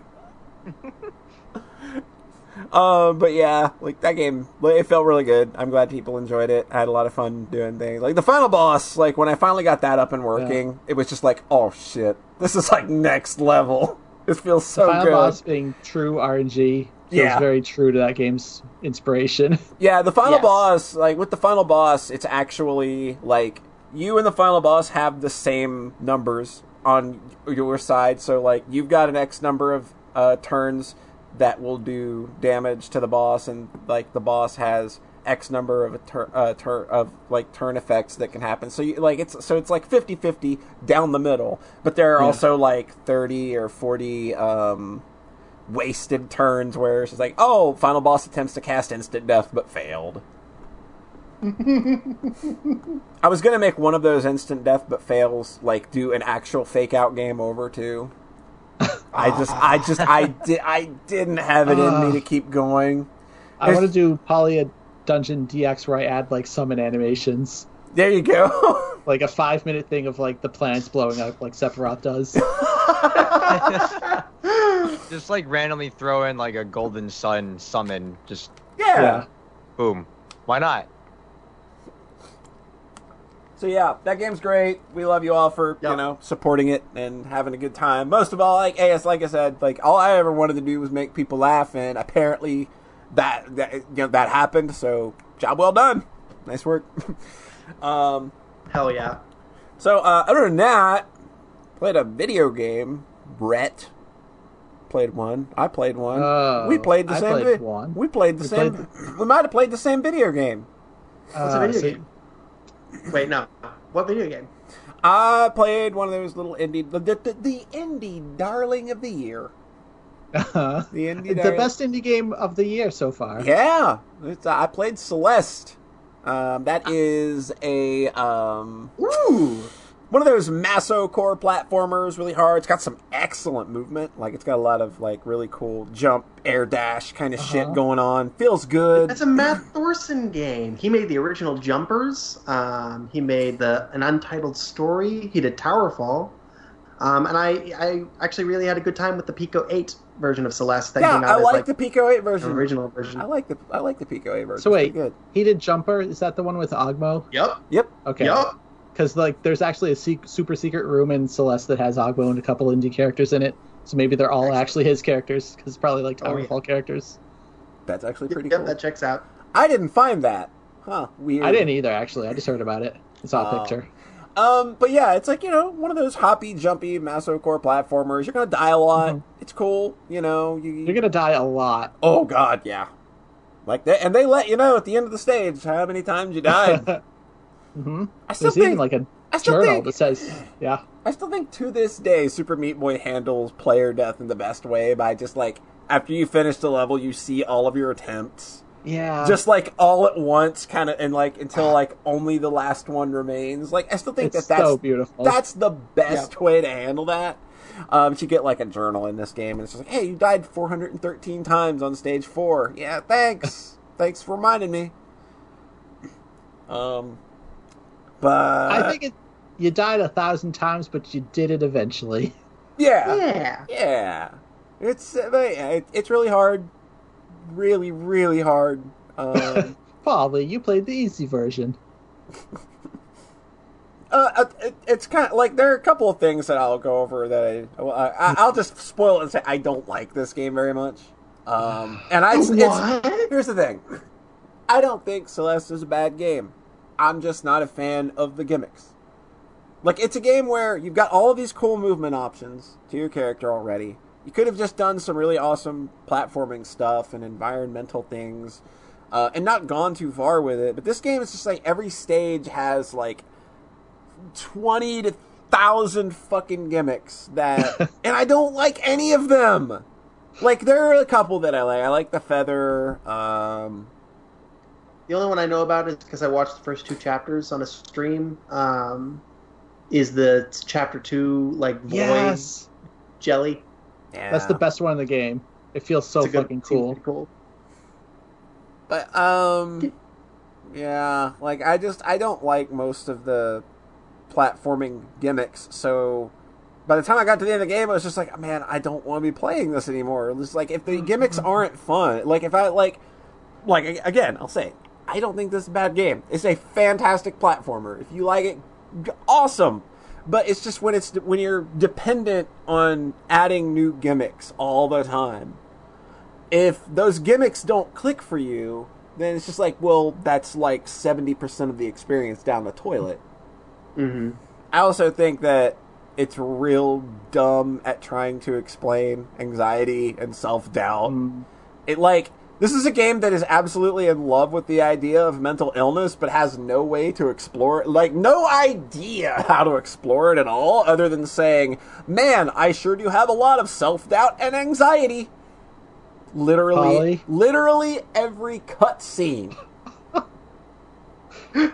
Um, [laughs] but yeah, like that game, like, it felt really good. I'm glad people enjoyed it. I had a lot of fun doing things. Like the final boss, like when I finally got that up and working, it was just like, oh shit, this is like next level. [laughs] This feels so Final good. boss being true RNG feels Yeah. very true to that game's inspiration. [laughs] Yeah, the final Yes. boss, like with the final boss, it's actually like you and the final boss have the same numbers on your side. So like you've got an X number of uh, turns that will do damage to the boss, and like the boss has X number of a tur- uh, tur- of like turn effects that can happen. So you like it's so it's like 50-50 down the middle, but there are Yeah. also like thirty or forty. Um, wasted turns where it's just like, oh, final boss attempts to cast instant death but failed. [laughs] I was gonna make one of those instant death but fails, like do an actual fake out game over too. I just, I just, I [laughs] did, I didn't have it in me to keep going. I want to do Poly Dungeon DX where I add like summon animations. There you go. [laughs] Like a five minute thing of like the planets blowing up like Sephiroth does. [laughs] just like randomly throw in like a golden sun summon. Just yeah. yeah. boom. Why not? So yeah, that game's great. We love you all for you know supporting it and having a good time. Most of all, like AS, like I said, like all I ever wanted to do was make people laugh, and apparently that that you know that happened. So job well done. Nice work. [laughs] um, Hell yeah. so uh, other than that, played a video game. Rhett played one. I played one. Oh, we played the I same. played vi- one. We played the We same. played We might have played the same video game. What's Uh, a video so- game? Wait, no. What video game? I played one of those little indie, the, the, the indie darling of the year. Uh-huh. The indie, the best indie game of the year so far. Yeah, it's, uh, I played Celeste. Um, that is a um, Ooh. One of those masocore platformers, really hard. It's got some excellent movement. Like it's got a lot of like really cool jump, air dash kind of shit Uh-huh. going on. Feels good. That's a Matt Thorson game. He made the original Jumpers. Um, he made the an Untitled Story. He did Towerfall. Um, and I, I actually really had a good time with the Pico 8 version of Celeste that yeah, came out I as like like the Pico 8 version. original version. I like the I like the Pico 8 version. So wait, pretty good. he did Jumper. Is that the one with Ogmo? Yep. Yep. Okay. Yep. Because like, there's actually a sec- super secret room in Celeste that has Ogmo and a couple indie characters in it. So maybe they're all actually his characters. Because probably like Oh, yeah. Towerfall characters. That's actually pretty Yep, cool. that checks out. I didn't find that. Huh. Weird. I didn't either. Actually, I just heard about it. I saw a Oh. picture. Um, but yeah, it's like you know one of those hoppy, jumpy, masocore platformers. You're gonna die a lot. Mhm. It's cool, you know. You, You're gonna die a lot. oh god, yeah. Like that, and they let you know at the end of the stage how many times you died. [laughs] hmm I still There's even think like a I still journal think that says, yeah. I still think to this day Super Meat Boy handles player death in the best way by just like after you finish the level, you see all of your attempts. Yeah. just like all at once, kind of, and like until like only the last one remains. Like I still think it's that that's so beautiful. that's the best way to handle that. Um, but you get like a journal in this game, and it's just like, hey, you died 413 times on stage four. Yeah, thanks, [laughs] thanks for reminding me. Um, but I think it. You died a thousand times, but you did it eventually. [laughs] yeah, Yeah. yeah, it's uh, but, yeah, it, it's really hard, really, really hard. Um, [laughs] Probably you played the easy version. [laughs] Uh, it, it's kind of like there are a couple of things that I'll go over that I, I I'll just spoil it and say I don't like this game very much. Um, and I it's, here's the thing, I don't think Celeste is a bad game. I'm just not a fan of the gimmicks. Like it's a game where you've got all of these cool movement options to your character already. You could have just done some really awesome platforming stuff and environmental things, uh, and not gone too far with it. But this game is just like every stage has like twenty to thousand fucking gimmicks that, [laughs] and I don't like any of them. Like there are a couple that I like. I like the feather. Um, The only one I know about is because I watched the first two chapters on a stream. Um, is the chapter two like void Yes, jelly? yeah. that's the best one in the game. It feels so It's a fucking seems cool. pretty cool. But um, yeah, like I just I don't like most of the platforming gimmicks. So by the time I got to the end of the game, I was just like, man, I don't want to be playing this anymore. It's like if the gimmicks aren't fun, like if I like, like again, I'll say, I don't think this is a bad game. It's a fantastic platformer. If you like it, awesome. But it's just when it's when you're dependent on adding new gimmicks all the time if those gimmicks don't click for you, then it's just like, well, that's like 70% of the experience down the toilet. Mm-hmm. I also think that it's real dumb at trying to explain anxiety and self doubt. Mm, It like, this is a game that is absolutely in love with the idea of mental illness, but has no way to explore it. Like, no idea [laughs] how to explore it at all, other than saying, man, I sure do have a lot of self doubt and anxiety. Literally, Polly? literally every cutscene. [laughs]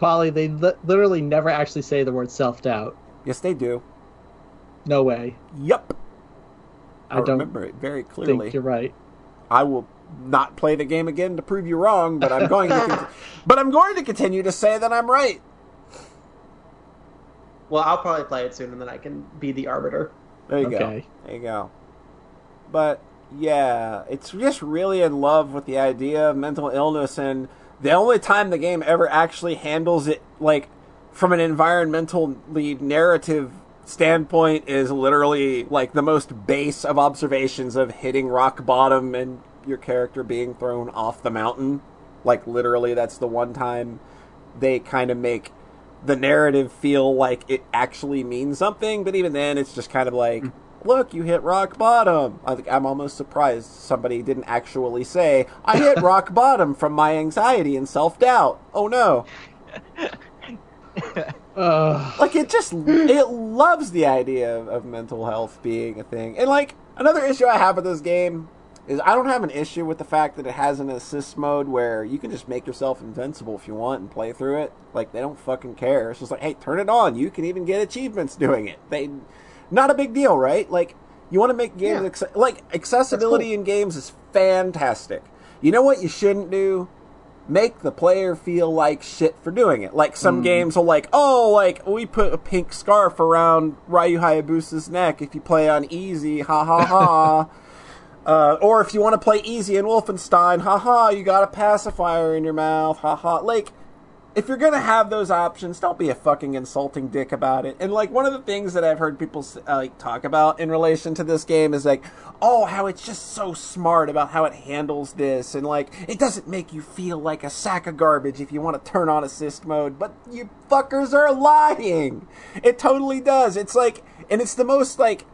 Polly, they li- literally never actually say the word self doubt. Yes, they do. No way. Yep. I, I, don't remember it very clearly. think you're right. I will not play the game again to prove you wrong, but I'm going to, con- [laughs] but I'm going to continue to say that I'm right. Well, I'll probably play it soon, and then I can be the arbiter. There you Okay. go. There you go. But yeah, it's just really in love with the idea of mental illness, and the only time the game ever actually handles it, like from an environmentally narrative standpoint, is literally like the most base of observations of hitting rock bottom and your character being thrown off the mountain. Like literally, that's the one time they kind of make the narrative feel like it actually means something, but even then, it's just kind of like, look, you hit rock bottom. I think I'm almost surprised somebody didn't actually say, I hit [laughs] rock bottom from my anxiety and self doubt. Oh no. [laughs] Uh, Like it just it loves the idea of, of mental health being a thing. And like another issue I have with this game is I don't have an issue with the fact that it has an assist mode where you can just make yourself invincible if you want and play through it. Like they don't fucking care. It's just like, hey, turn it on. You can even get achievements doing it. They not a big deal, right? Like you want to make games Yeah. acce- like accessibility in games is fantastic. You know what you shouldn't do? make the player feel like shit for doing it. Like some hmm. games will like, oh, like we put a pink scarf around Ryu Hayabusa's neck if you play on easy, ha ha ha. [laughs] uh, or if you want to play easy in Wolfenstein, ha ha, you got a pacifier in your mouth, ha ha. Like, if you're gonna have those options, don't be a fucking insulting dick about it. And like one of the things that I've heard people uh, like talk about in relation to this game is like, oh, how it's just so smart about how it handles this, and like it doesn't make you feel like a sack of garbage if you want to turn on assist mode. But you fuckers are lying. It totally does. It's like, and it's the most like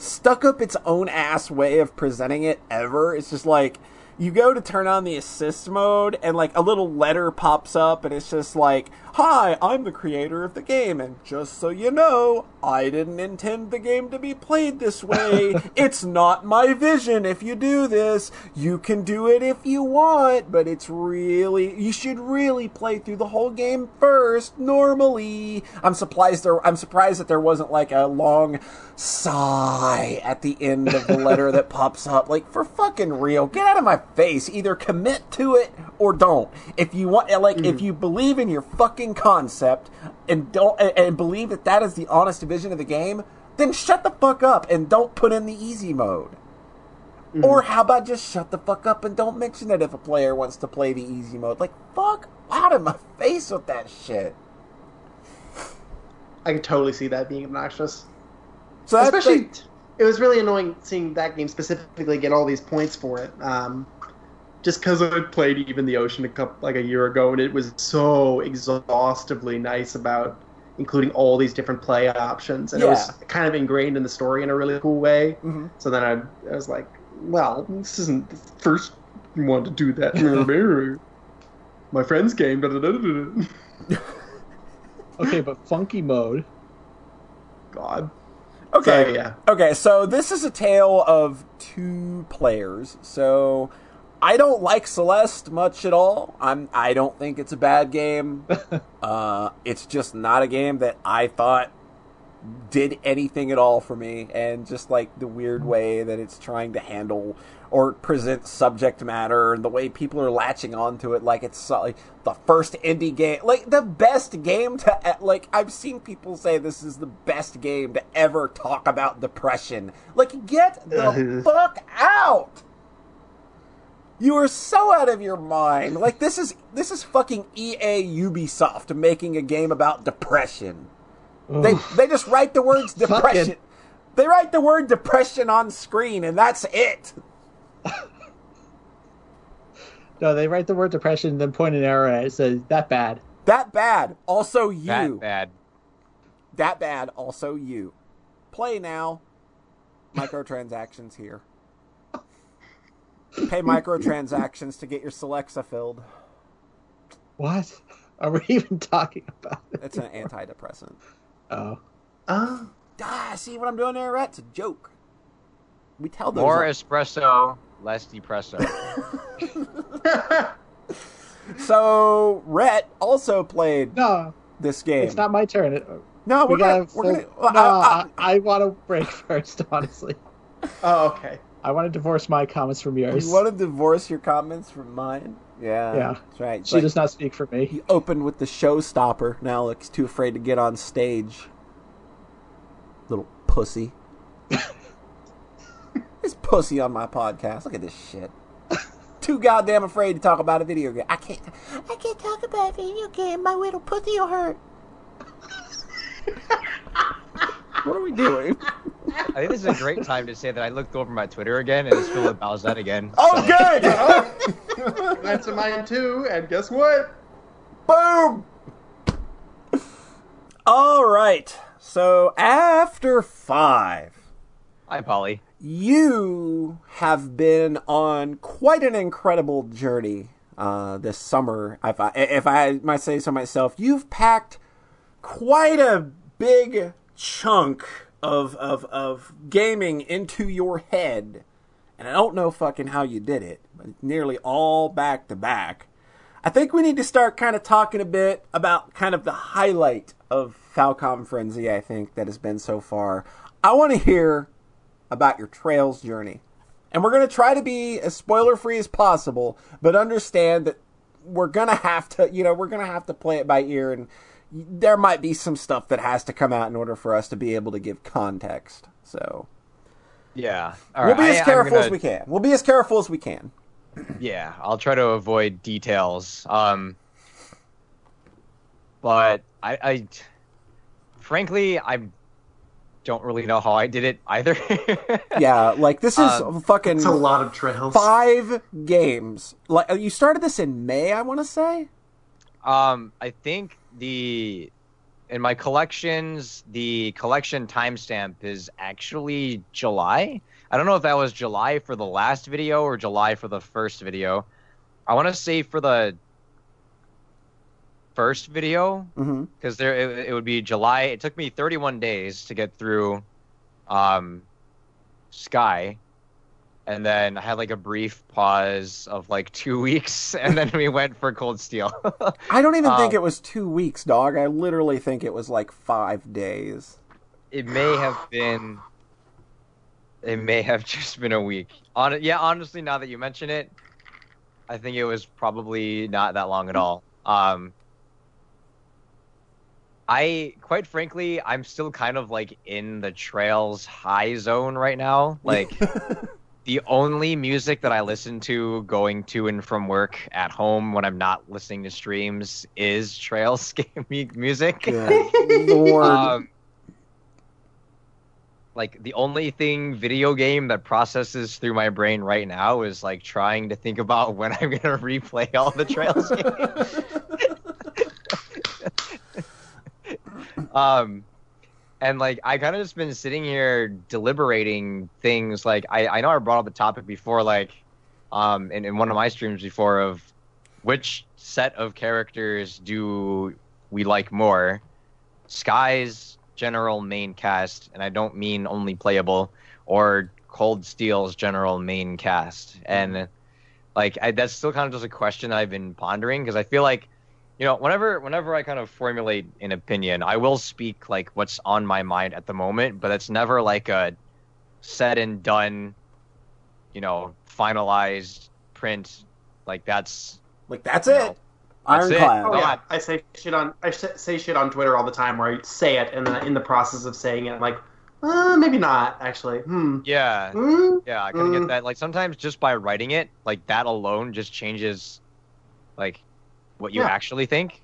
stuck up its own ass way of presenting it ever. It's just like you go to turn on the assist mode and like a little letter pops up and it's just like, "Hi, I'm the creator of the game and just so you know, I didn't intend the game to be played this [laughs] way. it's not my vision if you do this. You can do it if you want, but it's really you should really play through the whole game first normally." I'm surprised there I'm surprised that there wasn't like a long sigh at the end of the letter that [laughs] pops up. Like for fucking real, get out of my face. Either commit to it or don't. If you want, like, if mm. you believe in your fucking concept and don't and, believe that that is the honest vision of the game, then shut the fuck up and don't put in the easy mode. Or how about just shut the fuck up and don't mention it if a player wants to play the easy mode? Like, fuck out of my [laughs] face with that shit. I could totally see that being obnoxious. So Especially, like- it was really annoying seeing that game specifically get all these points for it. Um, just because I played even the ocean a couple like a year ago, and it was so exhaustively nice about including all these different play options, and it was kind of ingrained in the story in a really cool way. hmm So then I, I was like, well, this isn't the first one to do that. My friend's game. [laughs] Okay, but funky mode. God. Okay. So, yeah. Okay, so this is a tale of two players. So I don't like Celeste much at all. I'm I don't think it's a bad game. [laughs] uh, it's just not a game that I thought did anything at all for me and just like the weird way that it's trying to handle or present subject matter and the way people are latching onto it like it's like the first indie game like the best game to like I've seen people say this is the best game to ever talk about depression like get the [laughs] fuck out you are so out of your mind like this is this is fucking EA Ubisoft making a game about depression they Ugh. they just write the words Fucking- depression. They write the word depression on screen, and that's it. no, they write the word depression, and then point an arrow at it. Says that bad. That bad. Also you. That bad. That bad. Also you. Play now. Microtransactions here. Pay microtransactions to get your Celexa filled. What are we [laughs] even talking about? It's an antidepressant. Oh, Uh, Ah, see what I'm doing there, Rhett? It's a joke. We tell those. More espresso, less depresso. [laughs] so Rhett also played no, this game. it's not my turn. It- no, we're we gotta. gonna. We're gonna. no, I- I- I, I want to break [laughs] first. Honestly, oh, okay. I want to divorce my comments from yours. You want to divorce your comments from mine? Yeah. Yeah. That's right. It's she like does not speak for me. He opened with the showstopper. Now looks too afraid to get on stage. Little pussy. [laughs] This pussy on my podcast. Look at this shit. Too goddamn afraid to talk about a video game. I can't. I can't talk about a video game. My little pussy will hurt. [laughs] what are we doing? I think this is a great time to say that I looked over my Twitter again and it's filled with Bowsette again. Oh, good. [laughs] Oh, that's mine too. And guess what? Boom! All right. So after five, Hi, Polly. you have been on quite an incredible journey uh, this summer. If I, if I might say so myself, you've packed quite a big chunk of, of, of gaming into your head. And I don't know fucking how you did it, but nearly all back to back. I think we need to start kind of talking a bit about kind of the highlight of Falcom Frenzy, I think, that has been so far. I want to hear about your Trails journey. And we're going to try to be as spoiler free as possible, but understand that we're going to have to, you know, we're going to have to play it by ear and there might be some stuff that has to come out in order for us to be able to give context. So, Yeah. All we'll right. be as I- careful gonna- as we can. We'll be as careful as we can. [clears throat] Yeah, I'll try to avoid details. Um, but I, I, frankly, I don't really know how I did it either. [laughs] Yeah, like this is Um, fucking It's a lot of trails. five games. Like you started this in May, I want to say. Um, I think the in my collections, the collection timestamp is actually July. I don't know if that was July for the last video or July for the first video. I want to say for the first video Mm-hmm. because there it, it would be July. It took me 31 days to get through um, Sky, and then I had like a brief pause of like two [laughs] weeks, and then we went for Cold Steel. [laughs] I don't even think Um, it was two weeks, dog. I literally think it was like five days. it may have been. It may have [laughs] just been a week. On yeah, honestly, now that you mention it, I think it was probably not that long at all. Um, I quite frankly, I'm still kind of like in the trails high zone right now. Like the only music that I listen to going to and from work at home when I'm not listening to streams is [laughs] trails game music. [laughs] Um, like the only thing video game that processes through my brain right now is like trying to think about [laughs] when I'm gonna replay all the Trails games. um, and like I kind of just been sitting here deliberating things. Like I, I know I brought up the topic before, like um, in, in one of my streams before of which set of characters do we like more? Sky's general main cast, and I don't mean only playable, or Cold Steel's general main cast. And like I, that's still kind of just a question that I've been pondering because I feel like you know whenever whenever I kind of formulate an opinion, I will speak like what's on my mind at the moment, but it's never like a said and done, you know, finalized print. Like that's Like that's No. it. That's it. Ironclad. Oh Yeah. yeah, I say shit on I say shit on Twitter all the time where I say it and then in the process of saying it, I'm like, uh, maybe not actually. Hmm. yeah. Hmm? Yeah, I kind of Mm. get that. Like sometimes just by writing it, like that alone just changes, like, what you Yeah. actually think.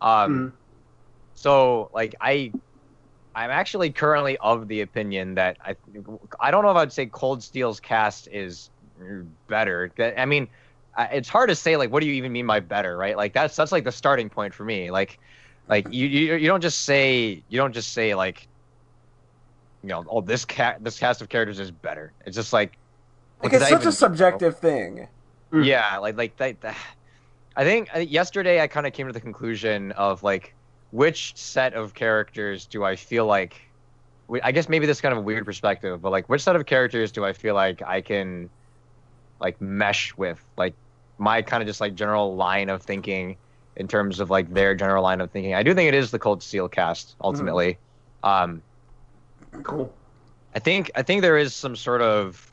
Um. Hmm. So like I, I'm actually currently of the opinion that I, I don't know if I'd say Cold Steel's cast is better. I mean, it's hard to say like what do you even mean by better, right? Like that's that's like the starting point for me. Like, like you you, you don't just say you don't just say like. You know, oh, this cat, this cast of characters is better. It's just like, Like it's such even a subjective thing. Mm. Yeah, like like that. that- I think yesterday I kind of came to the conclusion of like which set of characters do I feel like. I guess maybe this is kind of a weird perspective, but like which set of characters do I feel like I can like mesh with like my kind of just like general line of thinking in terms of like their general line of thinking. I do think it is the Cold Steel cast ultimately. Um, Cool. I think I think there is some sort of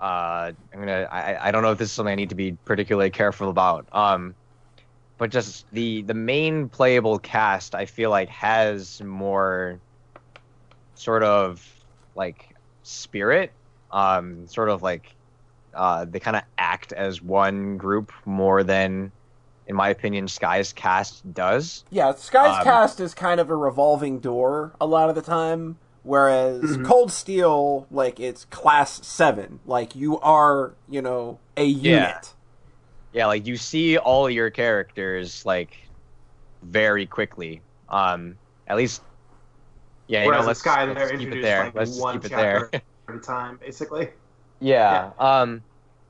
uh, I'm gonna I, I don't know if this is something I need to be particularly careful about. Um, but just the the main playable cast I feel like has more sort of like spirit. Um, sort of like uh, they kind of act as one group more than, in my opinion, Sky's cast does. Yeah, Sky's Um, cast is kind of a revolving door a lot of the time, whereas Mhm. Cold Steel, like it's class seven, like you are, you know, a unit. yeah like you see all your characters like very quickly um at least yeah you know let's, Sky, let's they're keep it there like let's one keep it there chapter at a time, basically. [laughs] yeah um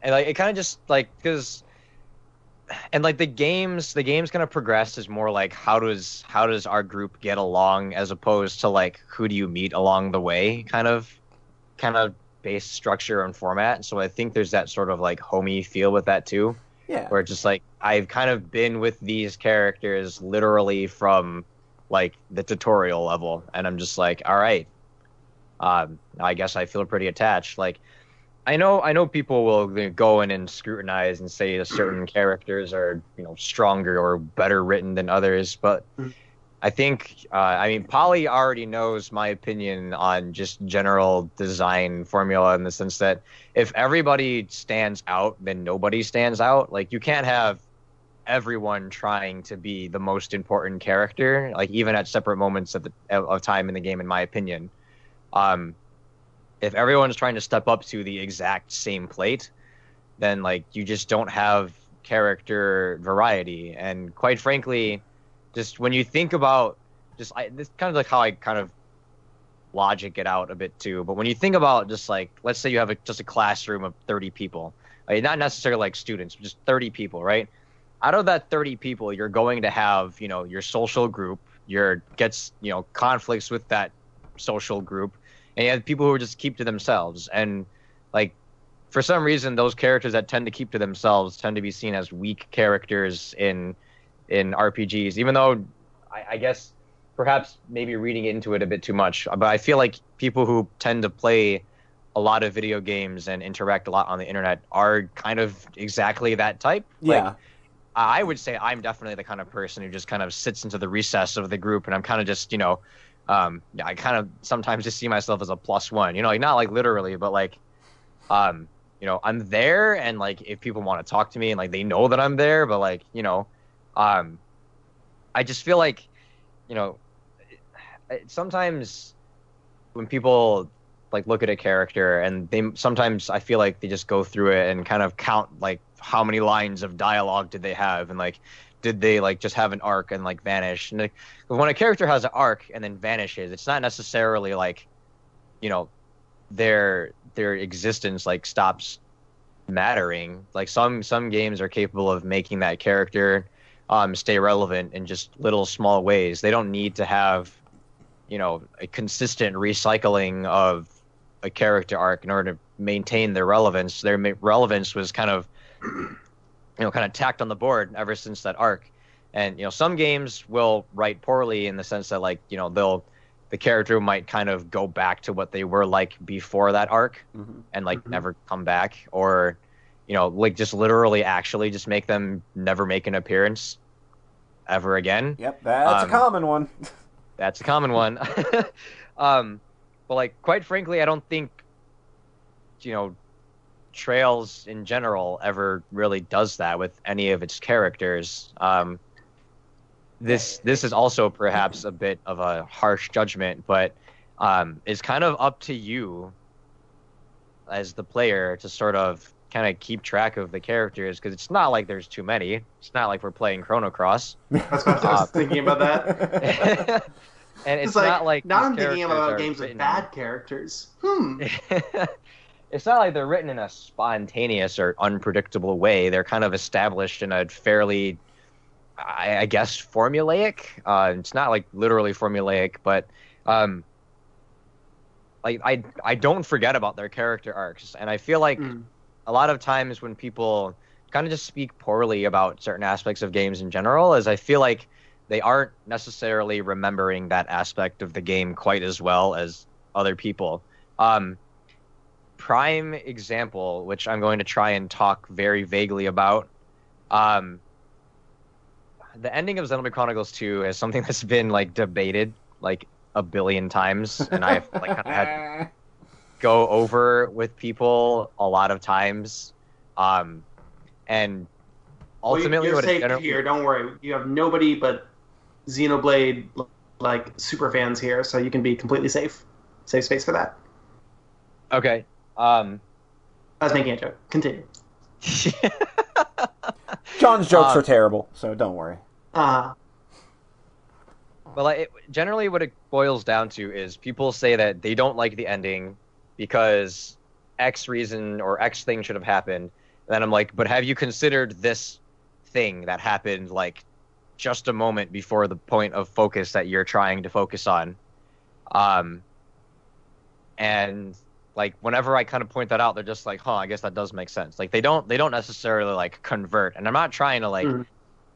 and like it kind of just like because and like the games the games kind of progress is more like how does how does our group get along as opposed to like who do you meet along the way kind of kind of base structure and format so i think there's that sort of like homey feel with that too Yeah. where it's just like I've kind of been with these characters literally from like the tutorial level, and I'm just like, all right, um, I guess I feel pretty attached. Like, I know I know people will go in and scrutinize and say that certain characters are you know stronger or better written than others, but Mhm. I think uh, I mean Polly already knows my opinion on just general design formula in the sense that if everybody stands out, then nobody stands out. Like you can't have everyone trying to be the most important character, like even at separate moments of, the, of time in the game, in my opinion. Um, if everyone's trying to step up to the exact same plate, then like you just don't have character variety. And quite frankly, just when you think about just I, this kind of like how I kind of logic it out a bit too. But when you think about just like let's say you have a, just a classroom of 30 people, like, not necessarily like students, but just 30 people, right? Out of that 30 people, you're going to have you know your social group, your gets you know conflicts with that social group, and you have people who just keep to themselves and like for some reason those characters that tend to keep to themselves tend to be seen as weak characters in in RPGs, even though I, I guess perhaps maybe reading into it a bit too much. But I feel like people who tend to play a lot of video games and interact a lot on the internet are kind of exactly that type. Yeah. Like, I would say I'm definitely the kind of person who just kind of sits into the recess of the group, and I'm kind of just you know, um, I kind of sometimes just see myself as a plus one. You know, like not like literally, but like, um, you know, I'm there, and like if people want to talk to me, and like they know that I'm there, but like you know, um, I just feel like, you know, sometimes when people like look at a character and they sometimes I feel like they just go through it and kind of count like how many lines of dialogue did they have and like did they like just have an arc and like vanish? And like, when a character has an arc and then vanishes it's not necessarily like you know their their existence like stops mattering. Like some some games are capable of making that character um stay relevant in just little small ways. They don't need to have you know a consistent recycling of a character arc in order to maintain their relevance. Their relevance was kind of you know kind of tacked on the board ever since that arc and you know some games will write poorly in the sense that like you know they'll the character might kind of go back to what they were like before that arc Mhm. and like Mhm. never come back or you know like just literally actually just make them never make an appearance ever again Yep, that's Um, a common one. [laughs] that's a common one [laughs] um but like quite frankly i don't think you know trails in general ever really does that with any of its characters um this this is also perhaps a bit of a harsh judgment but um it's kind of up to you as the player to sort of kind of keep track of the characters because it's not like there's too many it's not like we're playing chrono cross That's what I was thinking about that. [laughs] and it's, It's, like, not like now I'm thinking about games with bad characters. Hmm. [laughs] [laughs] it's not like they're written in a spontaneous or unpredictable way. They're kind of established in a fairly, I, I guess, formulaic. Uh, it's not like literally formulaic, but um, like I I don't forget about their character arcs, and I feel like Mm. a lot of times when people kind of just speak poorly about certain aspects of games in general is I feel like they aren't necessarily remembering that aspect of the game quite as well as other people. Um, prime example, which I'm going to try and talk very vaguely about. Um, the ending of Xenoblade Chronicles 2 is something [laughs] that's been like debated like a billion times, and I've like kind of had [laughs] go over with people a lot of times. Um, and ultimately, well, what you're safe gener- here. Don't worry. You have nobody but Xenoblade like super fans here, so you can be completely safe. Safe space for that. okay. Um, I was making a joke. Continue. [laughs] John's jokes Um, are terrible, so don't worry. Uh, Well, it, generally, what it boils down to is people say that they don't like the ending because X reason or X thing should have happened. And then I'm like, but have you considered this thing that happened like just a moment before the point of focus that you're trying to focus on? Um, and like whenever I kind of point that out, they're just like, huh, I guess that does make sense. Like they don't they don't necessarily like convert. And I'm not trying to like Mhm.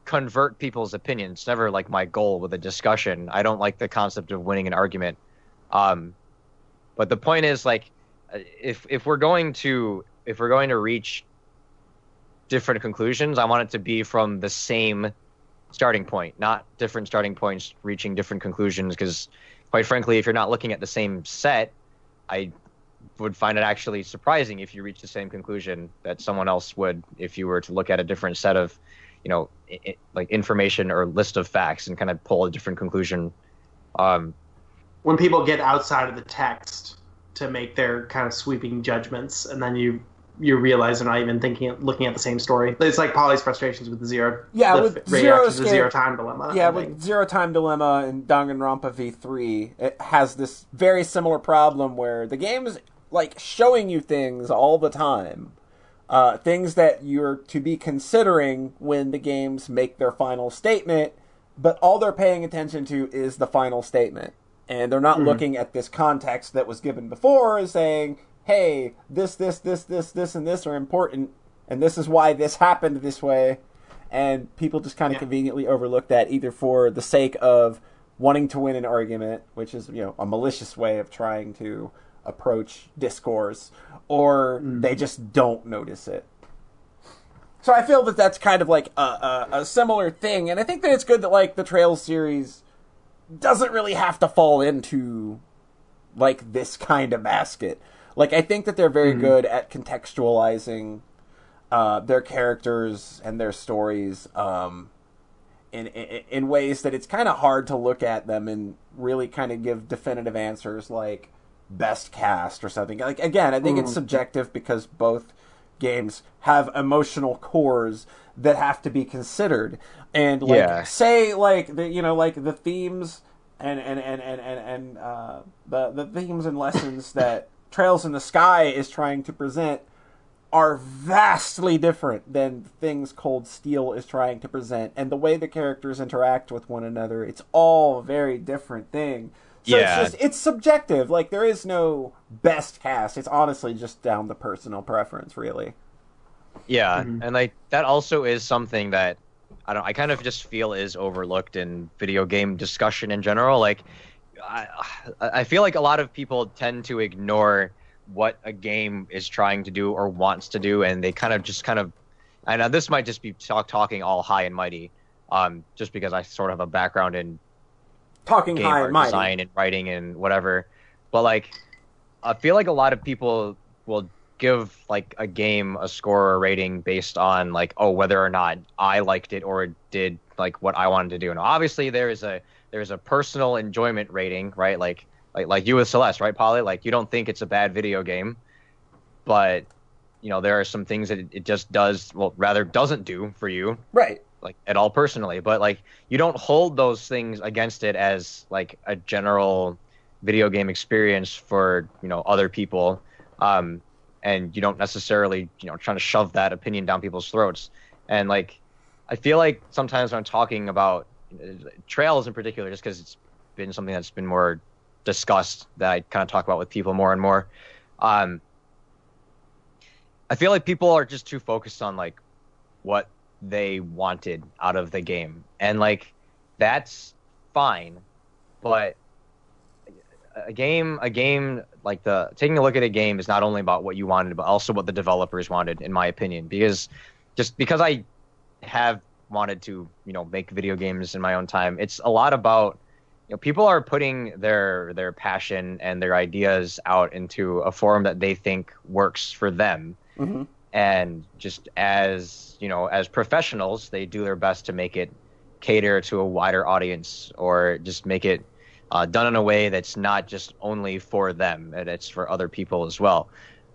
convert people's opinions. It's never like my goal with a discussion. I don't like the concept of winning an argument. Um, but the point is like, uh, if if we're going to if we're going to reach different conclusions, I want it to be from the same starting point, not different starting points reaching different conclusions. Because quite frankly, if you're not looking at the same set, I would find it actually surprising if you reach the same conclusion that someone else would if you were to look at a different set of you know i i like information or list of facts and kind of pull a different conclusion um when people get outside of the text to make their kind of sweeping judgments, and then you you realize they're not even thinking, looking at the same story. It's like Polly's frustrations with the zero. Yeah, the with f- Zero reactions to Escape- zero time dilemma. Yeah, with. Zero Time Dilemma and Danganronpa V3, it has this very similar problem where the game is like showing you things all the time. Uh, things that you're to be considering when the games make their final statement, but all they're paying attention to is the final statement. And they're not looking at this context that was given before as saying, hey, this, this, this, this, this, and this are important, and this is why this happened this way and people just kind of Yeah. conveniently overlook that either for the sake of wanting to win an argument, which is you know a malicious way of trying to approach discourse, or they just don't notice it. So I feel that that's kind of like a, a, a similar thing, and I think that it's good that like the Trails series doesn't really have to fall into like this kind of basket. Like I think that they're very good at contextualizing uh, their characters and their stories um, in, in in ways that it's kind of hard to look at them and really kind of give definitive answers like best cast or something. Like again, I think it's Mm. subjective because both games have emotional cores that have to be considered. And like Yeah. say like the you know like the themes and and and and and, and uh, the the themes and lessons [laughs] that Trails in the Sky is trying to present are vastly different than things Cold Steel is trying to present, and the way the characters interact with one another, it's all a very different thing. So Yeah. it's just it's subjective. Like there is no best cast. It's honestly just down to personal preference, really. Yeah, Mhm. and like that also is something that I don't. I kind of just feel is overlooked in video game discussion in general. Like, I, I feel like a lot of people tend to ignore what a game is trying to do or wants to do, and they kind of just kind of. I know this might just be talk, talking all high and mighty, um, just because I sort of have a background in Talking game high art and design and writing and whatever. But like, I feel like a lot of people will give like a game a score or a rating based on like, oh, whether or not I liked it or it did like what I wanted to do. And obviously, there is a there is a personal enjoyment rating, right? Like like like you with Celeste, right, Polly? Like you don't think it's a bad video game, but you know there are some things that it, it just does well rather doesn't do for you Right. Like at all personally but like you don't hold those things against it as like a general video game experience for you know other people um and you don't necessarily you know trying to shove that opinion down people's throats. And like i feel like sometimes when i'm talking about uh, trails in particular just because it's been something that's been more discussed that i kind of talk about with people more and more um i feel like people are just too focused on like what they wanted out of the game. And like that's fine but a game a game like the taking a look at a game is not only about what you wanted but also what the developers wanted in my opinion. Because just because i have wanted to you know make video games in my own time it's a lot about you know people are putting their their passion and their ideas out into a form that they think works for them. Hmm and just as you know as professionals they do their best to make it cater to a wider audience or just make it uh, done in a way that's not just only for them and it's for other people as well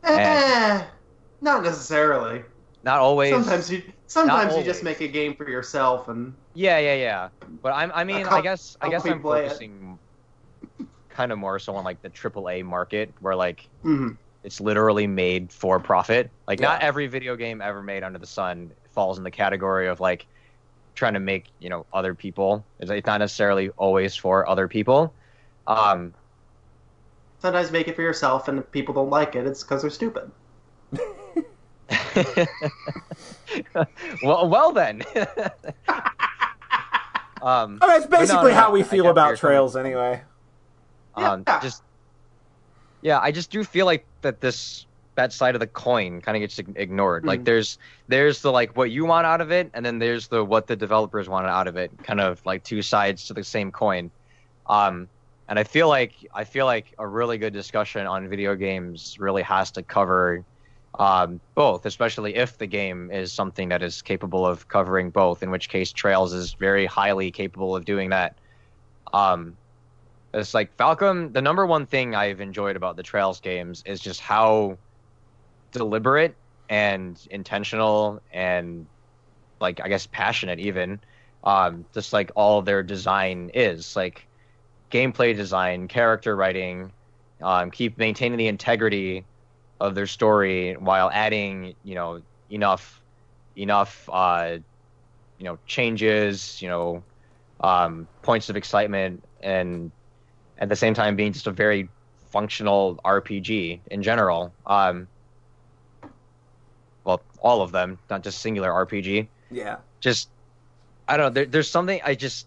Eh, not necessarily. not always Sometimes you sometimes you just make a game for yourself and yeah yeah yeah but i'm i mean i guess i guess i'm play it. focusing kind of more so on like the AAA market where like mhm. It's literally made for profit. Like not every video game ever made under the sun falls in the category of like trying to make you know other people. It's, it's not necessarily always for other people. Um, sometimes make it for yourself and if people don't like it, it's because they're stupid. [laughs] [laughs] well, well then. [laughs] um, I mean, it's But no, basically no, how we I feel get about you're Trails, anyway. um, Yeah. just yeah, I just do feel like that this that side of the coin kind of gets ig- ignored. Like Mhm. there's there's the like what you want out of it, and then there's the what the developers want out of it. Kind of like two sides to the same coin. Um, and I feel like I feel like a really good discussion on video games really has to cover um, both, especially if the game is something that is capable of covering both. In which case, Trails is very highly capable of doing that. Um, it's like Falcom. The number one thing I've enjoyed about the Trails games is just how deliberate and intentional and like I guess passionate even. Um, just like all their design is like gameplay design, character writing, um, keep maintaining the integrity of their story while adding you know enough enough uh, you know changes, you know um, points of excitement and at the same time being just a very functional RPG in general. Um, well, all of them, not just singular RPG. Yeah. Just, I don't know. There, there's something I just.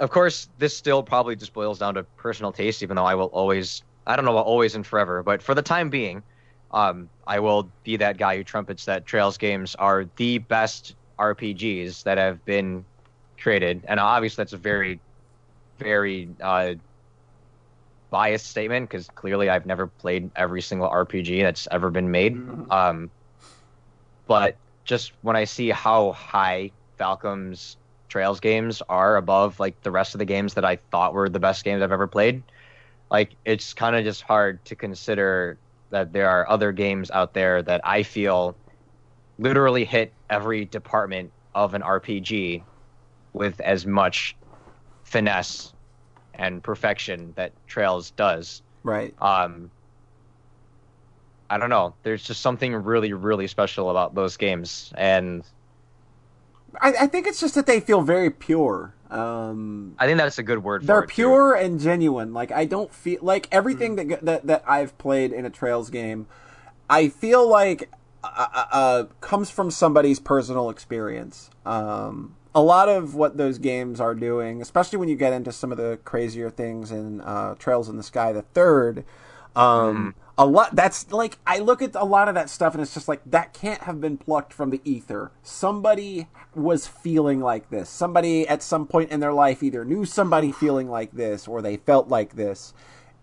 Of course, this still probably just boils down to personal taste, even though I will always. I don't know about always and forever, but for the time being, um, I will be that guy who trumpets that Trails games are the best RPGs that have been created. And obviously, that's a very, very uh, biased statement because clearly I've never played every single RPG that's ever been made. Mhm. Um, but just when I see how high Falcom's Trails games are above like the rest of the games that I thought were the best games I've ever played, like it's kind of just hard to consider that there are other games out there that I feel literally hit every department of an RPG with as much finesse and perfection that Trails does. Right. Um, I don't know. There's just something really, really special about those games, and I, I think it's just that they feel very pure. Um, I think that's a good word. they're for it, too. pure and genuine. Like I don't feel like everything that that that I've played in a Trails game. I feel like uh, uh, uh, comes from somebody's personal experience. Um, a lot of what those games are doing, especially when you get into some of the crazier things in uh, Trails in the Sky, the third. Um, A lot. That's like I look at a lot of that stuff, and it's just like that can't have been plucked from the ether. Somebody was feeling like this. Somebody at some point in their life either knew somebody feeling like this, or they felt like this,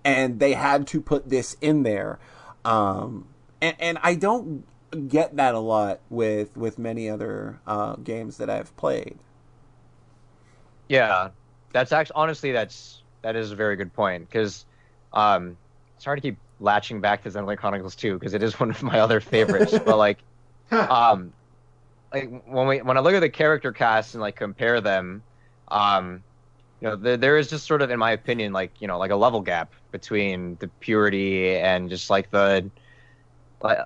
and they had to put this in there. Um, and, and I don't get that a lot with with many other uh, games that I've played. Yeah, that's actually honestly that's that is a very good point because um, it's hard to keep latching back to Xenoblade Chronicles 2 because it is [laughs] one of my other favorites. but like, [laughs] um, like when we when I look at the character cast and like compare them, um, you know, there, there is just sort of, in my opinion, like you know, like a level gap between the purity and just like the, like,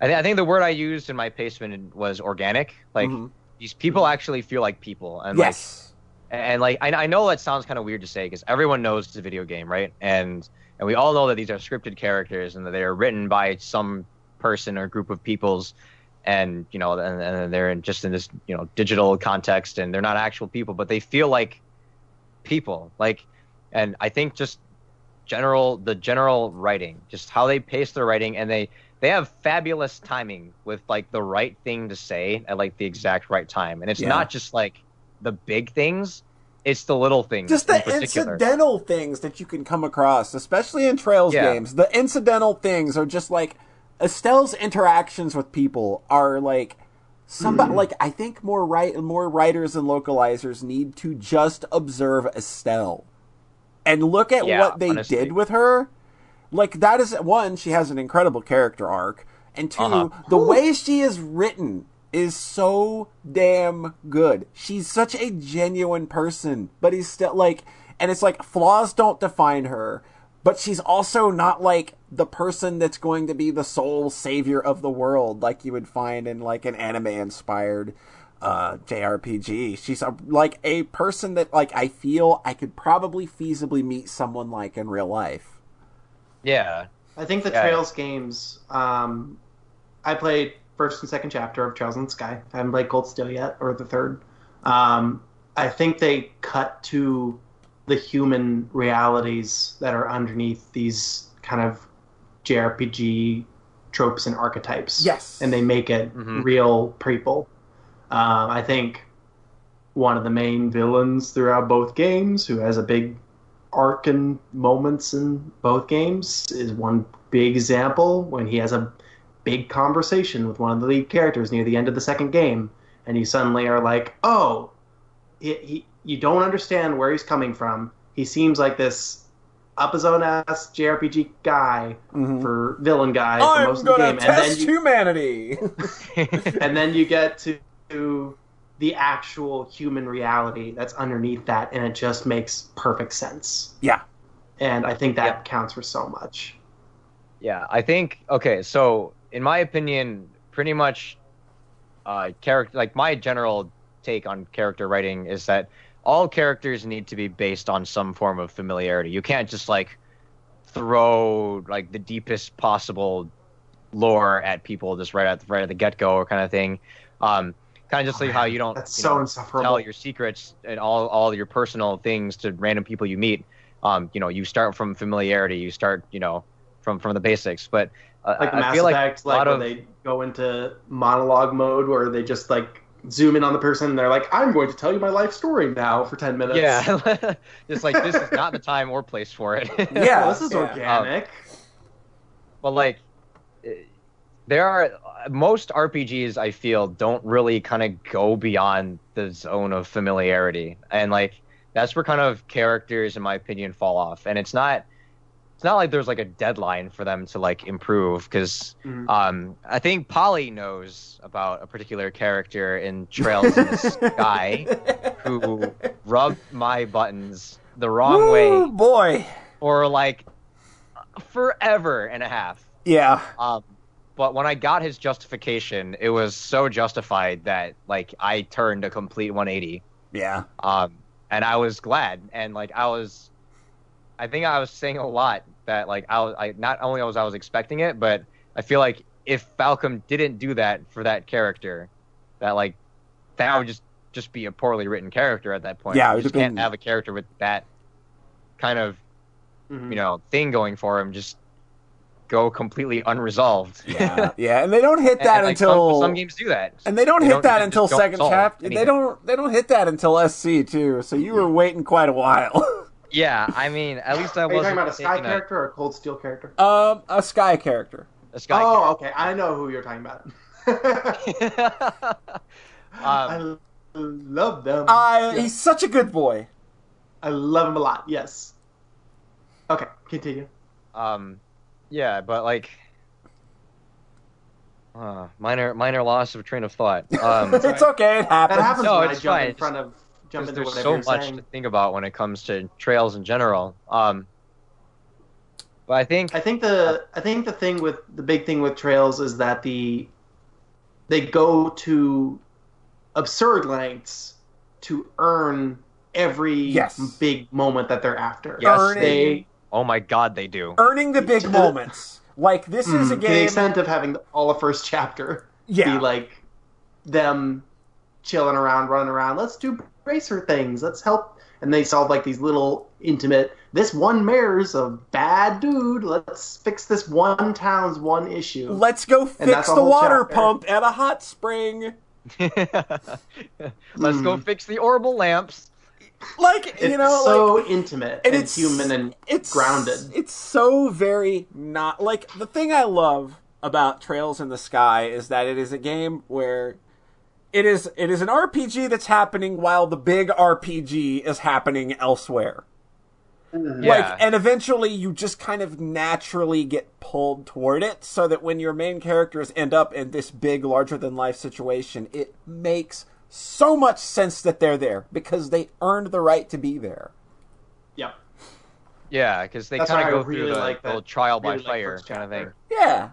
I, th- I think the word I used in my pacement was organic. Like Mhm. these people actually feel like people, and like and like I, I know that sounds kind of weird to say because everyone knows it's a video game, right? And and we all know that these are scripted characters and that they are written by some person or group of peoples, and you know, and, and they're in, just in this you know digital context, and they're not actual people, but they feel like people. Like, and I think just general the general writing, just how they pace their writing, and they they have fabulous timing with like the right thing to say at like the exact right time, and it's Yeah. not just like the big things; it's the little things. just the particular. incidental things that you can come across, especially in Trails Yeah. games. The incidental things are just like Estelle's interactions with people are like somebody mm-hmm. like I think more right more writers and localizers need to just observe Estelle and look at Yeah, what they honestly. did with her. Like that is one, she has an incredible character arc, and 2 Uh-huh. the way she is written is so damn good. She's such a genuine person, but he's still like, and it's like flaws don't define her, but she's also not like the person that's going to be the sole savior of the world like you would find in like an anime inspired uh JRPG. She's a, like a person that like I feel I could probably feasibly meet someone like in real life. Yeah, I think the Yeah. Trails games. Um, I played first and second chapter of Trails in the Sky. I haven't played Cold Steel yet, or the third. Um, I think they cut to the human realities that are underneath these kind of JRPG tropes and archetypes. Yes. and they make it Mhm. real people. Um, I think one of the main villains throughout both games, who has a big arc and moments in both games, is one big example when he has a big conversation with one of the lead characters near the end of the second game, and you suddenly are like, "Oh, he, he, you don't understand where he's coming from. He seems like this." Up his own ass JRPG guy Mhm. for villain guy for I'm most of the gonna game, and then you, humanity. [laughs] and then you get to the actual human reality that's underneath that, and it just makes perfect sense. yeah. And I think that Yep. counts for so much. Yeah, I think okay. So, in my opinion, pretty much, uh, character like my general take on character writing is that all characters need to be based on some form of familiarity. You can't just like throw like the deepest possible lore at people just right at the, right at the get go or kind of thing. Um, kind of just Oh, like how you don't That's you so know, insufferable. tell your secrets and all all your personal things to random people you meet. Um, you know, you start from familiarity. You start, you know, from from the basics. But uh, like the I Mass feel like Effect, a like lot where of they go into monologue mode, where they just like zoom in on the person. And they're like, "I'm going to tell you my life story now for ten minutes." yeah, [laughs] [laughs] just like this is not the time or place for it. Yeah. Oh, this [laughs] is yeah. organic. but like eh, there are most RPGs I feel don't really kind of go beyond the zone of familiarity, and like that's where kind of characters, in my opinion, fall off. And it's not it's not like there's like a deadline for them to like improve because Mhm. um, I think Polly knows about a particular character in Trails in the Sky [laughs] who rubbed my buttons the wrong Woo, way boy. or like forever and a half. Yeah. Um, but when I got his justification, it was so justified that like I turned a complete 180. Yeah. Um, and I was glad, and like I was, I think I was saying a lot that like I was, I not only was I was expecting it, but I feel like if Falcom didn't do that for that character, that like that would just just be a poorly written character at that point. Yeah, you just have can't have a character with that kind of Mhm. you know thing going for him just go completely unresolved. Yeah. [laughs] yeah. And they don't hit And, that like, some- until some, games do that. And they don't They hit don't- that until second solve chapter. They don't. They don't hit that until SC too. So you were waiting quite a while. [laughs] Yeah, I mean, at least I Are you wasn't talking about a Sky taking character or a Cold Steel character? um, a Sky character. a, a Sky. oh, okay. I know who you're talking about. um, [laughs] I love them. Uh, Yeah. he's such a good boy. I love him a lot. Yes. Okay, continue. um, yeah, but like, uh, minor minor loss of train of thought. [laughs] Um, it's okay. It happens. That happens No, when I it's jump fine. in front of jump into there's so much saying. to think about when it comes to trails in general. Um, but I think I think the I think the thing with the big thing with trails is that the they go to absurd lengths to earn every Yes. big moment that they're after. Yes, Earning- They oh my god, they do. earning the big [laughs] moments. Like this is a game. to the game. extent of having all the first chapter Yeah. be like them chilling around, running around. Let's do bracer things. Let's help. And they solve like these little intimate. This one mayor's a bad dude. Let's fix this one town's one issue. Let's go fix the water chapter. pump at a hot spring. [laughs] Let's go Mm. fix the orbital lamps. Like it's you know, so like intimate and and, it's human and it's grounded. It's so very not like the thing I love about Trails in the Sky is that it is a game where it is it is an RPG that's happening while the big RPG is happening elsewhere. Mm-hmm. Yeah. Like, and eventually you just kind of naturally get pulled toward it, so that when your main characters end up in this big, larger than life situation, it makes so much sense that they're there because they earned the right to be there. Yep. Yeah, because they kind of I go through really the like that- whole trial by like fire first kind of thing. Yeah.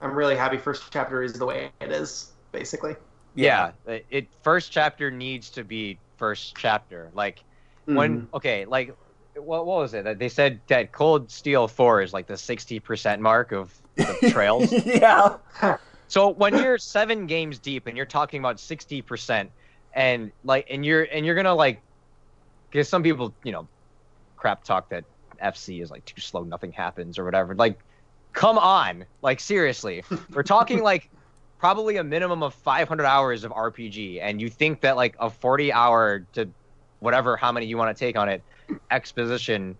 I'm really happy first chapter is the way it is, basically. Yeah, it, it first chapter needs to be first chapter. Like when Mhm. okay, like what what was it? that They said that Cold Steel Four is like the sixty percent mark of the [laughs] trails. yeah. [laughs] so when you're seven games deep and you're talking about sixty percent, and like and you're and you're gonna like, because some people you know, crap talk that FC is like too slow, nothing happens or whatever. Like, come on, like seriously, we're talking like probably a minimum of 500 hours of RPG, and you think that like a 40 hour to whatever how many you want to take on it exposition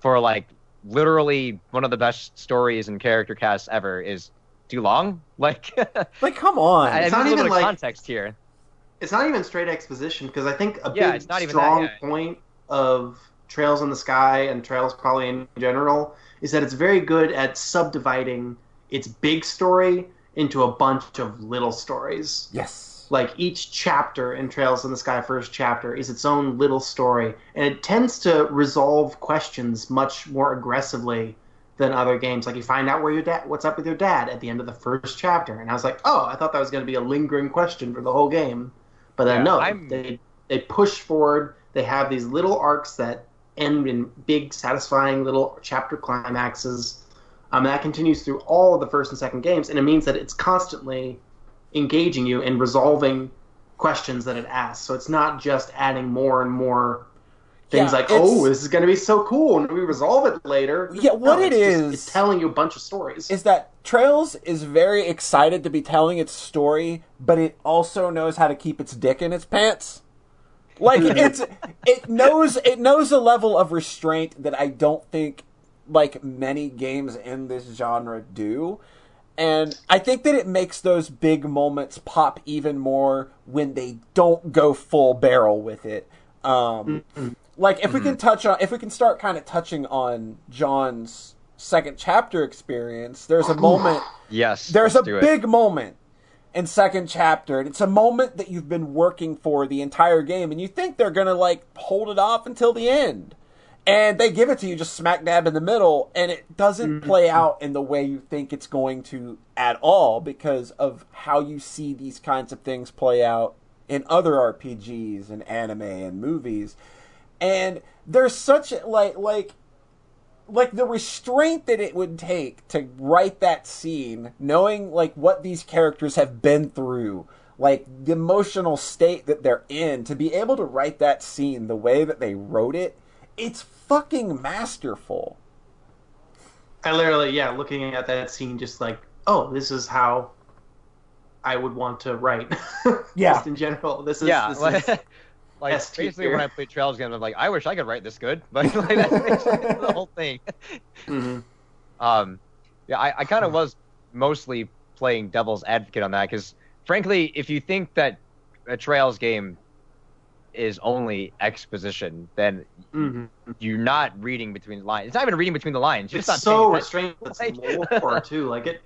for like literally one of the best stories and character casts ever is too long? [laughs] Like, Like, come on. I It's need not even like- context here. it's not even straight exposition because I think a Yeah, big it's not even that, strong yeah. point of Trails in the Sky and Trails probably in general is that it's very good at subdividing its big story into a bunch of little stories. yes. Like each chapter in Trails in the Sky first chapter is its own little story and it tends to resolve questions much more aggressively than other games. Like you find out where your dad what's up with your dad at the end of the first chapter and I was like, "Oh, I thought that was going to be a lingering question for the whole game." But then Yeah, no, I'm- they they push forward. They have these little arcs that end in big, satisfying little chapter climaxes. Um, that continues through all of the first and second games, and it means that it's constantly engaging you and resolving questions that it asks. So it's not just adding more and more things Yeah, like, "Oh, this is going to be so cool," and we resolve it later. Yeah, what No, it it's just- it's telling you a bunch of stories. Is that Trails is very excited to be telling its story, but it also knows how to keep its dick in its pants. Like [laughs] it's it knows it knows a level of restraint that I don't think like many games in this genre do. And I think that it makes those big moments pop even more when they don't go full barrel with it. Um, like if we can touch on if we can start kind of touching on John's second chapter experience, there's a moment Yes. there's a let's it. big moment in second chapter and it's a moment that you've been working for the entire game and you think they're gonna like hold it off until the end and they give it to you just smack dab in the middle and it doesn't play out in the way you think it's going to at all because of how you see these kinds of things play out in other rpgs and anime and movies and there's such like like like the restraint that it would take to write that scene knowing like what these characters have been through like the emotional state that they're in to be able to write that scene the way that they wrote it it's fucking masterful I literally, yeah, looking at that scene, just like, oh, this is how I would want to write. [laughs] Yeah. just in general, this is Yeah. This is, [laughs] like S tier. basically when I play Trails games, I'm like, I wish I could write this good, [laughs] but like that's the [laughs] whole thing. Mhm. Um, yeah, I, I kind of was mostly playing devil's advocate on that because, frankly, if you think that a Trails game is only exposition, then Mhm. you're not reading between the lines. It's not even reading between the lines. You're It's just not so restrained. It's [laughs] Like- lore too. Like it,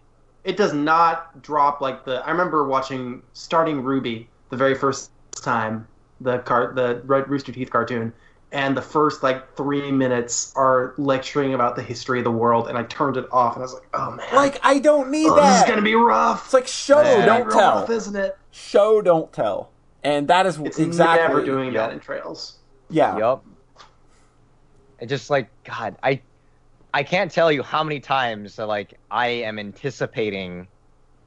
it does not drop like the. I remember watching starting RWBY the very first time the car the Red Rooster Teeth cartoon, and the first like three minutes are lecturing about the history of the world, and I turned it off, and I was like, oh man, like i don't need oh, this is gonna be rough. it's like show Man. don't tell rough, isn't it? show don't tell and that is It's exactly never doing Yep. that in Trails. yeah Yup. It just like God, I I can't tell you how many times that like I am anticipating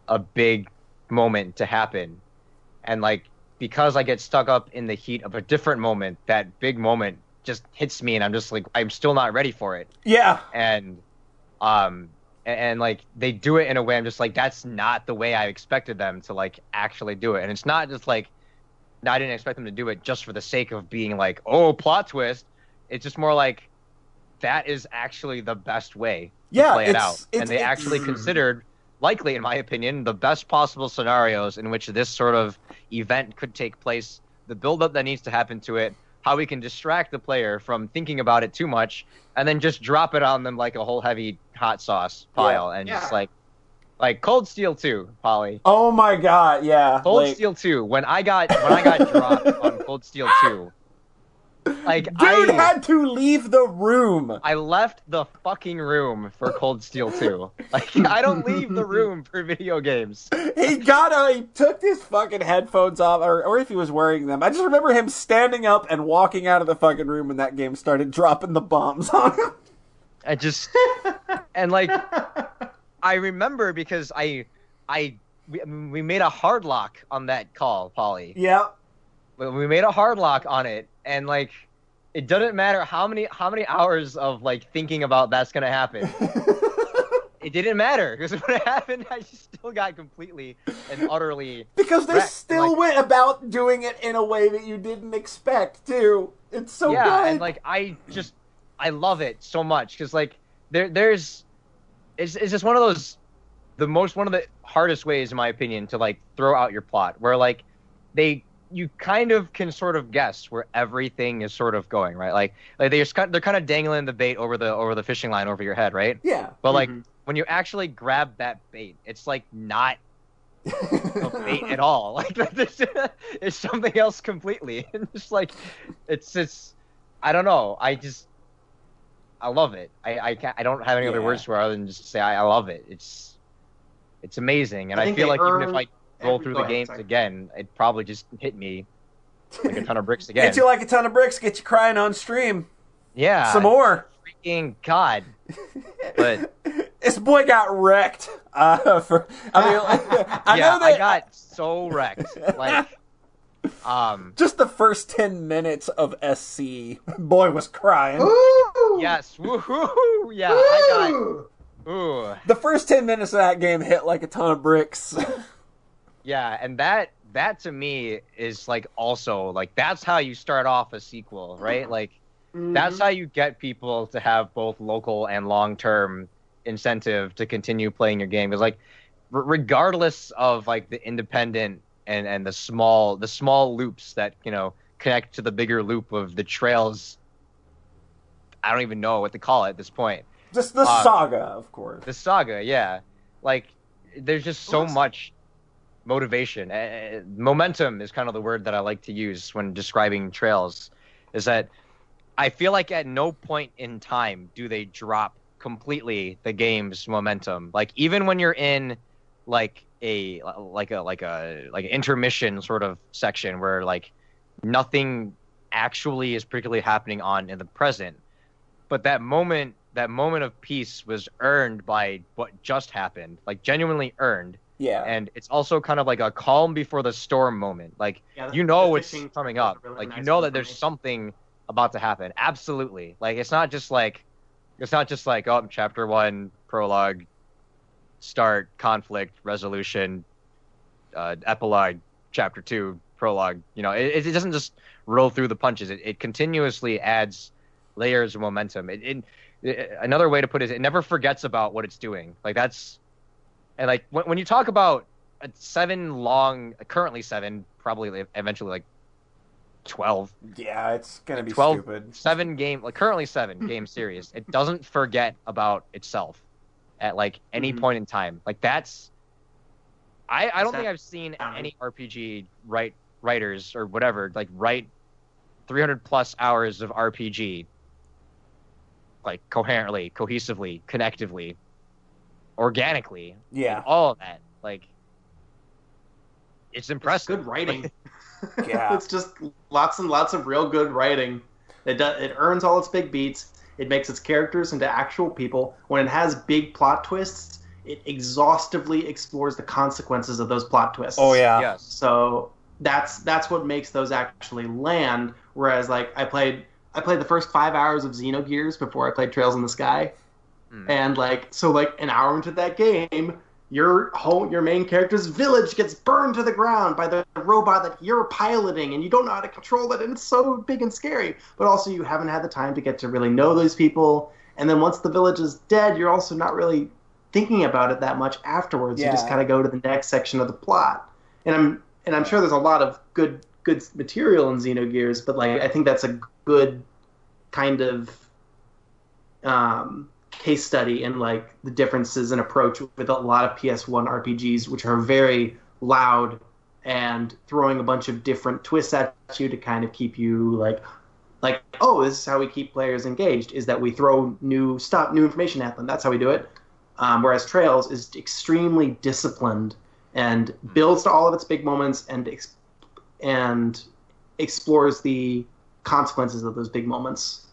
a big moment to happen, and like because I get stuck up in the heat of a different moment, that big moment just hits me, and I'm just like I'm still not ready for it, yeah and um and, and like they do it in a way I'm just like that's not the way I expected them to like actually do it, and it's not just like I didn't expect them to do it just for the sake of being like, oh, plot twist. It's just more like that is actually the best way to Yeah, play it out. and they actually considered, likely in my opinion, the best possible scenarios in which this sort of event could take place, the build up that needs to happen to it, how we can distract the player from thinking about it too much, and then just drop it on them like a whole heavy hot sauce pile and Yeah. just like like Cold Steel 2, Polly. oh my god yeah Cold like- Steel 2. When I got when I got [laughs] dropped on Cold Steel 2, like dude I had to leave the room I left the fucking room for Cold Steel 2. [laughs] Like I don't leave the room for video games. he got a, he took his fucking headphones off, or, or if he was wearing them. I just remember him standing up and walking out of the fucking room when that game started dropping the bombs on him. I just and like I remember because I I we, we made a hard lock on that call, Polly. yeah. we made a hard lock on it and like it doesn't matter how many how many hours of like thinking about that's gonna happen [laughs] it didn't matter because when it happened i just still got completely and utterly because they Wrecked, still like- went about doing it in a way that you didn't expect, too. It's so yeah good. and like i just i love it so much because like there there's it's, it's just one of those the most one of the hardest ways in my opinion to like throw out your plot where like they you kind of can sort of guess where everything is sort of going right? Like like they're just kind they're kind of dangling the bait over the over the fishing line over your head right? Yeah. but like Mhm. when you actually grab that bait it's like not a [laughs] bait at all. [laughs] Like this [laughs] it's something else completely. And just like it's it's i don't know. I just i love it. I i can't i don't have any other words for it other than just say I, I love it. It's it's amazing. And I i, feel they like even if i roll through the ahead, games sorry. again it'd probably just hit me like a ton of bricks [laughs] again Get you like a ton of bricks, get you crying on stream. yeah Some more. freaking god [laughs] but This boy got wrecked. Uh, for I mean, like, [laughs] I yeah know that i got so wrecked like um just the first ten minutes of SC, boy was crying. Ooh! Yes, woohoo! Yeah, I got. Ooh, The first ten minutes of that game hit like a ton of bricks. Yeah, and that that to me is like also like that's how you start off a sequel, right? Like that's Mhm. how you get people to have both local and long term incentive to continue playing your game. Because like, r- regardless of like the independent and and the small the small loops that you know connect to the bigger loop of the trails I don't even know what to call it at this point. Just the Uh, saga, of course. The saga, yeah. Like there's just so much motivation. Uh, momentum is kind of the word that I like to use when describing trails. Is that I feel like at no point in time do they drop completely the game's momentum. Like even when you're in like a like a like a like an intermission sort of section where like nothing actually is particularly happening on in the present but that moment that moment of peace was earned by what just happened like genuinely earned Yeah. and it's also kind of like a calm before the storm moment. Like Yeah, you know it's coming up. really like you know that there's something about to happen. Absolutely. Like it's not just like it's not just like oh chapter one prologue start conflict resolution uh, epilogue chapter two prologue. You know it, it doesn't just roll through the punches. It, it continuously adds layers of momentum. It, it, it- another way to put it is it never forgets about what it's doing. Like that's and like when, when you talk about a seven long currently seven probably eventually like 12 yeah, it's gonna be 12 stupid. seven game like currently seven [laughs] game series it doesn't forget about itself at like any Mhm. point in time like that's i i don't think i've seen any rpg write writers or whatever like write 300 plus hours of rpg like coherently cohesively connectively organically Yeah. all of that like it's It's impressive good writing. [laughs] Yeah. it's just lots and lots of real good writing. It does, it earns all its big beats. It makes its characters into actual people. When it has big plot twists, it exhaustively explores the consequences of those plot twists. Oh yeah. yes So that's that's what makes those actually land. Whereas like I played I played the first five hours of Xenogears before I played Trails in the Sky, Hmm. and like so like an hour into that game, your whole your main character's village gets burned to the ground by the robot that you're piloting, and you don't know how to control it, and it's so big and scary. But also you haven't had the time to get to really know those people, and then once the village is dead, you're also not really thinking about it that much afterwards. You just kind of go to the next section of the plot, and I'm and I'm sure there's a lot of good good material in Xenogears, but like I think that's a good kind of um, case study in like the differences in approach with a lot of PS1 RPGs, which are very loud and throwing a bunch of different twists at you to kind of keep you like like oh this is how we keep players engaged is that we throw new stuff new information at them. That's how we do it. Um, whereas trails is extremely disciplined and builds to all of its big moments and ex- and explores the consequences of those big moments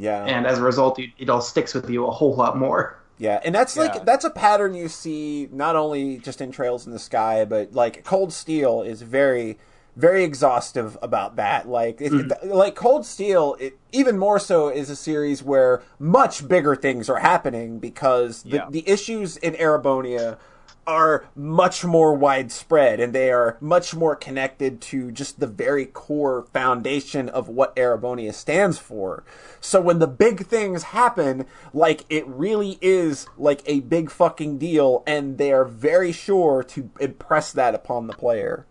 Yeah. and as a result it, it all sticks with you a whole lot more Yeah, and that's Yeah. like that's a pattern you see not only just in Trails in the Sky, but like Cold Steel is very very exhaustive about that. Like it, mm-hmm. like Cold Steel, it, even more so is a series where much bigger things are happening because the, Yeah. the issues in Erebonia are much more widespread and they are much more connected to just the very core foundation of what Erebonia stands for. So when the big things happen, like it really is like a big fucking deal and they are very sure to impress that upon the player.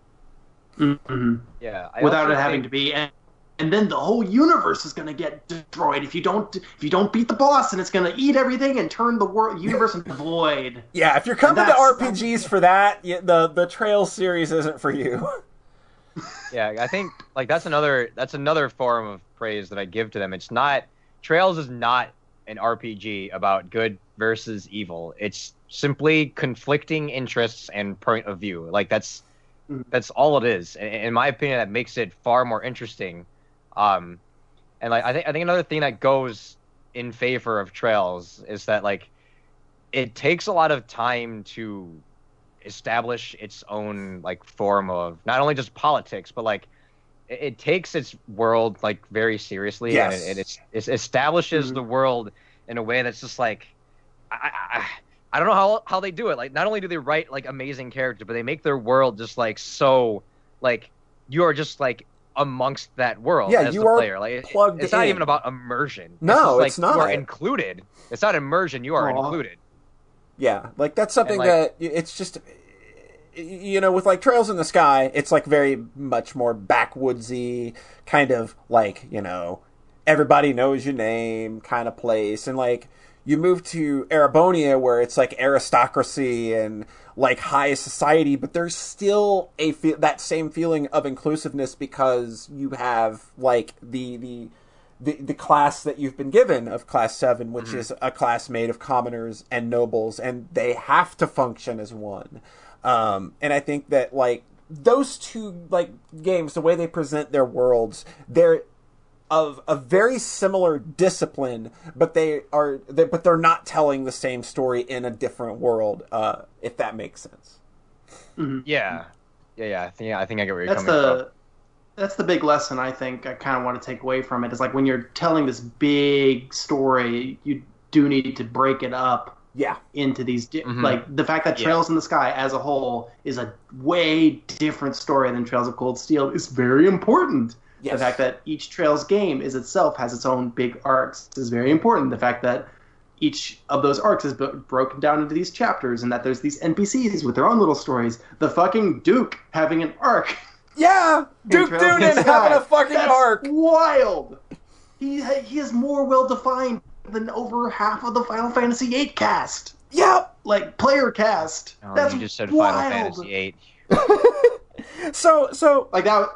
mm-hmm. yeah I without it having think- to be and, and then the whole universe is going to get destroyed if you don't if you don't beat the boss and it's going to eat everything and turn the world universe into void Yeah, if you're coming to That's- RPGs for that, the the Trails series isn't for you. [laughs] Yeah, I think like that's another that's another form of praise that I give to them. It's not Trails is not an RPG about good versus evil. It's simply conflicting interests and point of view. Like that's Mhm. that's all it is. In, in my opinion, that makes it far more interesting. Um, and like I think I think another thing that goes in favor of Trails is that like it takes a lot of time to establish its own like form of not only just politics but like it, it takes its world like very seriously Yes. and it, it, it's- it establishes Mhm. the world in a way that's just like I, I, I don't know how how they do it like not only do they write like amazing characters but they make their world just like so like you are just like amongst that world Yeah, as you the are player. Like plugged it's not in. even about immersion. No, just, like, it's you are included. It's not immersion you are Aw. included. Yeah, like that's something like- that it's just you know with like Trails in the Sky, it's like very much more backwoodsy kind of like, you know, everybody knows your name kind of place, and like you move to Erebonia where it's like aristocracy and like high society, but there's still a fe- that same feeling of inclusiveness because you have like the the the, the class that you've been given of class 7 which is a class made of commoners and nobles and they have to function as one. Um, and i think that like those two like games the way they present their worlds they're of a very similar discipline but they are they, but they're not telling the same story in a different world uh, if that makes sense Yeah, yeah, yeah. I think I think I get where you're That's coming the from. that's the big lesson I think I kind of want to take away from it is like when you're telling this big story, you do need to break it up yeah into these di- Mhm. like the fact that Yeah. Trails in the Sky as a whole is a way different story than Trails of Cold Steel is very important. Yes. The fact that each Trails game is itself has its own big arcs is very important. The fact that each of those arcs is bo- broken down into these chapters and that there's these NPCs with their own little stories. The fucking Duke having an arc. yeah duke Trails Dunan having a fucking That's arc Wild. He he is more well defined than over half of the Final Fantasy VIII cast, yep like player cast. Oh, That's you just said wild. Final Fantasy VIII. [laughs] [laughs] so so Like that.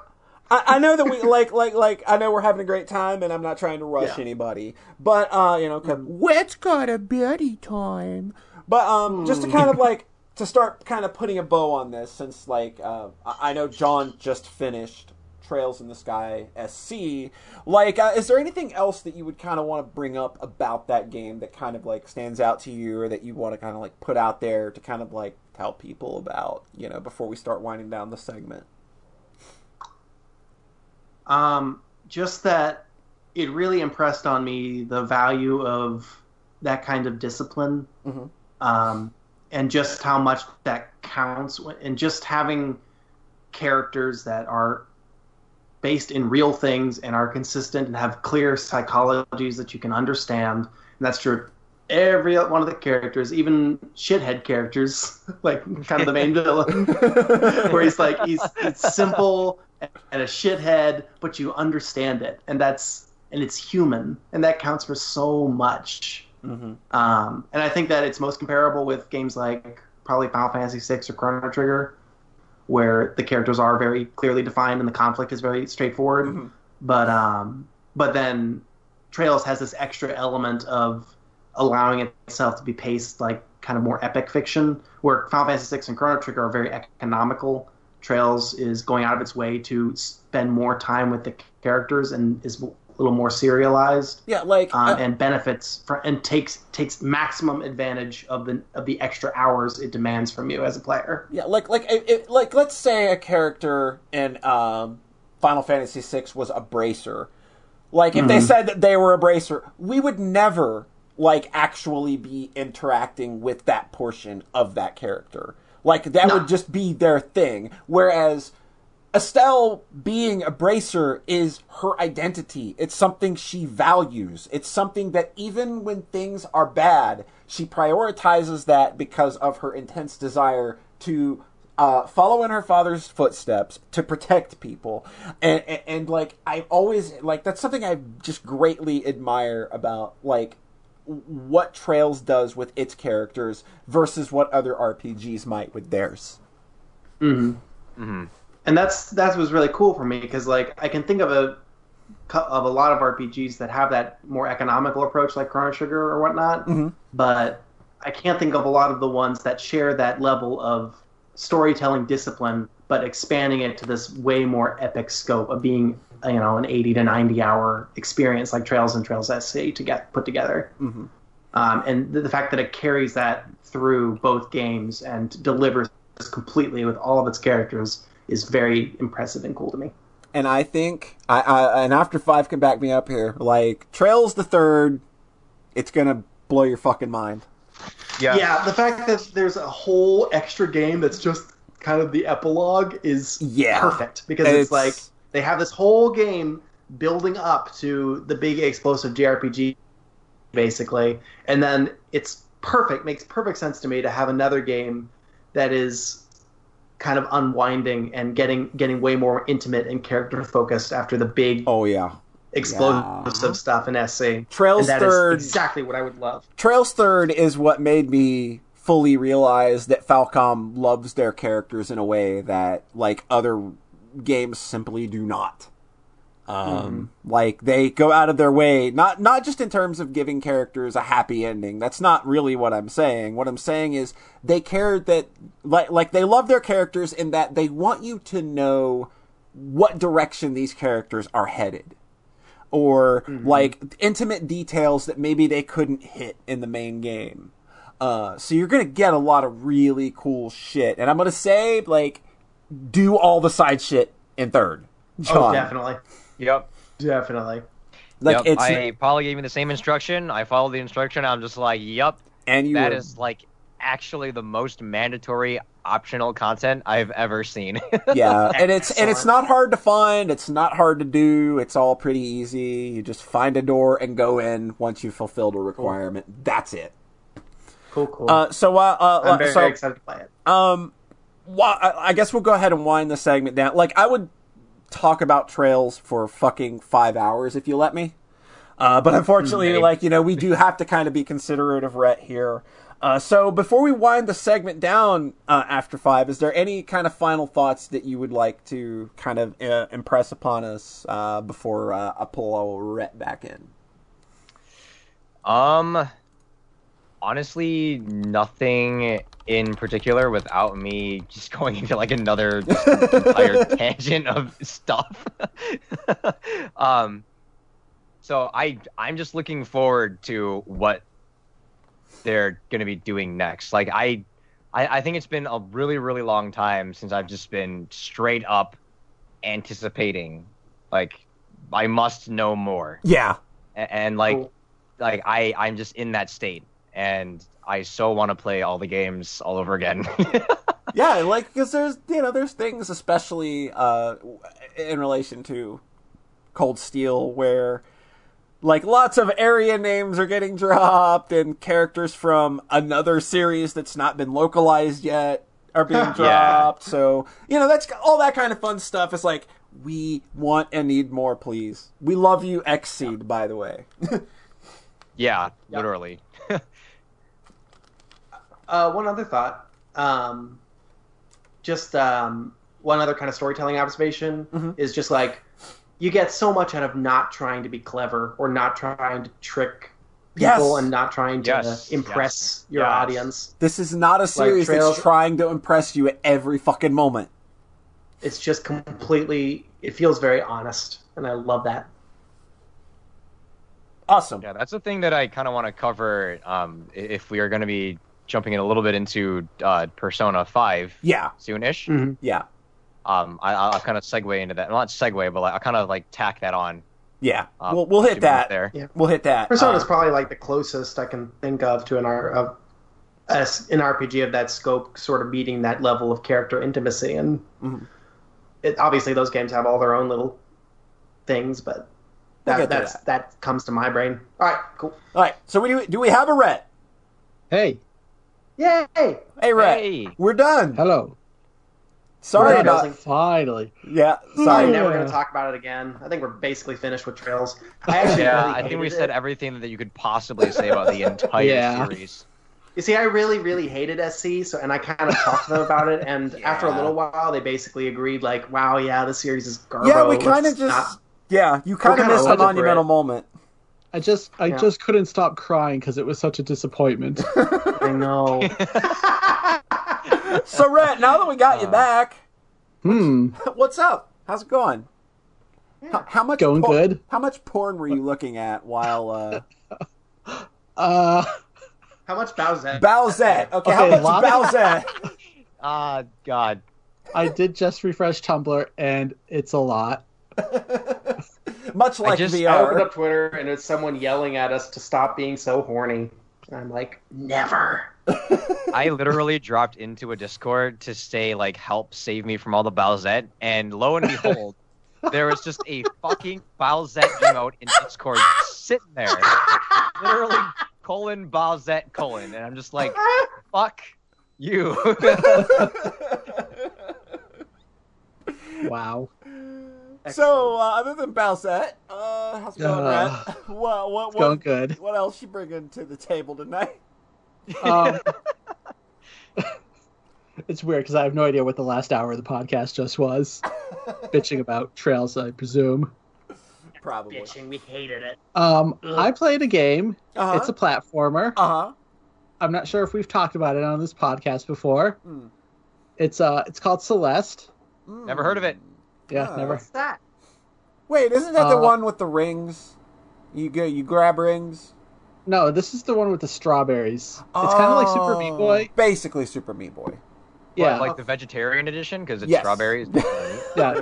I, I know that we like like like I know we're having a great time and I'm not trying to rush Yeah. anybody, but uh, you know, 'cause what's got a bitty time? But um, just to kind of like to start kind of putting a bow on this, since like uh, I I know John just finished Trails in the Sky SC. Like, uh, is there anything else that you would kind of want to bring up about that game that kind of like stands out to you, or that you want to kind of like put out there to kind of like tell people about, you know, before we start winding down the segment? Um, just that it really impressed on me the value of that kind of discipline, Mhm. um, and just how much that counts, and just having characters that are based in real things and are consistent and have clear psychologies that you can understand. And that's true. Every one of the characters, even shithead characters, [laughs] like kind of the main villain, [laughs] where he's like he's it's simple and a shithead, but you understand it, and that's and it's human, and that counts for so much. Mm-hmm. Um, and I think that it's most comparable with games like probably Final Fantasy VI or Chrono Trigger, where the characters are very clearly defined and the conflict is very straightforward. Mhm. But um, but then Trails has this extra element of allowing itself to be paced like kind of more epic fiction, where Final Fantasy VI and Chrono Trigger are very economical. Trails is going out of its way to spend more time with the characters and is a little more serialized Yeah, like um, uh, and benefits from, and takes takes maximum advantage of the of the extra hours it demands from you as a player. Yeah, like like it, it- like let's say a character in um, Final Fantasy VI was a bracer. Like if they said that they were a bracer, we would never like actually be interacting with that portion of that character. Like that No. would just be their thing. Whereas Estelle being a bracer is her identity. It's something she values. It's something that even when things are bad, she prioritizes that because of her intense desire to uh, follow in her father's footsteps to protect people. And, and, and like I always like that's something I just greatly admire about like what Trails does with its characters versus what other RPGs might with theirs. hmm and that's that was really cool for me because like I can think of a of a lot of RPGs that have that more economical approach like Chrono Trigger or whatnot, Mhm. but I can't think of a lot of the ones that share that level of storytelling discipline, but expanding it to this way more epic scope of being you know an 80 to 90 hour experience like Trails and Trails SC to get put together. Mhm. Um, and the, the fact that it carries that through both games and delivers completely with all of its characters is very impressive and cool to me. and I think I, I and after five can back me up here. Like Trails the third, it's gonna blow your fucking mind. Yeah. Yeah, the fact that there's a whole extra game that's just kind of the epilogue is Yeah. perfect because it's, like they have this whole game building up to the big explosive JRPG basically and then it's perfect makes perfect sense to me to have another game that is kind of unwinding and getting getting way more intimate and character focused after the big oh yeah, explosive Yeah. stuff in SC. Trails and that is third. exactly what I would love. Trails third is what made me fully realize that Falcom loves their characters in a way that like other games simply do not. Um, like they go out of their way, not not just in terms of giving characters a happy ending. That's not really what I'm saying. What I'm saying is they care that like like they love their characters in that they want you to know what direction these characters are headed or like intimate details that maybe they couldn't hit in the main game. Uh, so you're gonna get a lot of really cool shit, and I'm gonna say like do all the side shit in third. Oh, definitely, Yep. definitely. Like yep. it's I probably gave me the same instruction. I followed the instruction. I'm just like, yep, and you that were- is like actually the most mandatory optional content I've ever seen. [laughs] yeah, [laughs] and it's and it's not hard to find. It's not hard to do. It's all pretty easy. You just find a door and go in once you've fulfilled a requirement. That's it. Cool, cool. Uh, so uh, uh, I'm very, so very excited to play it. Um, well, I I guess we'll go ahead and wind the segment down. Like, I would talk about trails for fucking five hours if you let me. Uh, but unfortunately, Maybe. like, you know, we do have to kind of be considerate of Rhett here. Uh, so before we wind the segment down uh, after five, is there any kind of final thoughts that you would like to kind of uh, impress upon us uh, before uh, I pull Rhett back in? Um, honestly, nothing in particular without me just [laughs] going into like another [laughs] entire tangent of stuff. [laughs] um, so I I'm just looking forward to what they're gonna be doing next. Like I. I, I think it's been a really, really long time since I've just been straight up anticipating, like, I must know more Yeah. A- and like Cool. like i i'm just in that state and i so want to play all the games all over again [laughs] yeah, like because there's you know there's things especially uh, in relation to Cold Steel where like lots of area names are getting dropped and characters from another series that's not been localized yet are being [laughs] Yeah. dropped. So you know that's all that kind of fun stuff. Is like we want and need more, please. We love you, Xseed, by the way. [laughs] yeah Yeah. literally Uh, one other thought. Um, just um, one other kind of storytelling observation Mhm. is just like you get so much out of not trying to be clever or not trying to trick people Yes. and not trying to Yes, impress yes, your yes. audience. This is not a series Trails- that's trying to impress you at every fucking moment. It's just completely. It feels very honest, and I love that. Awesome. yeah that's the thing that i kind of want to cover um if we are going to be jumping in a little bit into uh persona 5 Yeah. soonish Mhm. Yeah. um I, i'll kind of segue into that not segue but like, i'll kind of like tack that on Yeah. uh, we'll we'll hit that. there Yeah. We'll hit that. Persona's Uh, probably like the closest I can think of to an R of as an RPG of that scope, sort of meeting that level of character intimacy. And Mhm. it, obviously, those games have all their own little things, but We'll that that's, that comes to my brain. All right, cool. All right. So we do, do we have a Rhett? Hey, Yay! Hey, Rhett. Hey. We're done. hello. Sorry We're about. done. Finally. Yeah. I'm Sorry. never Yeah. going to talk about it again. I think we're basically finished with Trails. I [laughs] actually yeah really i think we hated said it. everything that you could possibly say about the entire Yeah. series You see, I really, really hated SC, so and I kind of talked to them about it, and [laughs] after a little while, they basically agreed, like, "Wow, yeah, the series is garbage." Yeah, we kind of just. Yeah, you kind of missed a over it. monumental moment. I just I Yeah. just couldn't stop crying because it was such a disappointment. [laughs] I know. [laughs] So, Rhett, now that we got you Uh. back, hmm. [laughs] what's up? How's it going? How, how much Going por- good. How much porn were you looking at while uh, Uh How much Bowsette? Bowsette? Okay, how much lots- Bowsette? ah god I did just refresh Tumblr and it's a lot. [laughs] much like just- I opened up Twitter and it's someone yelling at us to stop being so horny. And I'm like, never. [laughs] I literally dropped into a Discord to say like help save me from all the Bowsette, and lo and behold, there was just a fucking Bowsette emote in Discord sitting there. Literally colon Bowsette colon. And I'm just like, fuck you. [laughs] Wow. So, uh, other than Bowsette, uh, Uh, how's it going, Uh, Brett? [laughs] What, what, It's going what, good. what else you bringing to the table tonight? [laughs] Um, [laughs] it's weird because I have no idea what the last hour of the podcast just was. Bitching about trails, I presume. Probably. Bitching, we hated it. Um, Ugh. I played a game. Uh-huh. It's a platformer. uh-huh. I'm not sure if we've talked about it on this podcast before. Mm. It's uh, it's called Celeste. Mm. Never heard of it. Yeah, Ah. never. What's that? Wait, isn't that the Uh, one with the rings? You go, you grab rings. No, this is the one with the strawberries. It's kind of like Super Meat Oh, Boy. Basically, Super Meat Boy. Yeah, What, like the vegetarian edition because it's Yes. strawberries. [laughs] yeah.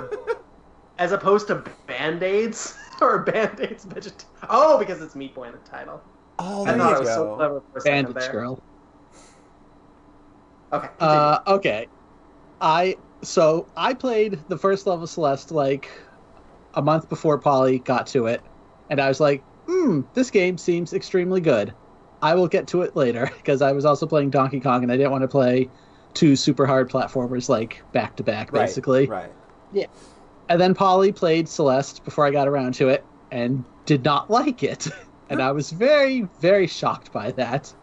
As opposed to Band Aids [laughs] or Band Aids veget. Oh, because it's Meat Boy in the title. Oh, I there thought you it was so go. clever for a second Bandage there. Girl. Okay. Uh, okay. I so I played the first level of Celeste like a month before Polly got to it, and I was like, "Hmm, this game seems extremely good. I will get to it later [laughs] because I was also playing Donkey Kong and I didn't want to play two super hard platformers like back to back, Right, basically. Right. Yeah. And then Polly played Celeste before I got around to it and did not [laughs] like it. [laughs] and I was very, very shocked by that.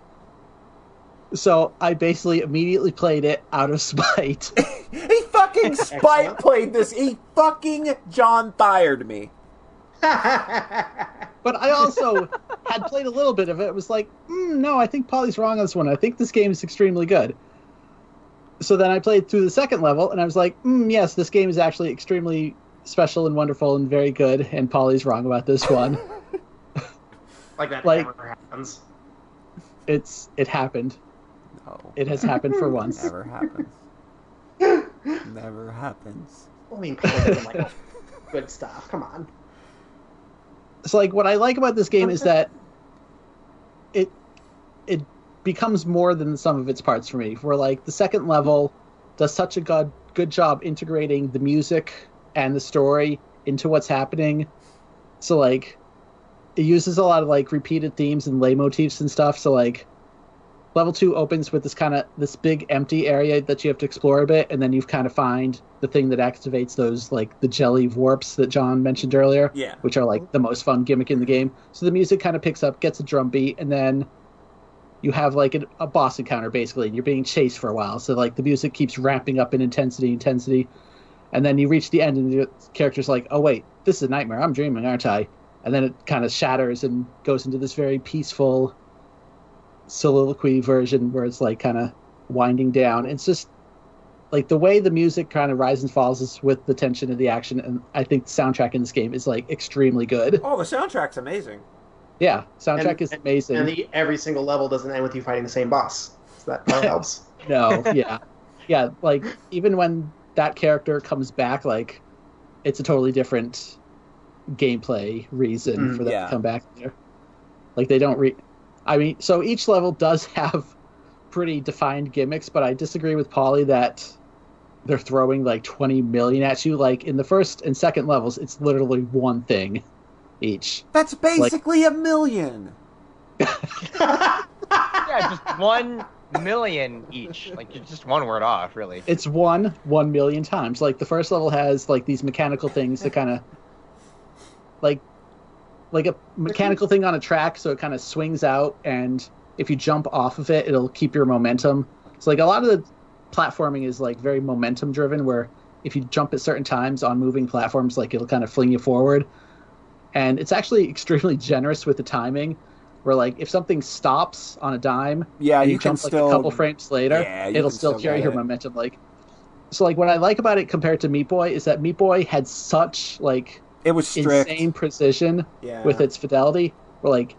So I basically immediately played it out of [laughs] spite. He fucking [laughs] spite played this. He fucking John fired me. [laughs] but I also had played a little bit of it. It was like, mm, no, I think Polly's wrong on this one. I think this game is extremely good. So then I played through the second level, and I was like, mm, yes, this game is actually extremely special and wonderful and very good. And Polly's wrong about this one. like that Like- never happens. it's it happened. No. It has happened for once. [laughs] Never happens. Never happens. I mean, like good stuff. Come on. so like what I like about this game is that it it becomes more than some of its parts for me. Where like the second level does such a good good job integrating the music and the story into what's happening. So like it uses a lot of like repeated themes and leitmotifs and stuff. So like level two opens with this kind of this big empty area that you have to explore a bit, and then you kind of find the thing that activates those like the jelly warps that John mentioned earlier Yeah. which are like the most fun gimmick in the game. So the music kind of picks up, gets a drum beat, and then you have like a, a boss encounter basically, and you're being chased for a while. So like the music keeps ramping up in intensity, intensity, and then you reach the end, and the character's like, "Oh wait, this is a nightmare. I'm dreaming, aren't I?" And then it kind of shatters and goes into this very peaceful soliloquy version where it's like kind of winding down. It's just like the way the music kind of rises and falls is with the tension of the action, and I think the soundtrack in this game is like extremely good. Oh, the soundtrack's amazing. Yeah, soundtrack And- is amazing. And the, every single level doesn't end with you fighting the same boss. So that probably helps. [laughs] no, yeah, yeah. Like even when that character comes back, like it's a totally different gameplay reason Mm, for them yeah. to come back there. Like they don't re. I mean, so each level does [laughs] have pretty defined gimmicks, but I disagree with Polly that they're throwing like 20 million at you. Like in the first and second levels, it's literally one thing each. That's basically a million. [laughs] yeah, just one million each. Like you're just one word off, really. It's one one million times. Like the first level has like these mechanical things that kind of like like a mechanical thing on a track, so it kind of swings out, and if you jump off of it, it'll keep your momentum. So like a lot of the platforming is like very momentum driven, where if you jump at certain times on moving platforms, like it'll kind of fling you forward. And it's actually [laughs] extremely generous with the timing, where like if something stops on a dime, Yeah, and you, you, can jump like still. a couple frames later, Yeah, it'll still still carry your it. momentum. Like, so like what I like about it compared to Meat Boy is that Meat Boy had such like It was strict. insane precision yeah. with its fidelity. Where like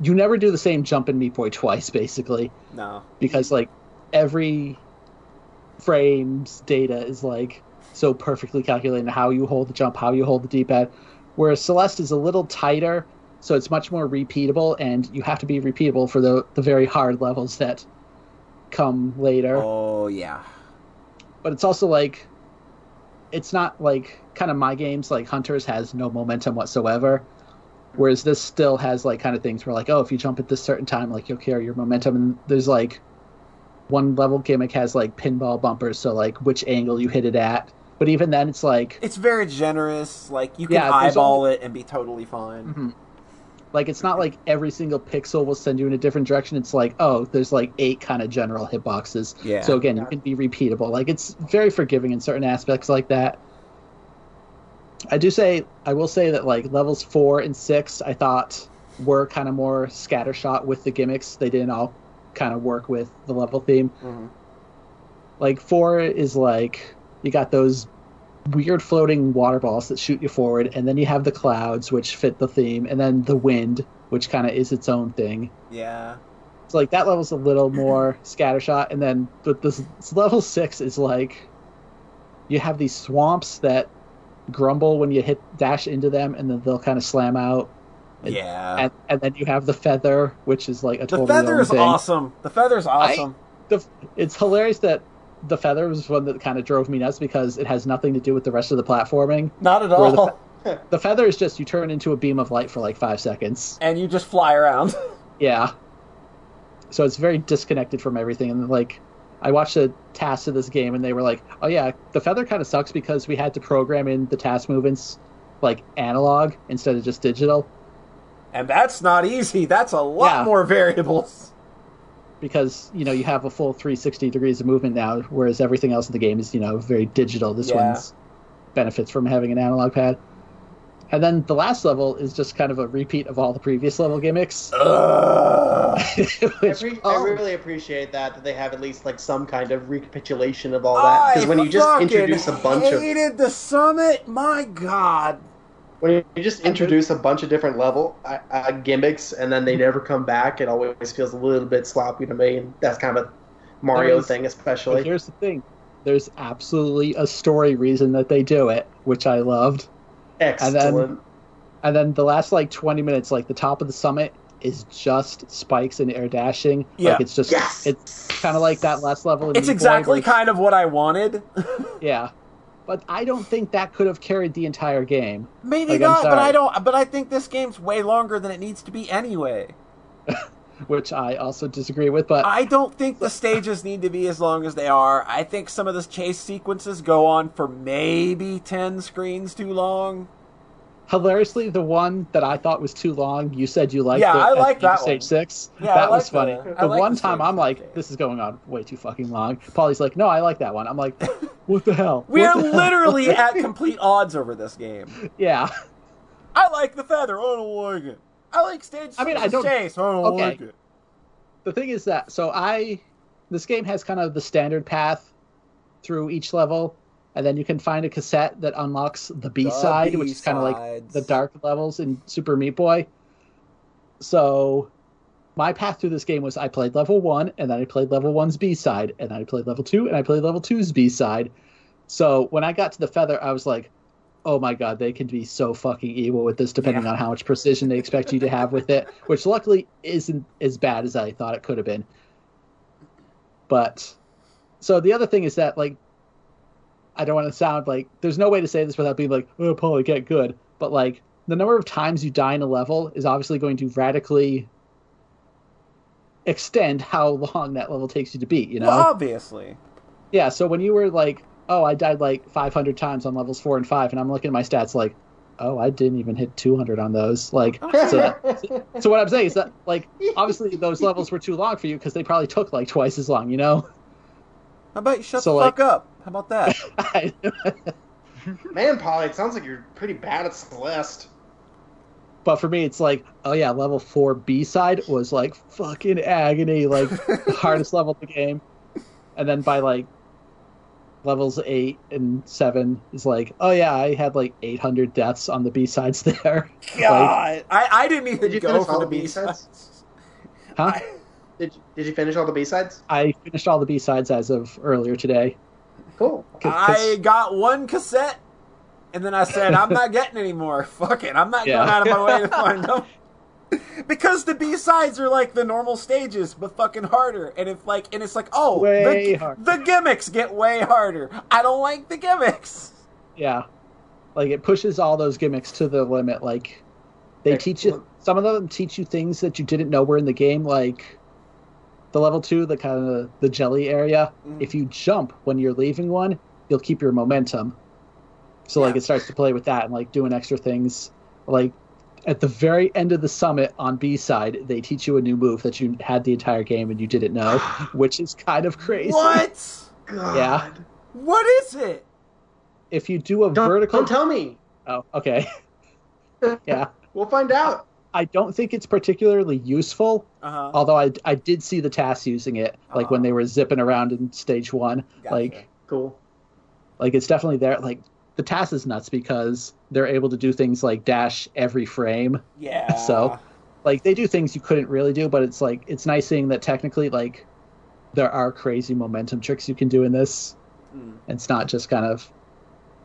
you never do the same jump in Meat Boy twice, basically, No. because like every frame's data is like so perfectly calculated how you hold the jump, how you hold the D-pad. Whereas Celeste is a little tighter, so it's much more repeatable, and you have to be repeatable for the the very hard levels that come later. Oh yeah. But it's also like it's not like kind of my games like Hunters has no momentum whatsoever. Whereas this still has like kind of things where like, oh, if you jump at this certain time, like you'll carry your momentum and there's like one level gimmick has like pinball bumpers, so like which angle you hit it at But even then, it's like It's very generous. Like you can Yeah, eyeball it and be totally fine. Mhm. Like it's not like every single pixel will send you in a different direction. It's like oh, there's like eight kind of general hitboxes. Yeah. So again, you can be repeatable. Like it's very forgiving in certain aspects like that. I do say I will say that like levels four and six I thought were kind of more scattershot with the gimmicks. They didn't all kind of work with the level theme. Mhm. Like four is like you got those weird floating water balls that shoot you forward, and then you have the clouds which fit the theme, and then the wind which kind of is its own thing. Yeah. So like that level's a little more [clears throat] scattershot, and then but this, this level six is like you have these swamps that grumble when you hit dash into them, and then they'll kind of slam out. And- Yeah. And, and then you have the feather, which is like a totally the totally feather is thing. awesome. The feather's awesome. The, it's hilarious that the feather was one that kind of drove me nuts because it has nothing to do with the rest of the platforming. Not at Where the all. [laughs] The feather is just you turn into a beam of light for like five seconds. and you just fly around. [laughs] Yeah. So it's very disconnected from everything. And like, I watched the TASes of this game, and they were like, "Oh yeah, the feather kind of sucks because we had to program in the TAS movements like analog instead of just digital and that's not easy. That's a lot Yeah. more variables. Because you know you have a full 360 degrees of movement now, whereas everything else in the game is you know very digital. This Yeah. one's benefits from having an analog pad." And then the last level is just kind of a repeat of all the previous level gimmicks. Ugh. [laughs] I, re- oh. I really appreciate that that they have at least like some kind of recapitulation of all that. Because when you just fucking introduce a bunch of hated the summit. My God. When you just introduce a bunch of different level uh, uh, gimmicks and then they never come back, it always feels a little bit sloppy to me. And that's kind of a Mario There's- thing, But especially. here's the thing: there's absolutely a story reason that they do it, which I loved. Excellent. And then the last like 20 minutes, like the top of the summit, is just spikes and air dashing. Yeah. Like it's just Yes! it's kind of like that last level. In It's Meat exactly where it's- kind of what I wanted. [laughs] yeah. But I don't think that could have carried the entire game. Maybe Like, not, but. I don't. But I think this game's way longer than it needs to be anyway. [laughs] which I also disagree with. But I don't think the stages need to be as long as they are. I think some of the chase sequences go on for maybe ten screens too long. Hilariously, the one that I thought was too long, you said you liked. Yeah, I like the end of that one. Stage six. Yeah, I that like was funny. the- I The like one the time I'm like, this is going on way too fucking long. Polly's like, no, I like that one. I'm like, [laughs] what the hell? We are What hell?" literally [laughs] at complete odds over this game. yeah. I like the feather. I don't like it. I like stage. I mean, I don't- chase. I don't okay. like it. The thing is that so I, this game has kind of the standard path through each level, and then you can find a cassette that unlocks the B side, which is kind of like the dark levels in Super Meat Boy. So, my path through this game was I played level one, and then I played level one's B side, and then I played level two, and I played level two's B side. So when I got to the feather, I was like, "Oh my god, they can be so fucking evil with this, depending Yeah. on how much precision they expect you to have with it." [laughs] Which luckily isn't as bad as I thought it could have been. But so the other thing is that like I don't want to sound like there's no way to say this without being like, oh, Paul, get good. But like the number of times you die in a level is obviously going to radically extend how long that level takes you to beat. You know? Well, obviously. Yeah. So when you were like, oh, I died like 500 times on levels four and five, and I'm looking at my stats like, oh, I didn't even hit 200 on those. Like, [laughs] so that, so what I'm saying is that like [laughs] obviously those levels were too long for you because they probably took like twice as long. You know? How about you shut So, the like- fuck up? How about that? [laughs] [laughs] Man, Polly, it sounds like you're pretty bad at Celeste. But for me, it's like, oh yeah, level four B side was like fucking agony, like the [laughs] hardest level of the game. And then by like levels eight and seven is like, oh yeah, I had like 800 deaths on the B sides there. God, I, I didn't even Did you go finish for all the the B B-sides? sides. Huh? Did you, did you finish all the B sides? I finished all the B sides as of earlier today. Cool. 'Cause- I got one cassette, and then I said, I'm not getting any more. [laughs] Fuck it, I'm not Yeah. going out of my way to find [laughs] them. Because the B sides are like the normal stages, but fucking harder. And if like, and it's like, oh, Way the, the gimmicks get way harder. I don't like the gimmicks. Yeah. Like it pushes all those gimmicks to the limit. Like they teach you some of them teach you things that you didn't know were in the game, like the level two, the kind of the jelly area. Mhm. If you jump when you're leaving one, you'll keep your momentum. So like it starts to play with that and like doing extra things. Like at the very end of the summit on B side, they teach you a new move that you had the entire game and you didn't know, [sighs] which is kind of crazy. What? [laughs] God. Yeah. What is it? If you do a Don't, vertical, don't tell me. oh, okay, [laughs] yeah. [laughs] We'll find out. I don't think it's particularly useful. Uh huh. Although I, I did see the TAS using it, like when Ah. they were zipping around in stage one. Like Cool. like it's definitely there. Like the TAS is nuts because they're able to do things like dash every frame. yeah. [laughs] So like they do things you couldn't really do, but it's like it's nice seeing that technically like there are crazy momentum tricks you can do in this. Mm. It's not just kind of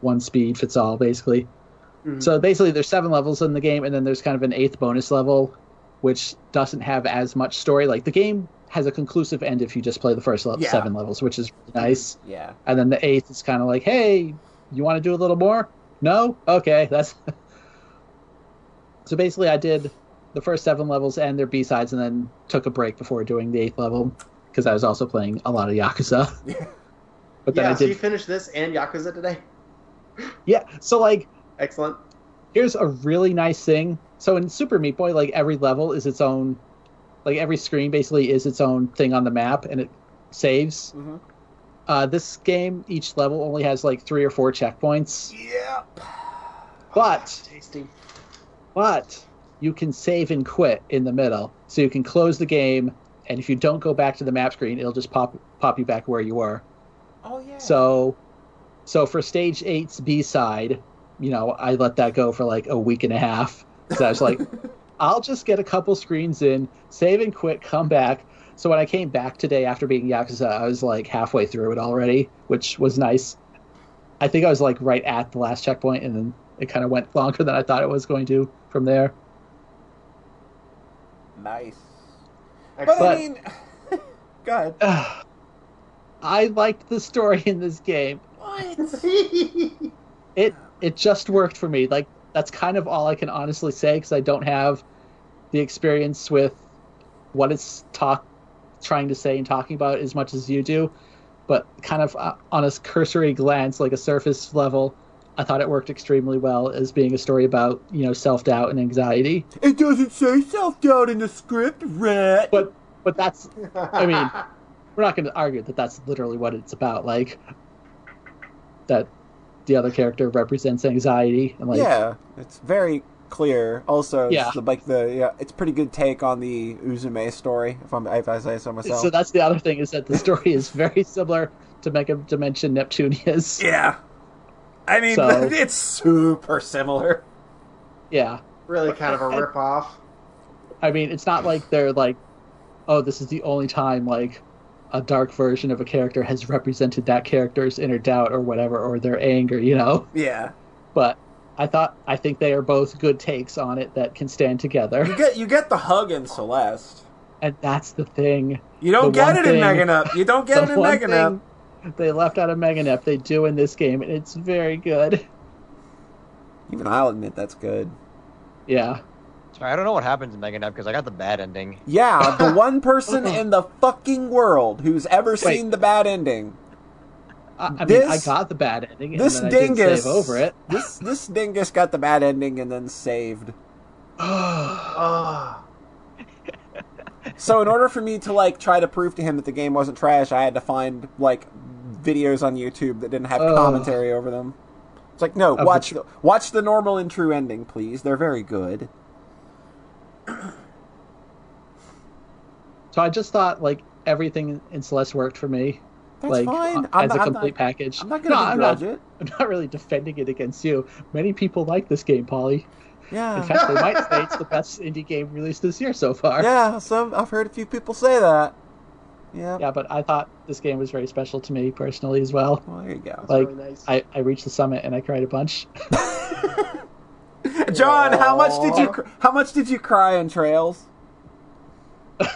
one speed fits all basically. Mhm. So basically there's seven levels in the game and then there's kind of an eighth bonus level which doesn't have as much story. Like the game has a conclusive end if you just play the first Yeah. seven levels, which is really nice. Yeah. And then the eighth is kind of like, hey, you want to do a little more? No? Okay, that's. [laughs] so basically, I did the first seven levels and their B sides, and then took a break before doing the eighth level because I was also playing a lot of Yakuza. [laughs] but then yeah, I so you did, finished this and Yakuza today? yeah. So like, Excellent. here's a really nice thing. So in Super Meat Boy, like every level is its own, like every screen basically is its own thing on the map, and it saves. hmm Uh, this game, each level only has like three or four checkpoints, Yep. but Tasty. but you can save and quit in the middle, so you can close the game, and if you don't go back to the map screen, it'll just pop pop you back where you were. Oh yeah. So, so for stage eight's B side, you know, I let that go for like a week and a half. So I was like, [laughs] I'll just get a couple screens in, save and quit, come back. So when I came back today after being Yakuza, I was like halfway through it already, which was nice. I think I was like right at the last checkpoint, and then it kind of went longer than I thought it was going to from there. nice. But, Excellent. I mean, [laughs] go ahead. [sighs] I liked the story in this game. What? [laughs] it it just worked for me. Like that's kind of all I can honestly say because I don't have the experience with what it's talk trying to say and talking about as much as you do. But kind of uh, on a cursory glance, like a surface level, I thought it worked extremely well as being a story about you know self doubt and anxiety. It doesn't say self doubt in the script, Rat. But but that's I mean, [laughs] we're not going to argue that that's literally what it's about. Like that the other character represents anxiety and like yeah, it's very clear. Also, it's Yeah. the- like the yeah, it's pretty good take on the Uzume story. If I'm if I say so myself. So that's the other thing is that the story is very similar to Mega Dimension Neptunia's. yeah. I mean, So- [laughs] it's super similar. Yeah. really kind of a rip off. I mean, it's not like they're like, oh, this is the only time like a dark version of a character has represented that character's inner doubt or whatever or their anger, you know. Yeah, But I thought I think they are both good takes on it that can stand together. you get you get the hug in Celeste. and that's the thing. You don't get it in thing- Meganep. You don't [laughs] get it in Meganep. they left out of Meganep they do in this game, and it's very good. Even I'll admit that's good. Yeah. Sorry, I don't know what happens in Meganep because I got the bad ending. Yeah, the [laughs] one person in the fucking world who's ever Wait. seen the bad ending. I, I mean, I got the bad ending, and This then I didn't dingus save over it. This this dingus got the bad ending and then saved. [sighs] So in order for me to like try to prove to him that the game wasn't trash, I had to find like videos on YouTube that didn't have Ugh. commentary over them. It's like no, Of watch the, watch the normal and true ending, please. They're very good. So I just thought like everything in Celeste worked for me. That's like fine. uh, I'm as not, a I'm complete not- package. I'm not no, gonna I'm not, it. [laughs] I'm not really defending it against you. Many people like this game, Polly. Yeah. In fact, they might [laughs] say it's the best indie game released this year so far. yeah. Some I've heard a few people say that. Yeah. Yeah, but I thought this game was very special to me personally as well. Well, there you go. that's Like, really nice. I, I reached the summit and I cried a bunch. [laughs] [laughs] John, how much did you how much did you cry in Trails?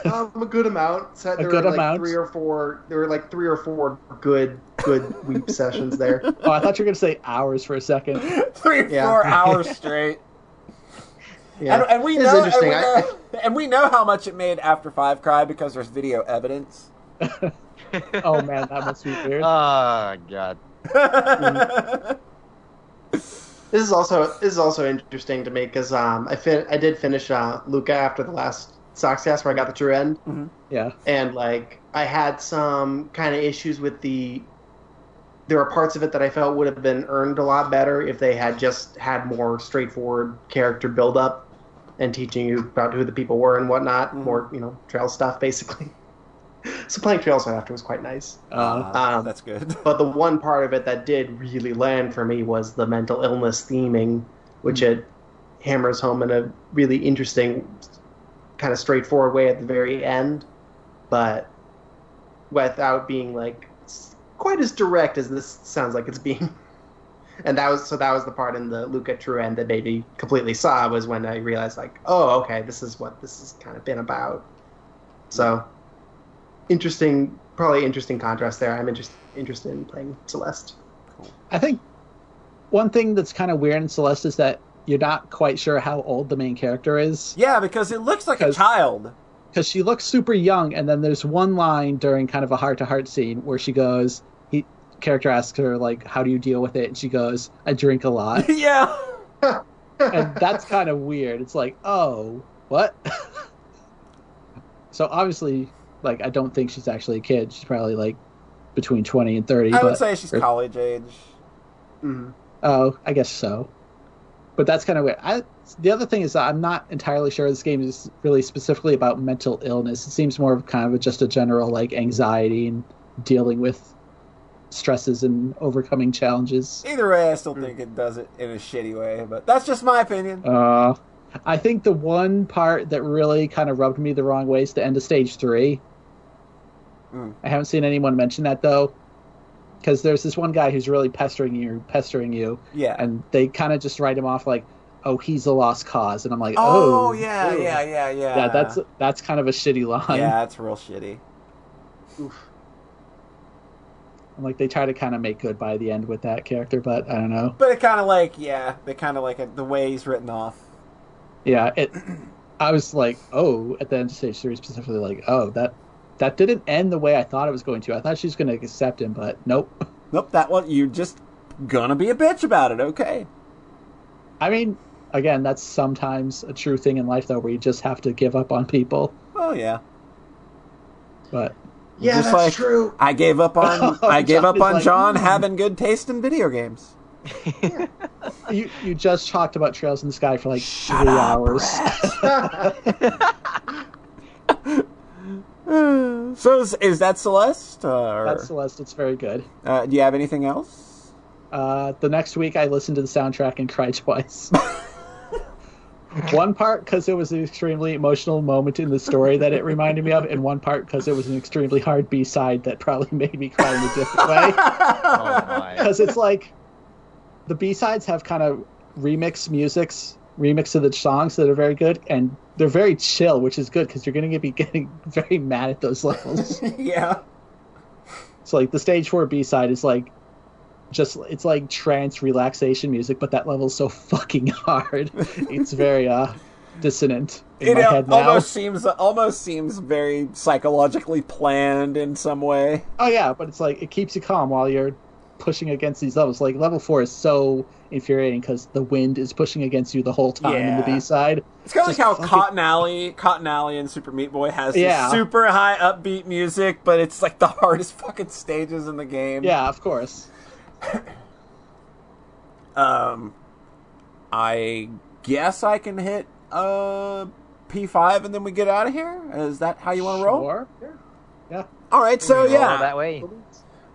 um, a good amount. So there good were like amount? three or four. There were like three or four good, good weep [laughs] sessions there. Oh, I thought you were going to say hours for a second. Three Yeah. four hours straight. Yeah, And, and we It's know, and we interesting. I- know, and we know how much it made After Five cry because there's video evidence. [laughs] Oh man, that must be weird. Oh god. This is also this is also interesting to me because um, I fin- I did finish uh, Luca after the last Soxcast where I got the true end, Yeah. and like I had some kind of issues with the. There were parts of it that I felt would have been earned a lot better if they had just had more straightforward character build up and teaching you about who the people were and whatnot. Mhm. More you know trail stuff basically. [laughs] so playing Trails after was quite nice. Uh, Um, that's good. [laughs] But the one part of it that did really land for me was the mental illness theming, which it hammers home in a really interesting, kind of straightforward way at the very end, but without being like quite as direct as this sounds like it's being. [laughs] And that was so that was the part in the Luca True End that made me completely saw was when I realized like, oh, okay, this is what this has kind of been about. So interesting, probably interesting contrast there. I'm interest, interested in playing Celeste. I think one thing that's kind of weird in Celeste is that you're not quite sure how old the main character is Yeah, because it looks like a child. because she looks super young, and then there's one line during kind of a heart to heart scene where she goes, he character asks her like, "How do you deal with it?" and she goes, "I drink a lot," [laughs] yeah. and that's kind of weird. It's like, oh, what? [laughs] so obviously, like, I don't think she's actually a kid. She's probably like between twenty and thirty. I but would say she's or- college age. Mhm. Oh, I guess so. But that's kind of weird. I, the other thing is that I'm not entirely sure this game is really specifically about mental illness. It seems more of kind of a, just a general like anxiety and dealing with stresses and overcoming challenges. Either way, I still Mm. think it does it in a shitty way, but that's just my opinion. Uh, I think the one part that really kind of rubbed me the wrong way is the end of stage three. Mm. I haven't seen anyone mention that though, because there's this one guy who's really pestering you, pestering you, Yeah. and they kind of just write him off like, "Oh, he's a lost cause," and I'm like, oh, "Oh, yeah, ew." yeah, yeah, yeah. yeah." That's that's kind of a shitty line. yeah, that's real shitty. Oof. I'm like they try to kind of make good by the end with that character, but I don't know. But it kind of like, yeah, they kind of like it, the way he's written off. Yeah, it. I was like, "Oh," at the end of stage three specifically, like, "Oh, that." That didn't end the way I thought it was going to. I thought she was going to accept him, but nope. Nope, that one you're just gonna be a bitch about it. Okay. I mean, again, that's sometimes a true thing in life, though, where you just have to give up on people. Oh yeah. But Yeah, Just that's like- true. I gave up on [laughs] I gave John up on like, John "Hmm." having good taste in video games. [laughs] you you just talked about Trails in the Sky for like three hours. [laughs] so is, is that Celeste? Uh, or, That's Celeste. It's very good. uh, do you have anything else? Uh, the next week, I listened to the soundtrack and cried [laughs] twice. [laughs] one part because it was an extremely emotional moment in the story that it reminded me of, and one part because it was an extremely hard B side that probably [laughs] made me cry in a different way. Oh. Because it's like the B sides have kind of remix musics, remix of the songs that are very good, and they're very chill, which is good because you're going to be [laughs] getting very mad at those levels. [laughs] yeah. So like the stage four B side is like just it's like trance relaxation music, but that level's so fucking [laughs] hard. it's very uh dissonant in It now. almost seems almost seems very psychologically planned in some way. Oh yeah, but it's like it keeps you calm while you're pushing against these levels. Like level four is so infuriating because the wind is pushing against you the whole time in the B side. It's kind of like how fucking- Cotton Alley, Cotton Alley, and Super Meat Boy has this Yeah. super high upbeat music, but it's like the [laughs] hardest fucking stages in the game. Yeah, of course. [laughs] Um, I guess I can hit uh P5 and then we get out of here. Is that how you want to roll? Sure. All right, so yeah, that way.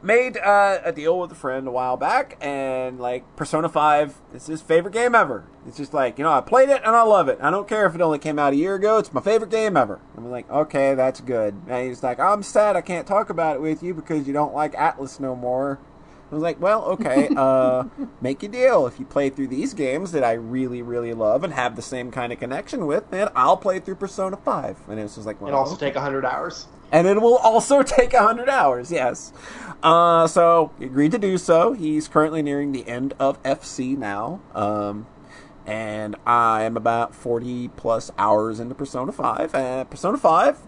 Made uh, a deal with a friend a while back, and like Persona Five is his favorite game ever. It's just like you know, I played it and I love it. I don't care if it only came out a year ago. It's my favorite game ever. I'm like, okay, that's good. And he's like, I'm sad I can't talk about it with you because you don't like Atlus no more. I was like, well, okay, [laughs] uh, make a deal. If you play through these games that I really, really love and have the same kind of connection with, then I'll play through Persona 5. And it was just like, well, It also okay. take hundred hours. And it will also [laughs] take 100 hours, yes. Uh, so, he agreed to do so. He's currently nearing the end of FC now. Um, and I am about 40 plus hours into Persona 5. And Persona 5,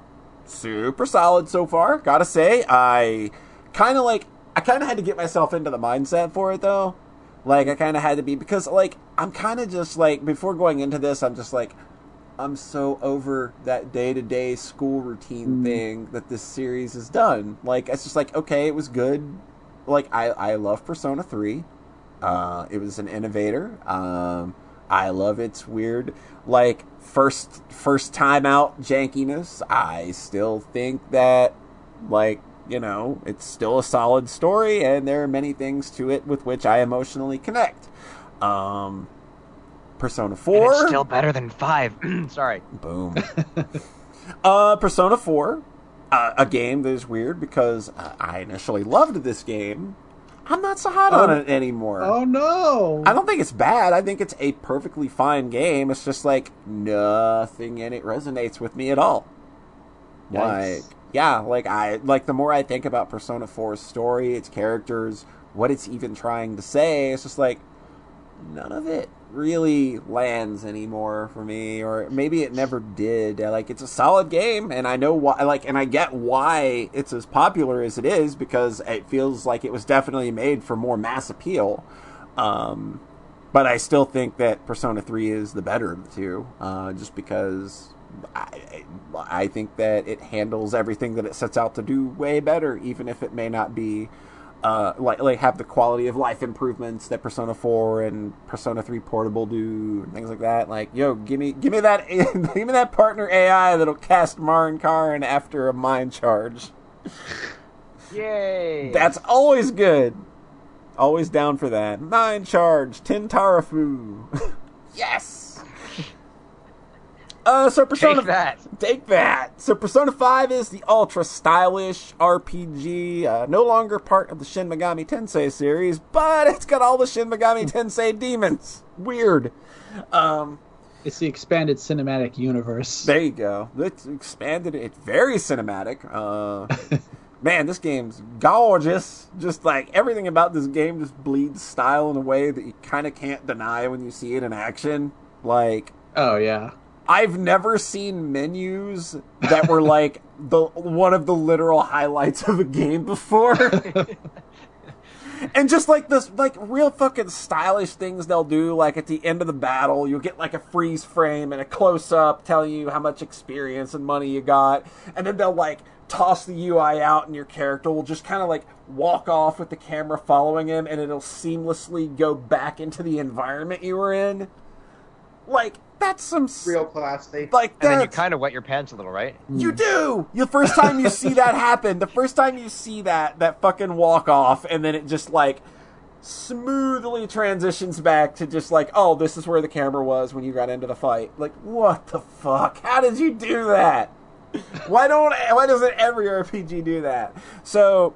super solid so far. Gotta say, I kind of like, I kind of had to get myself into the mindset for it though. Like I kind of had to be because like I'm kind of just like before going into this, I'm just like I'm so over that day to day school routine Mm. thing that this series has done. Like it's just like okay, it was good. Like I I love Persona Three. Uh, it was an innovator. Um, I love its weird like first first time out jankiness. I still think that like you know it's still a solid story and there are many things to it with which I emotionally connect. Um, Persona And Four. it's still better than five. [clears throat] Sorry. Boom. [laughs] uh, Persona 4, uh, a game that is weird because uh, I initially loved this game. I'm not so hot on Oh. it anymore. Oh no! I don't think it's bad. I think it's a perfectly fine game. It's just like nothing in it resonates with me at all. Like, yeah, like I like the more I think about Persona 4's story, its characters, what it's even trying to say, it's just like none of it really lands anymore for me or maybe it never did. Like it's a solid game and i know why like and i get why it's as popular as it is because it feels like it was definitely made for more mass appeal. Um but i still think that persona 3 is the better of the two uh just because I, I think that it handles everything that it sets out to do way better, even if it may not be uh, like like have the quality of life improvements that Persona 4 and Persona 3 Portable do, and things like that. Like, yo, give me give me that [laughs] give me that partner AI that'll cast Marin Karin after a mind charge. Yay! That's always good. Always down for that. Mind charge, Tentarafoo. [laughs] yes. Uh, so Persona Take that. Take that! So Persona 5 is the ultra stylish RPG, uh, no longer part of the Shin Megami Tensei series, but it's got all the Shin Megami Tensei demons. Weird. Um, It's the expanded cinematic universe. there you go. It's expanded. It's very cinematic. Uh, [laughs] man, this game's gorgeous. Just like everything about this game just bleeds style in a way that you kind of can't deny when you see it in action. Like, Oh yeah. I've never seen menus that were [laughs] like the one of the literal highlights of a game before. and just like this like real fucking stylish things they'll do like at the end of the battle you'll get like a freeze frame and a close up telling you how much experience and money you got and then they'll like toss the UI out and your character will just kind of like walk off with the camera following him and it'll seamlessly go back into the environment you were in like that's some s- Real classy. like And then you kind of wet your pants a little, right? you do. The first time you see that happen, the first time you see that that fucking walk off, and then it just like smoothly transitions back to just like, oh, this is where the camera was when you got into the fight. Like, what the fuck? How did you do that? Why don't? Why doesn't every RPG do that? So,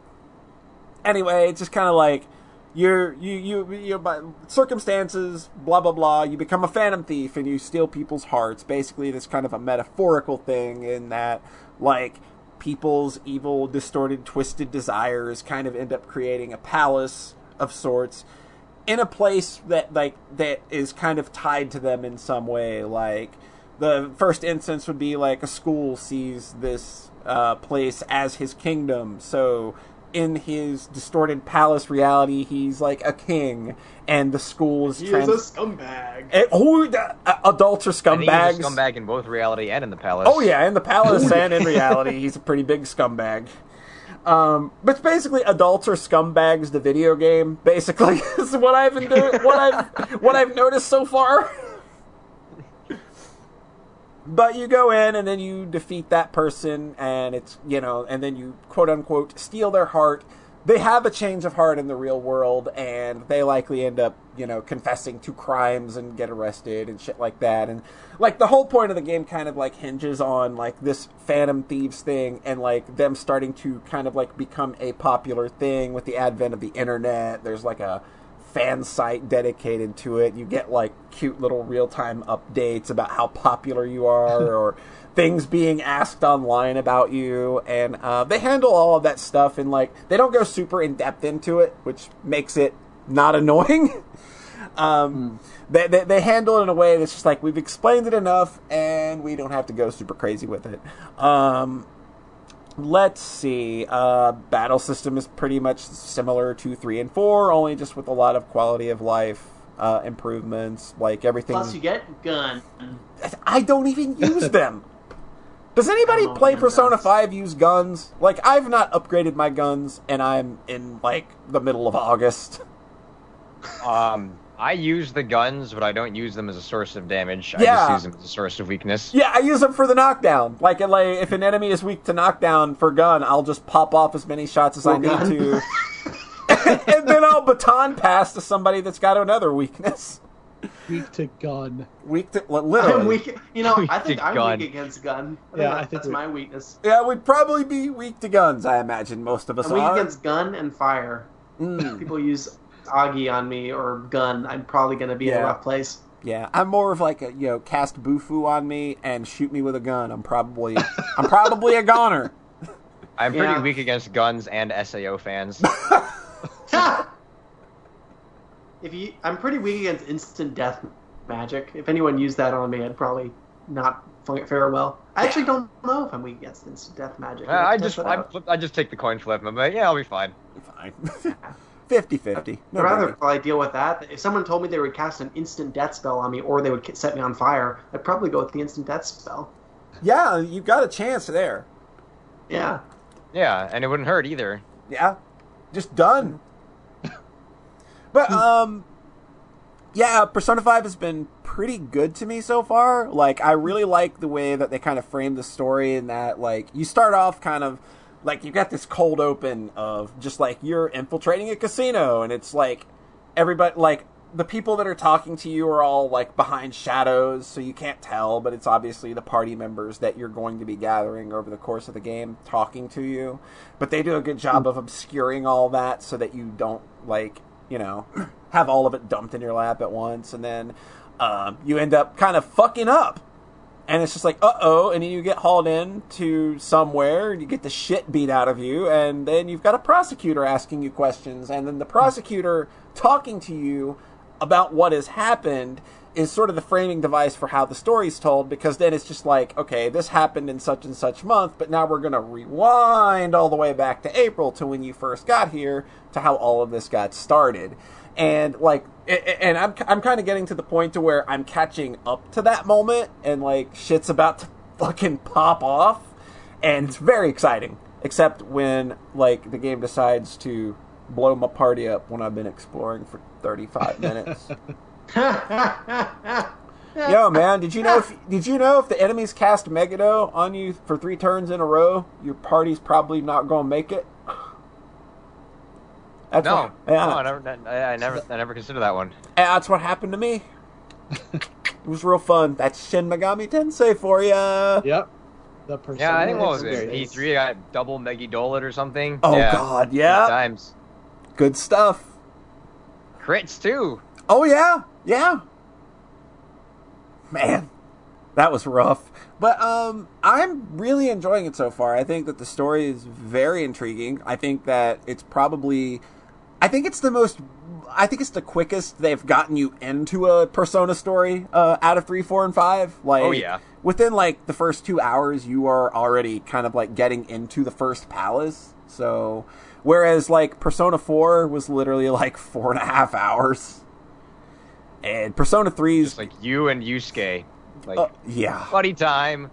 anyway, it's just kind of like you're you you you by circumstances blah blah blah you become a phantom thief and you steal people's hearts. Basically this kind of a metaphorical thing in that like people's evil distorted twisted desires kind of end up creating a palace of sorts in a place that like that is kind of tied to them in some way. Like the first instance would be like a school sees this uh, place as his kingdom. So in his distorted palace reality he's like a king and the school is He trans- is a scumbag. Eh, oh, the- uh, adults are I think he's scumbags a scumbag in both reality and in the palace. Oh yeah, in the palace and in reality, [laughs] he's a pretty big scumbag. Um, but it's basically adults are scumbags. The video game, basically, [laughs] is what I've been doing. What I've what I've noticed so far. [laughs] But you go in and then you defeat that person, and it's you know, and then you quote unquote steal their heart. They have a change of heart in the real world, and they likely end up you know confessing to crimes and get arrested and shit like that. And like the whole point of the game kind of like hinges on like this Phantom Thieves thing and like them starting to kind of like become a popular thing with the advent of the internet. There's like a fan site dedicated to it. You get like cute little real time updates about how popular you are [laughs] or things being asked online about you. And uh, they handle all of that stuff and like they don't go super in depth into it, which makes it not [laughs] annoying. um, they, they, they handle it in a way that's just like we've explained it enough and we don't have to go super crazy with it. Um, let's see. Uh, battle system is pretty much similar to three and four, only just with a lot of quality of life uh, improvements. Like everything. Plus, you get gun. I don't even use [laughs] them. Does anybody play Persona that's- 5 use guns? Like, I've not upgraded my guns, and I'm in, like, the middle of August. Um, I use the guns, but I don't use them as a source of damage. I Yeah. just use them as a source of weakness. Yeah, I use them for the knockdown. Like, like if an enemy is weak to knockdown for gun, I'll just pop off as many shots as I For need to. [laughs] [laughs] and then I'll baton pass to somebody that's got another weakness. Weak to gun. Weak to, li- literally. I'm weak. You know, Weak I think I'm gun. weak against gun. I think Yeah, that- I think that's my weakness. Yeah, we'd probably be weak to guns, I imagine most of us I'm weak are. against gun and fire. Mm. People use Agi on me or gun. I'm probably going to be in a rough place. Yeah, I'm more of like a you know cast bufu on me and shoot me with a gun. I'm probably I'm probably a goner. [laughs] I'm pretty Yeah. weak against guns and SAO fans. [laughs] if you, I'm pretty weak against instant death magic. If anyone used that on me, I'd probably not f- fare well. I actually don't know if I'm weak against instant death magic. Uh, I just I, I just take the coin flip. I'm like, yeah, I'll be fine. Be Fine, [laughs] 50-50. No I'd rather probably deal with that. If someone told me they would cast an instant death spell on me or they would set me on fire, I'd probably go with the instant death spell. yeah, you've got a chance there. Yeah. Yeah, and it wouldn't hurt either. Yeah, just done. [laughs] but um, yeah, Persona Five has been pretty good to me so far. Like, I really like the way that they kind of frame the story, and that like you start off kind of like you've got this cold open of just like you're infiltrating a casino, and it's like everybody like the people that are talking to you are all like behind shadows, so you can't tell, but it's obviously the party members that you're going to be gathering over the course of the game talking to you. But they do a good job of obscuring all that so that you don't like, you know, [clears throat] have all of it dumped in your lap at once, and then um, you end up kind of fucking up. And it's just like, uh oh, and then you get hauled in to somewhere, and you get the shit beat out of you, and then you've got a prosecutor asking you questions, and then the prosecutor talking to you about what has happened is sort of the framing device for how the story's told because then it's just like okay this happened in such and such month but now we're going to rewind all the way back to april to when you first got here to how all of this got started and like and i'm, I'm kind of getting to the point to where i'm catching up to that moment and like shit's about to fucking pop off and it's very exciting except when like the game decides to blow my party up when i've been exploring for 35 minutes [laughs] Yo, man, did you know if did you know if the enemies cast Megido on you for three turns in a row, your party's probably not gonna make it? That's No, what, yeah, no, I never, I, I never, I never considered that one. that's what happened to me. [laughs] it was real fun. That's Shin Megami Tensei for you. Yep. The Persona Yeah, I think what was it? experience. E3 got double Megidola or something. Oh yeah, God, Good yeah, times. good stuff. Crits too. Oh yeah, yeah. Man, that was rough. But um I'm really enjoying it so far. I think that the story is very intriguing. I think that it's probably I think it's the most I think it's the quickest they've gotten you into a Persona story uh, out of 3, 4 and 5. Like Oh, yeah. within like the first 2 hours you are already kind of like getting into the first palace. So whereas like Persona 4 was literally like [laughs] four and a half hours. And Persona 3's Just like you and Yusuke. Like, uh, yeah, buddy time.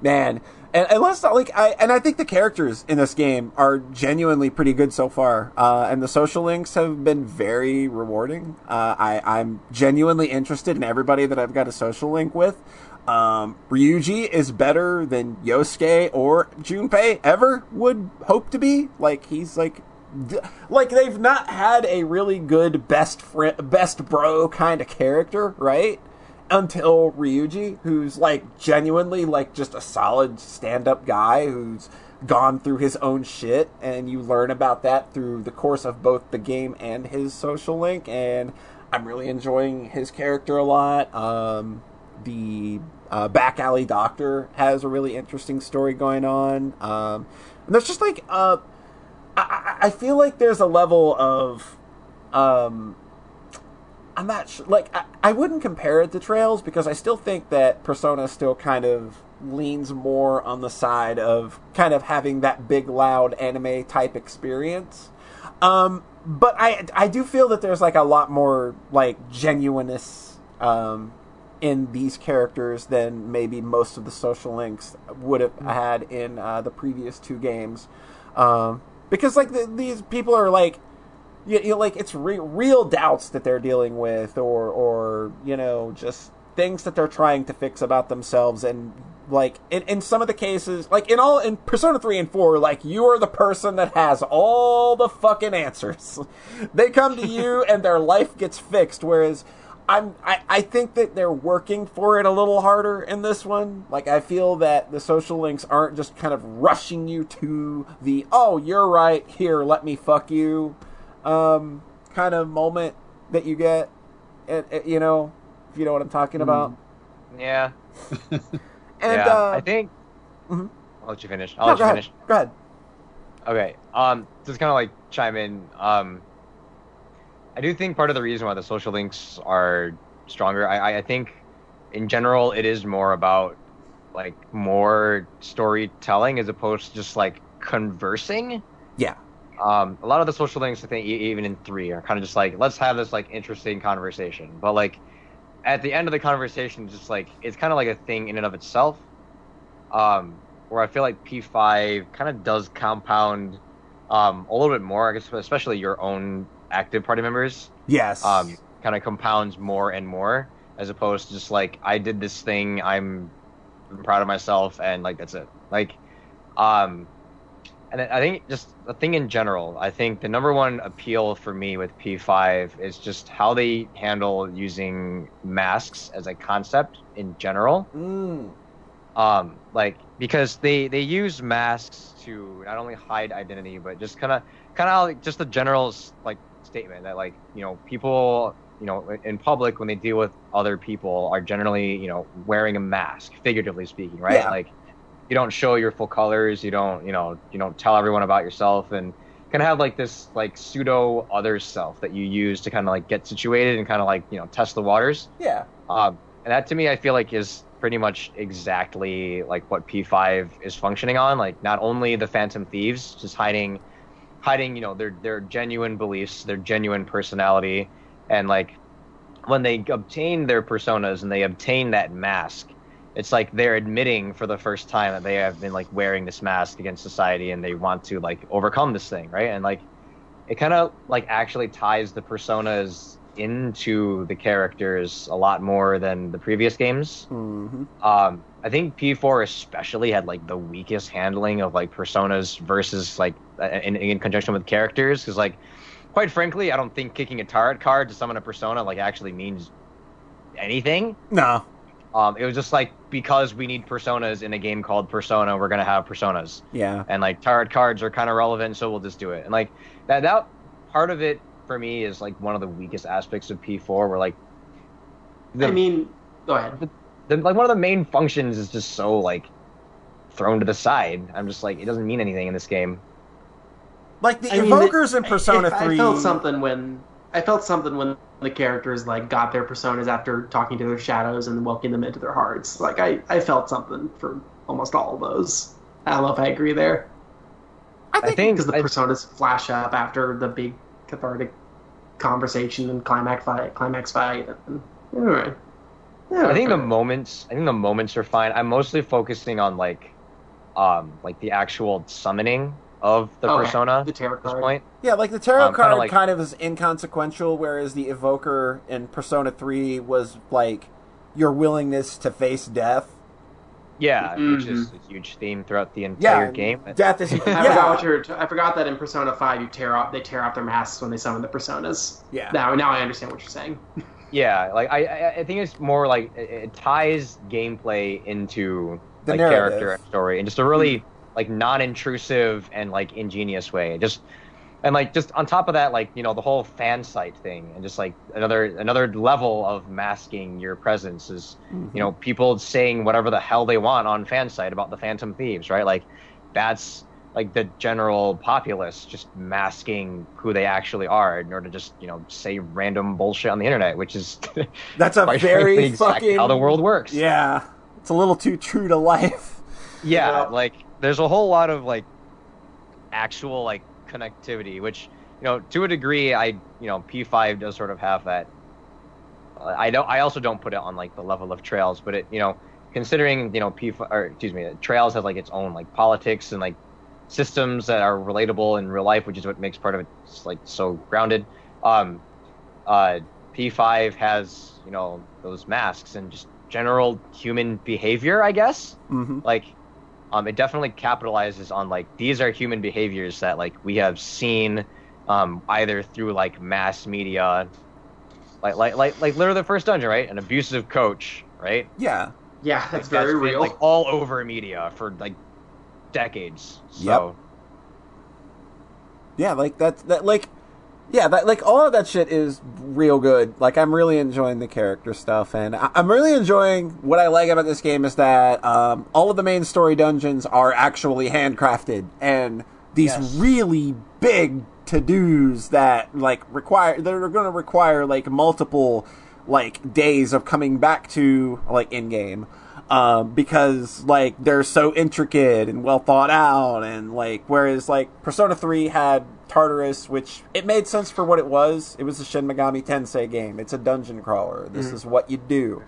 man. And, and let's not like I and I think the characters in this game are genuinely pretty good so far. Uh, and the social links have been very rewarding. Uh, I I'm genuinely interested in everybody that I've got a social link with. Um, Ryuji is better than Yosuke or Junpei ever would hope to be. Like he's like like they've not had a really good best friend, best bro kind of character, right? Until Ryuji, who's like genuinely like just a solid stand-up guy who's gone through his own shit, and you learn about that through the course of both the game and his social link, and I'm really enjoying his character a lot. Um, the uh, back alley doctor has a really interesting story going on, um, and there's just like uh, I I feel like there's a level of um I'm not sure. Like, I, I wouldn't compare it to Trails because I still think that Persona still kind of leans more on the side of kind of having that big, loud anime type experience. Um, but I I do feel that there's like a lot more like genuineness um, in these characters than maybe most of the social links would have had in uh, the previous two games. Um, because like the, these people are like you, you know, like it's re- real doubts that they're dealing with or or you know just things that they're trying to fix about themselves and like in, in some of the cases like in all in persona 3 and 4 like you are the person that has all the fucking answers [laughs] they come to you [laughs] and their life gets fixed whereas I'm I, I think that they're working for it a little harder in this one. Like I feel that the social links aren't just kind of rushing you to the oh you're right here let me fuck you um, kind of moment that you get. It, it, you know if you know what I'm talking about. Yeah. [laughs] And yeah. uh, I think. Mhm. I'll let you finish. I'll no, let go you ahead. finish. Go ahead. Okay. Um, just kind of like chime in. Um, I do think part of the reason why the social links are stronger, I, I- I think, in general, it is more about like more storytelling as opposed to just like conversing. Um, a lot of the social links, I think, even in three, are kind of just like let's have this like interesting conversation, but like at the end of the conversation, just like it's kind of like a thing in and of itself. Um, where I feel like P5 kind of does compound um, a little bit more, I guess, especially your own active party members, Yes. um, kind of compounds more and more, as opposed to just like I did this thing, I'm, I'm proud of myself, and like that's it. Like, um, and I think just a thing in general. I think the number one appeal for me with P5 is just how they handle using masks as a concept in general Mm. um like because they they use masks to not only hide identity but just kind of kind of like just the general like statement that like you know people you know in public when they deal with other people are generally you know wearing a mask figuratively speaking right Yeah. like you don't show your full colors you don't you know you don't tell everyone about yourself and kind of have like this like pseudo other self that you use to kind of like get situated and kind of like you know test the waters Yeah. um, and that to me, I feel like is pretty much exactly like what P5 is functioning on. Like not only the Phantom Thieves, just hiding, hiding, you know, their their genuine beliefs, their genuine personality, and like when they obtain their personas and they obtain that mask, it's like they're admitting for the first time that they have been like wearing this mask against society and they want to like overcome this thing, right? And like it kind of like actually ties the personas into the characters a lot more than the previous games. hmm Um, I think P4 especially had like the weakest handling of like personas versus like in, in conjunction with characters because like quite frankly I don't think kicking a tarot card to summon a persona like actually means anything. No. Um, it was just like because we need personas in a game called Persona, we're gonna have personas Yeah. and like tarot cards are kind of relevant, so we'll just do it. And like that that part of it for me is like one of the weakest aspects of P4, where like the, I mean, go ahead. the, like one of the main functions is just so like thrown to the side. I'm just like it doesn't mean anything in this game. Like the I mean, evokers in Persona I, Three. I felt something when I felt something when the characters like got their personas after talking to their shadows and welcoming them into their hearts. Like I, I felt something for almost all of those. I don't know if I agree there I I think. think because the I- personas flash up after the big cathartic conversation and climax fight. Climax fight. And, all right. Yeah, I think the moments I think the moments are fine. I'm mostly focusing on like um like the actual summoning of the Okay, persona the tarot at this card. point. Yeah, like the tarot Um, card like- kind of is inconsequential, whereas the evoker in Persona Three was like your willingness to face death. Yeah, which is Mhm. a huge theme throughout the Yeah, entire game. death is. [laughs] I yeah, forgot what you're. I forgot that in Persona Five, you tear off. They tear off their masks when they summon the personas. yeah. Now, now I understand what you're saying. [laughs] Yeah, like I, I, I think it's more like it, it ties gameplay into The like narrative. character and story and just a really like non-intrusive and like ingenious way. Just and like just on top of that, like you know the whole fan site thing, and just like another another level of masking your presence is Mm-hmm. you know people saying whatever the hell they want on fan site about the Phantom Thieves, right? Like that's like the general populace just masking who they actually are in order to just you know say random bullshit on the internet, which is [laughs] That's a very frankly exactly fucking how the world works. Yeah, it's a little too true to life. Yeah, Yeah. like there's a whole lot of like actual like connectivity, which you know to a degree I you know P5 does sort of have that. Uh, I don't. I also don't put it on like the level of Trails, but it you know considering you know P5 or excuse me, Trails has like its own like politics and like systems that are relatable in real life, which is what makes part of it like so grounded. Um, uh, P5 has you know those masks and just general human behavior, I guess Mm-hmm. like um it definitely capitalizes on like these are human behaviors that like we have seen um either through like mass media. Like like like like literally the first dungeon right? An abusive coach right? Yeah, Yeah, that's Like, very been, real. like all over media for like decades. So yeah, like that. That like, yeah, that like all of that shit is real good. Like I'm really enjoying the character stuff, and I- I'm really enjoying what I like about this game is that um, all of the main story dungeons are actually handcrafted, and these Yes. really big to dos that like require that are going to require like multiple like days of coming back to like in game um, because like they're so intricate and well thought out and like whereas like persona 3 had tartarus which it made sense for what it was. It was a shin megami tensei game. It's a dungeon crawler. This is what you do.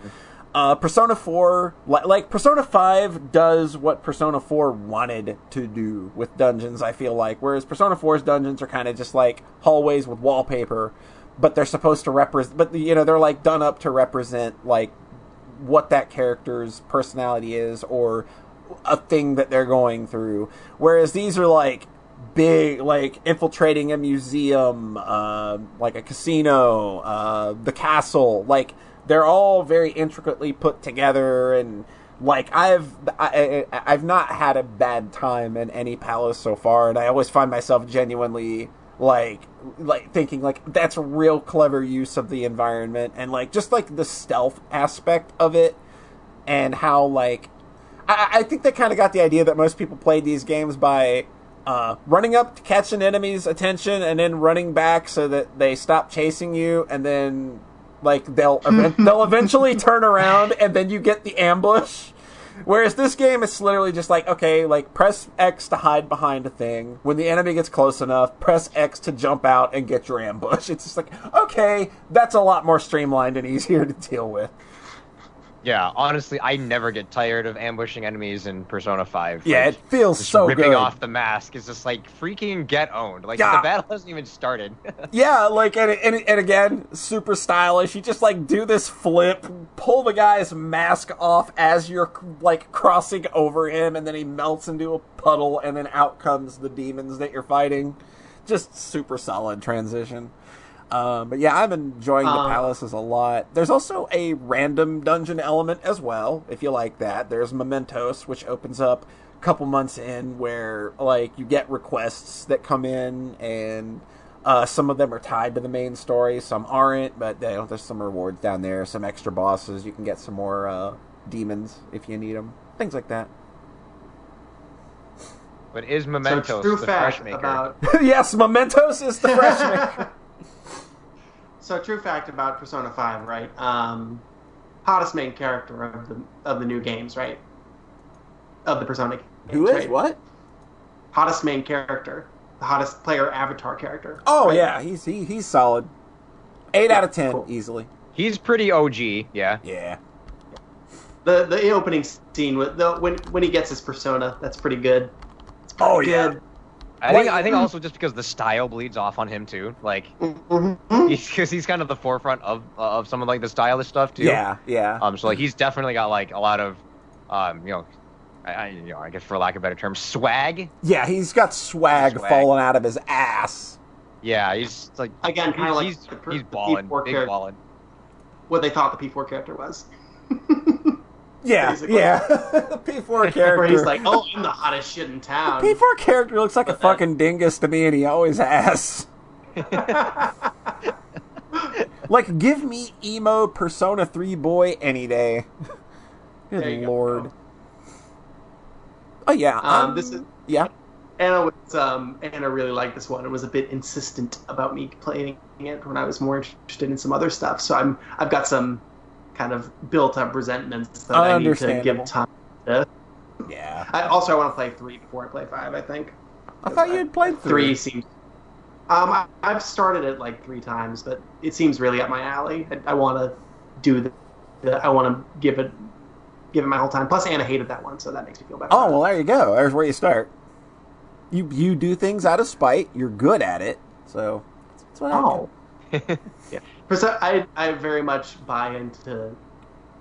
Uh, persona 4 li- like persona 5 does what persona 4 wanted to do with dungeons i feel like. Whereas persona 4's dungeons are kind of just like hallways with wallpaper but they're supposed to represent but you know they're like done up to represent like what that character's personality is or a thing that they're going through. Whereas these are like big, like infiltrating a museum, uh, like a casino, uh, the castle. Like they're all very intricately put together and. Like I've I, I, I've not had a bad time in any palace so far, and I always find myself genuinely like like thinking like that's a real clever use of the environment and like just like the stealth aspect of it and how like I, I think they kind of got the idea that most people played these games by uh, running up to catch an enemy's attention and then running back so that they stop chasing you and then like they'll [laughs] they'll eventually turn around and then you get the ambush Whereas this game is literally just like, okay, like press X to hide behind a thing. When the enemy gets close enough, press X to jump out and get your ambush. [laughs] It's just like, okay, that's a lot more streamlined and easier to deal with. Yeah honestly i never get tired of ambushing enemies in persona 5 Yeah, Like, it feels so ripping good. off the mask is just like freaking get owned like Yeah. the battle hasn't even started [laughs] Yeah, like and, and and again, super stylish. You just like do this flip, pull the guy's mask off as you're like crossing over him, and then he melts into a puddle, and then out comes the demons that you're fighting. Just super solid transition. Um, but yeah, I'm enjoying the Uh, palaces a lot. There's also a random dungeon element as well, if you like that. There's Mementos, which opens up a couple months in, where like you get requests that come in, and uh, some of them are tied to the main story, some aren't. But they, there's some rewards down there, some extra bosses. You can get some more uh, demons if you need them, things like that. but is So mementos true the fresh maker about [laughs] yes, Mementos is the fresh maker. [laughs] so true fact about Persona Five, right? Um, hottest main character of the of the new games, right? Of the Persona games, Who is right? what? Hottest main character, the hottest player avatar character. Oh right? yeah, he's he, he's solid. Eight Yeah, out of ten cool. easily. he's pretty og yeah Yeah. The the opening scene with the when when he gets his persona, that's pretty good. It's pretty Oh, yeah. Good. I think I think also just because the style bleeds off on him too, like because he's kind of the forefront of of some of like the stylish stuff too. Yeah, yeah. Um. So like he's definitely got like a lot of, um. You know, I, I you know I guess for lack of a better term, swag. yeah, he's got swag, Swag. falling out of his ass. Yeah, he's like Again, kind of like he's the per- he's the balling, P4 big character- balling. what they thought the P4 character was. [laughs] Yeah, Basically. yeah. [laughs] the P4 character. Where he's like, "Oh, I'm the hottest shit in town." P4 character looks like a that- fucking dingus to me, and he always has. [laughs] Like, give me emo Persona 3 boy any day. Good There you go. lord. Oh yeah. Um, um, this is- yeah. Anna was um, Anna really liked this one It was a bit insistent about me playing it when I was more interested in some other stuff. So I'm I've got some kind of built up resentments that I need to give time. To. Yeah. I, also, I want to play three before I play five. I think I thought you had played three three. seems. Um, I, I've started it like three times, but it seems really up my alley. I, I want to do the, the. I want to give it, give it my whole time. Plus, Anna hated that one, so that makes me feel better. Oh well, there you go. There's where you start. You you do things out of spite. You're good at it, so that's what I Oh. [laughs] do. yeah. Perso- I I very much buy into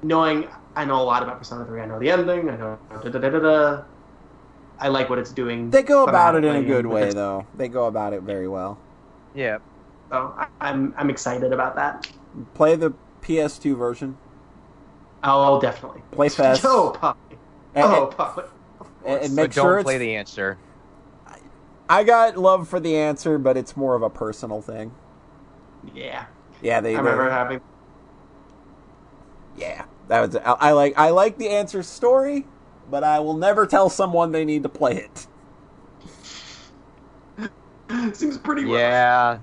knowing I know a lot about Persona 3. I know the ending. I know da da da da da. I like what it's doing. They go about it in a good way, though. They go about it very well. Yeah. So I, I'm I'm excited about that. Play the PS2 version. Oh, definitely. Play fast. Oh, Poppy. And- Oh, and- Poppy. and, and But make don't sure it's. play the answer. I got love for the answer, but it's more of a personal thing. Yeah. Yeah, they. I remember they- having. yeah, that was. I, I like. I like the answer story, but I will never tell someone they need to play it. [laughs] Seems pretty rough. Yeah.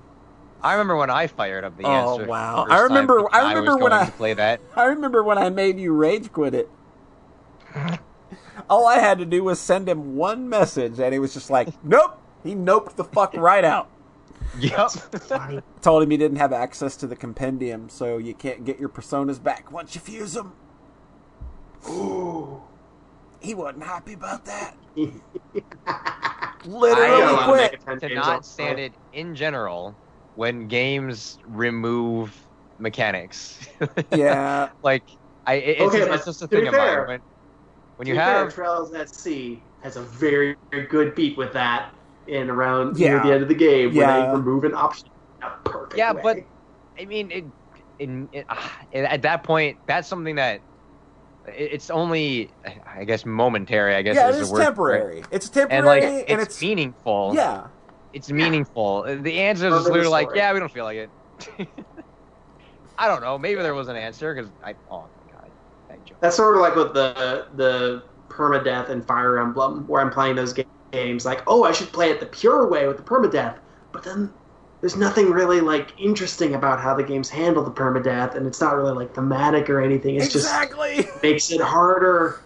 I remember when I fired up the Oh, answer. wow. I remember- I remember was when going I- to play that. [laughs] I remember when I made you rage quit it. All I had to do was send him one message, and he was just like, "Nope." He noped the fuck right out. Yep. [laughs] Told him he didn't have access to the compendium, so you can't get your personas back once you fuse them. Ooh. [gasps] He wasn't happy about that. [laughs] I Literally got a lot of quit. To not stand it in general when games remove mechanics. [laughs] Yeah, like I, it- it's, Okay, just, it's just a thing of mine. When, when you be fair, have Trails at Sea has a very, very good beat with that in around Yeah. near the end of the game when Yeah. they remove an option perfect Yeah, way. but- I mean, it, in, it, ah, at that point, that's something that it- it's only, I guess, momentary. I guess yeah, is it the is word for it. temporary. It's and temporary, like and it's, it's, meaningful. yeah. it's meaningful. The answer is Further the literally like, yeah, we don't feel like it. [laughs] I don't know. Maybe there was an answer because I. Oh my god, that joke. That's sort of like with the the permadeath and Fire Emblem, where I'm playing those ga- games. Like, oh, I should play it the pure way with the permadeath, but then there's nothing really like interesting about how the games handle the permadeath, and it's not really like thematic or anything. It's exactly. just [laughs] makes it harder.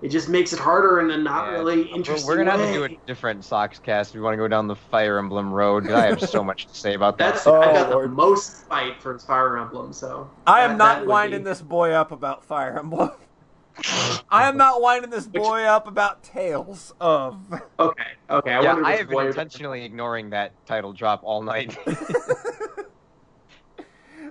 It just makes it harder in a not Yeah. really We're- interesting We're gonna way. have to do a different socks cast if we want to go down the Fire Emblem road. I have so [laughs] much to say about that. That's Oh, I got oh, Lord. the most fight for Fire Emblem, so I am that- not that winding be- this boy up about Fire Emblem. I am not winding this boy up about Tales of. [laughs] Okay, okay. I yeah, I have been boy- intentionally ignoring that title drop all night. [laughs] [laughs]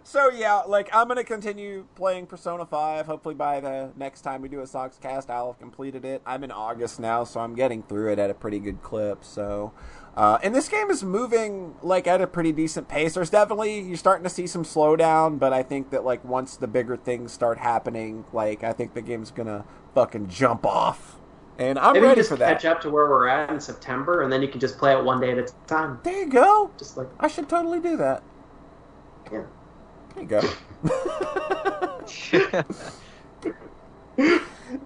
So yeah, like I'm gonna continue playing Persona Five. Hopefully by the next time we do a Sox cast, I'll have completed it. I'm in August now, so I'm getting through it at a pretty good clip. So, uh, and this game is moving like at a pretty decent pace. There's definitely you're starting to see some slowdown, but I think that like once the bigger things start happening, like I think the game's gonna fucking jump off. And I'm Maybe ready just for that. catch up to where we're at in September, and then you can just play it one day at a time. There you go. Just like I should totally do that. yeah. There you go. [laughs] [laughs]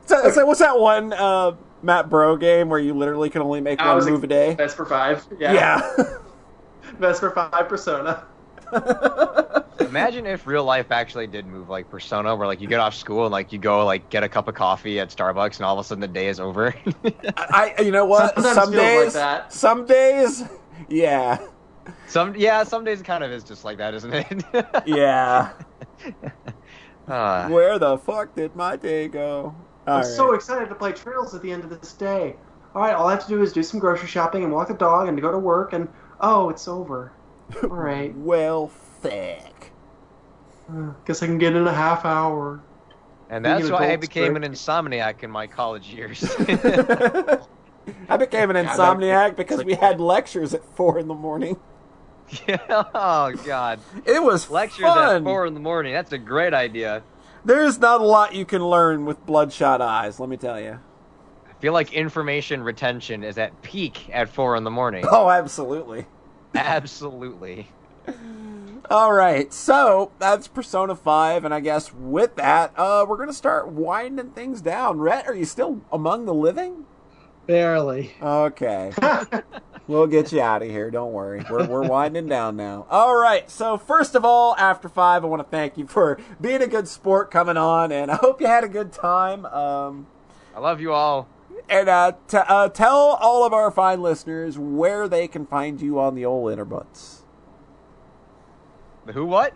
so, so what's that one uh, Matt Bro game where you literally can only make I one move a day? Best for Five. Yeah. Yeah. [laughs] for Five Persona. [laughs] Imagine if real life actually did move like Persona, where like you get off school and like you go like get a cup of coffee at Starbucks, and all of a sudden the day is over. I, you know what? Sometimes some feels like days, that. some days, yeah, some yeah, some days it kind of is just like that, isn't it? yeah. [laughs] Ah. Where the fuck did my day go? All I'm right. so excited to play Trails at the end of this day. All right, all I have to do is do some grocery shopping and walk the dog and go to work, and oh, it's over. All [laughs] right, well, thick. Uh, guess I can get in a half hour. and that's an why I adult became an insomniac in my college years. [laughs] [laughs] I became an insomniac because we had lectures at four in the morning. yeah. Oh God. It was Lectures fun. at four in the morning. That's a great idea. There's not a lot you can learn with bloodshot eyes, let me tell you. I feel like information retention is at peak at four in the morning. Oh, absolutely. Absolutely. All right, so that's Persona 5, and I guess with that, uh, we're going to start winding things down. Rhett, are you still among the living? Barely. Okay. [laughs] we'll get you out of here. Don't worry. We're, we're winding down now. All right. So, first of all, after five, I want to thank you for being a good sport coming on, and I hope you had a good time. Um, I love you all. and uh, t- uh, tell all of our fine listeners where they can find you on the old interbuts. The who what?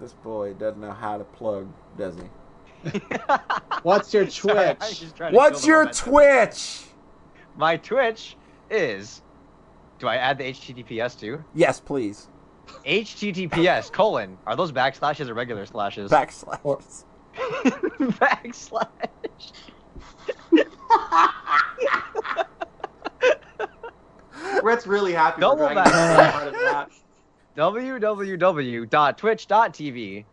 This boy doesn't know how to plug, does he? What's your [laughs] Sorry, I was Twitch? just trying to What's your. Twitch? My Twitch is. Do I add the HTTPS too? Yes, please. HTTPS [laughs] colon. Are those backslashes or regular slashes? Backslash. [laughs] Backslash. Brett's [laughs] really happy. Double we're back. that part of that. www.twitch.tv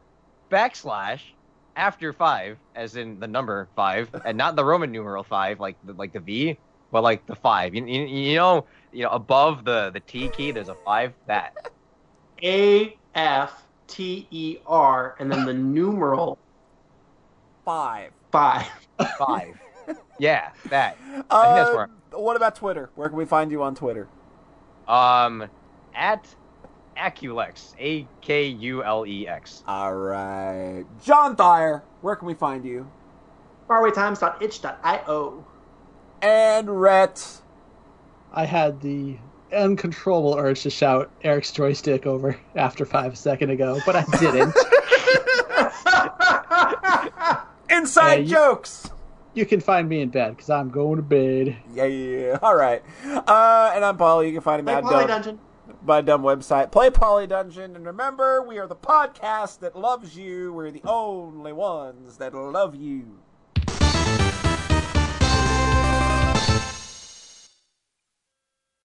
backslash after five, as in the number five, and not the Roman numeral five, like the, like the V, but like the five. You, you, you know, you know, above the the T key, there's a five. That A F T E R and then the [laughs] numeral Five. five. five. yeah, that. Uh, think that's where- What about Twitter? Where can we find you on Twitter? Um, at Akulex, A K U L E X. All right. John Thayer, where can we find you? Farawaytimes.itch.io. And Rhett. I had the uncontrollable urge to shout Eric's joystick over [laughs] after five a second ago, but I didn't. [laughs] Inside Yeah, you- jokes. you can find me in bed because I'm going to bed. Yeah, yeah, yeah. All right. Uh, and I'm Paul. You can find me at Poly Dumb, Dungeon. my dumb website. Play Poly Dungeon. And remember, we are the podcast that loves you. We're the only ones that love you.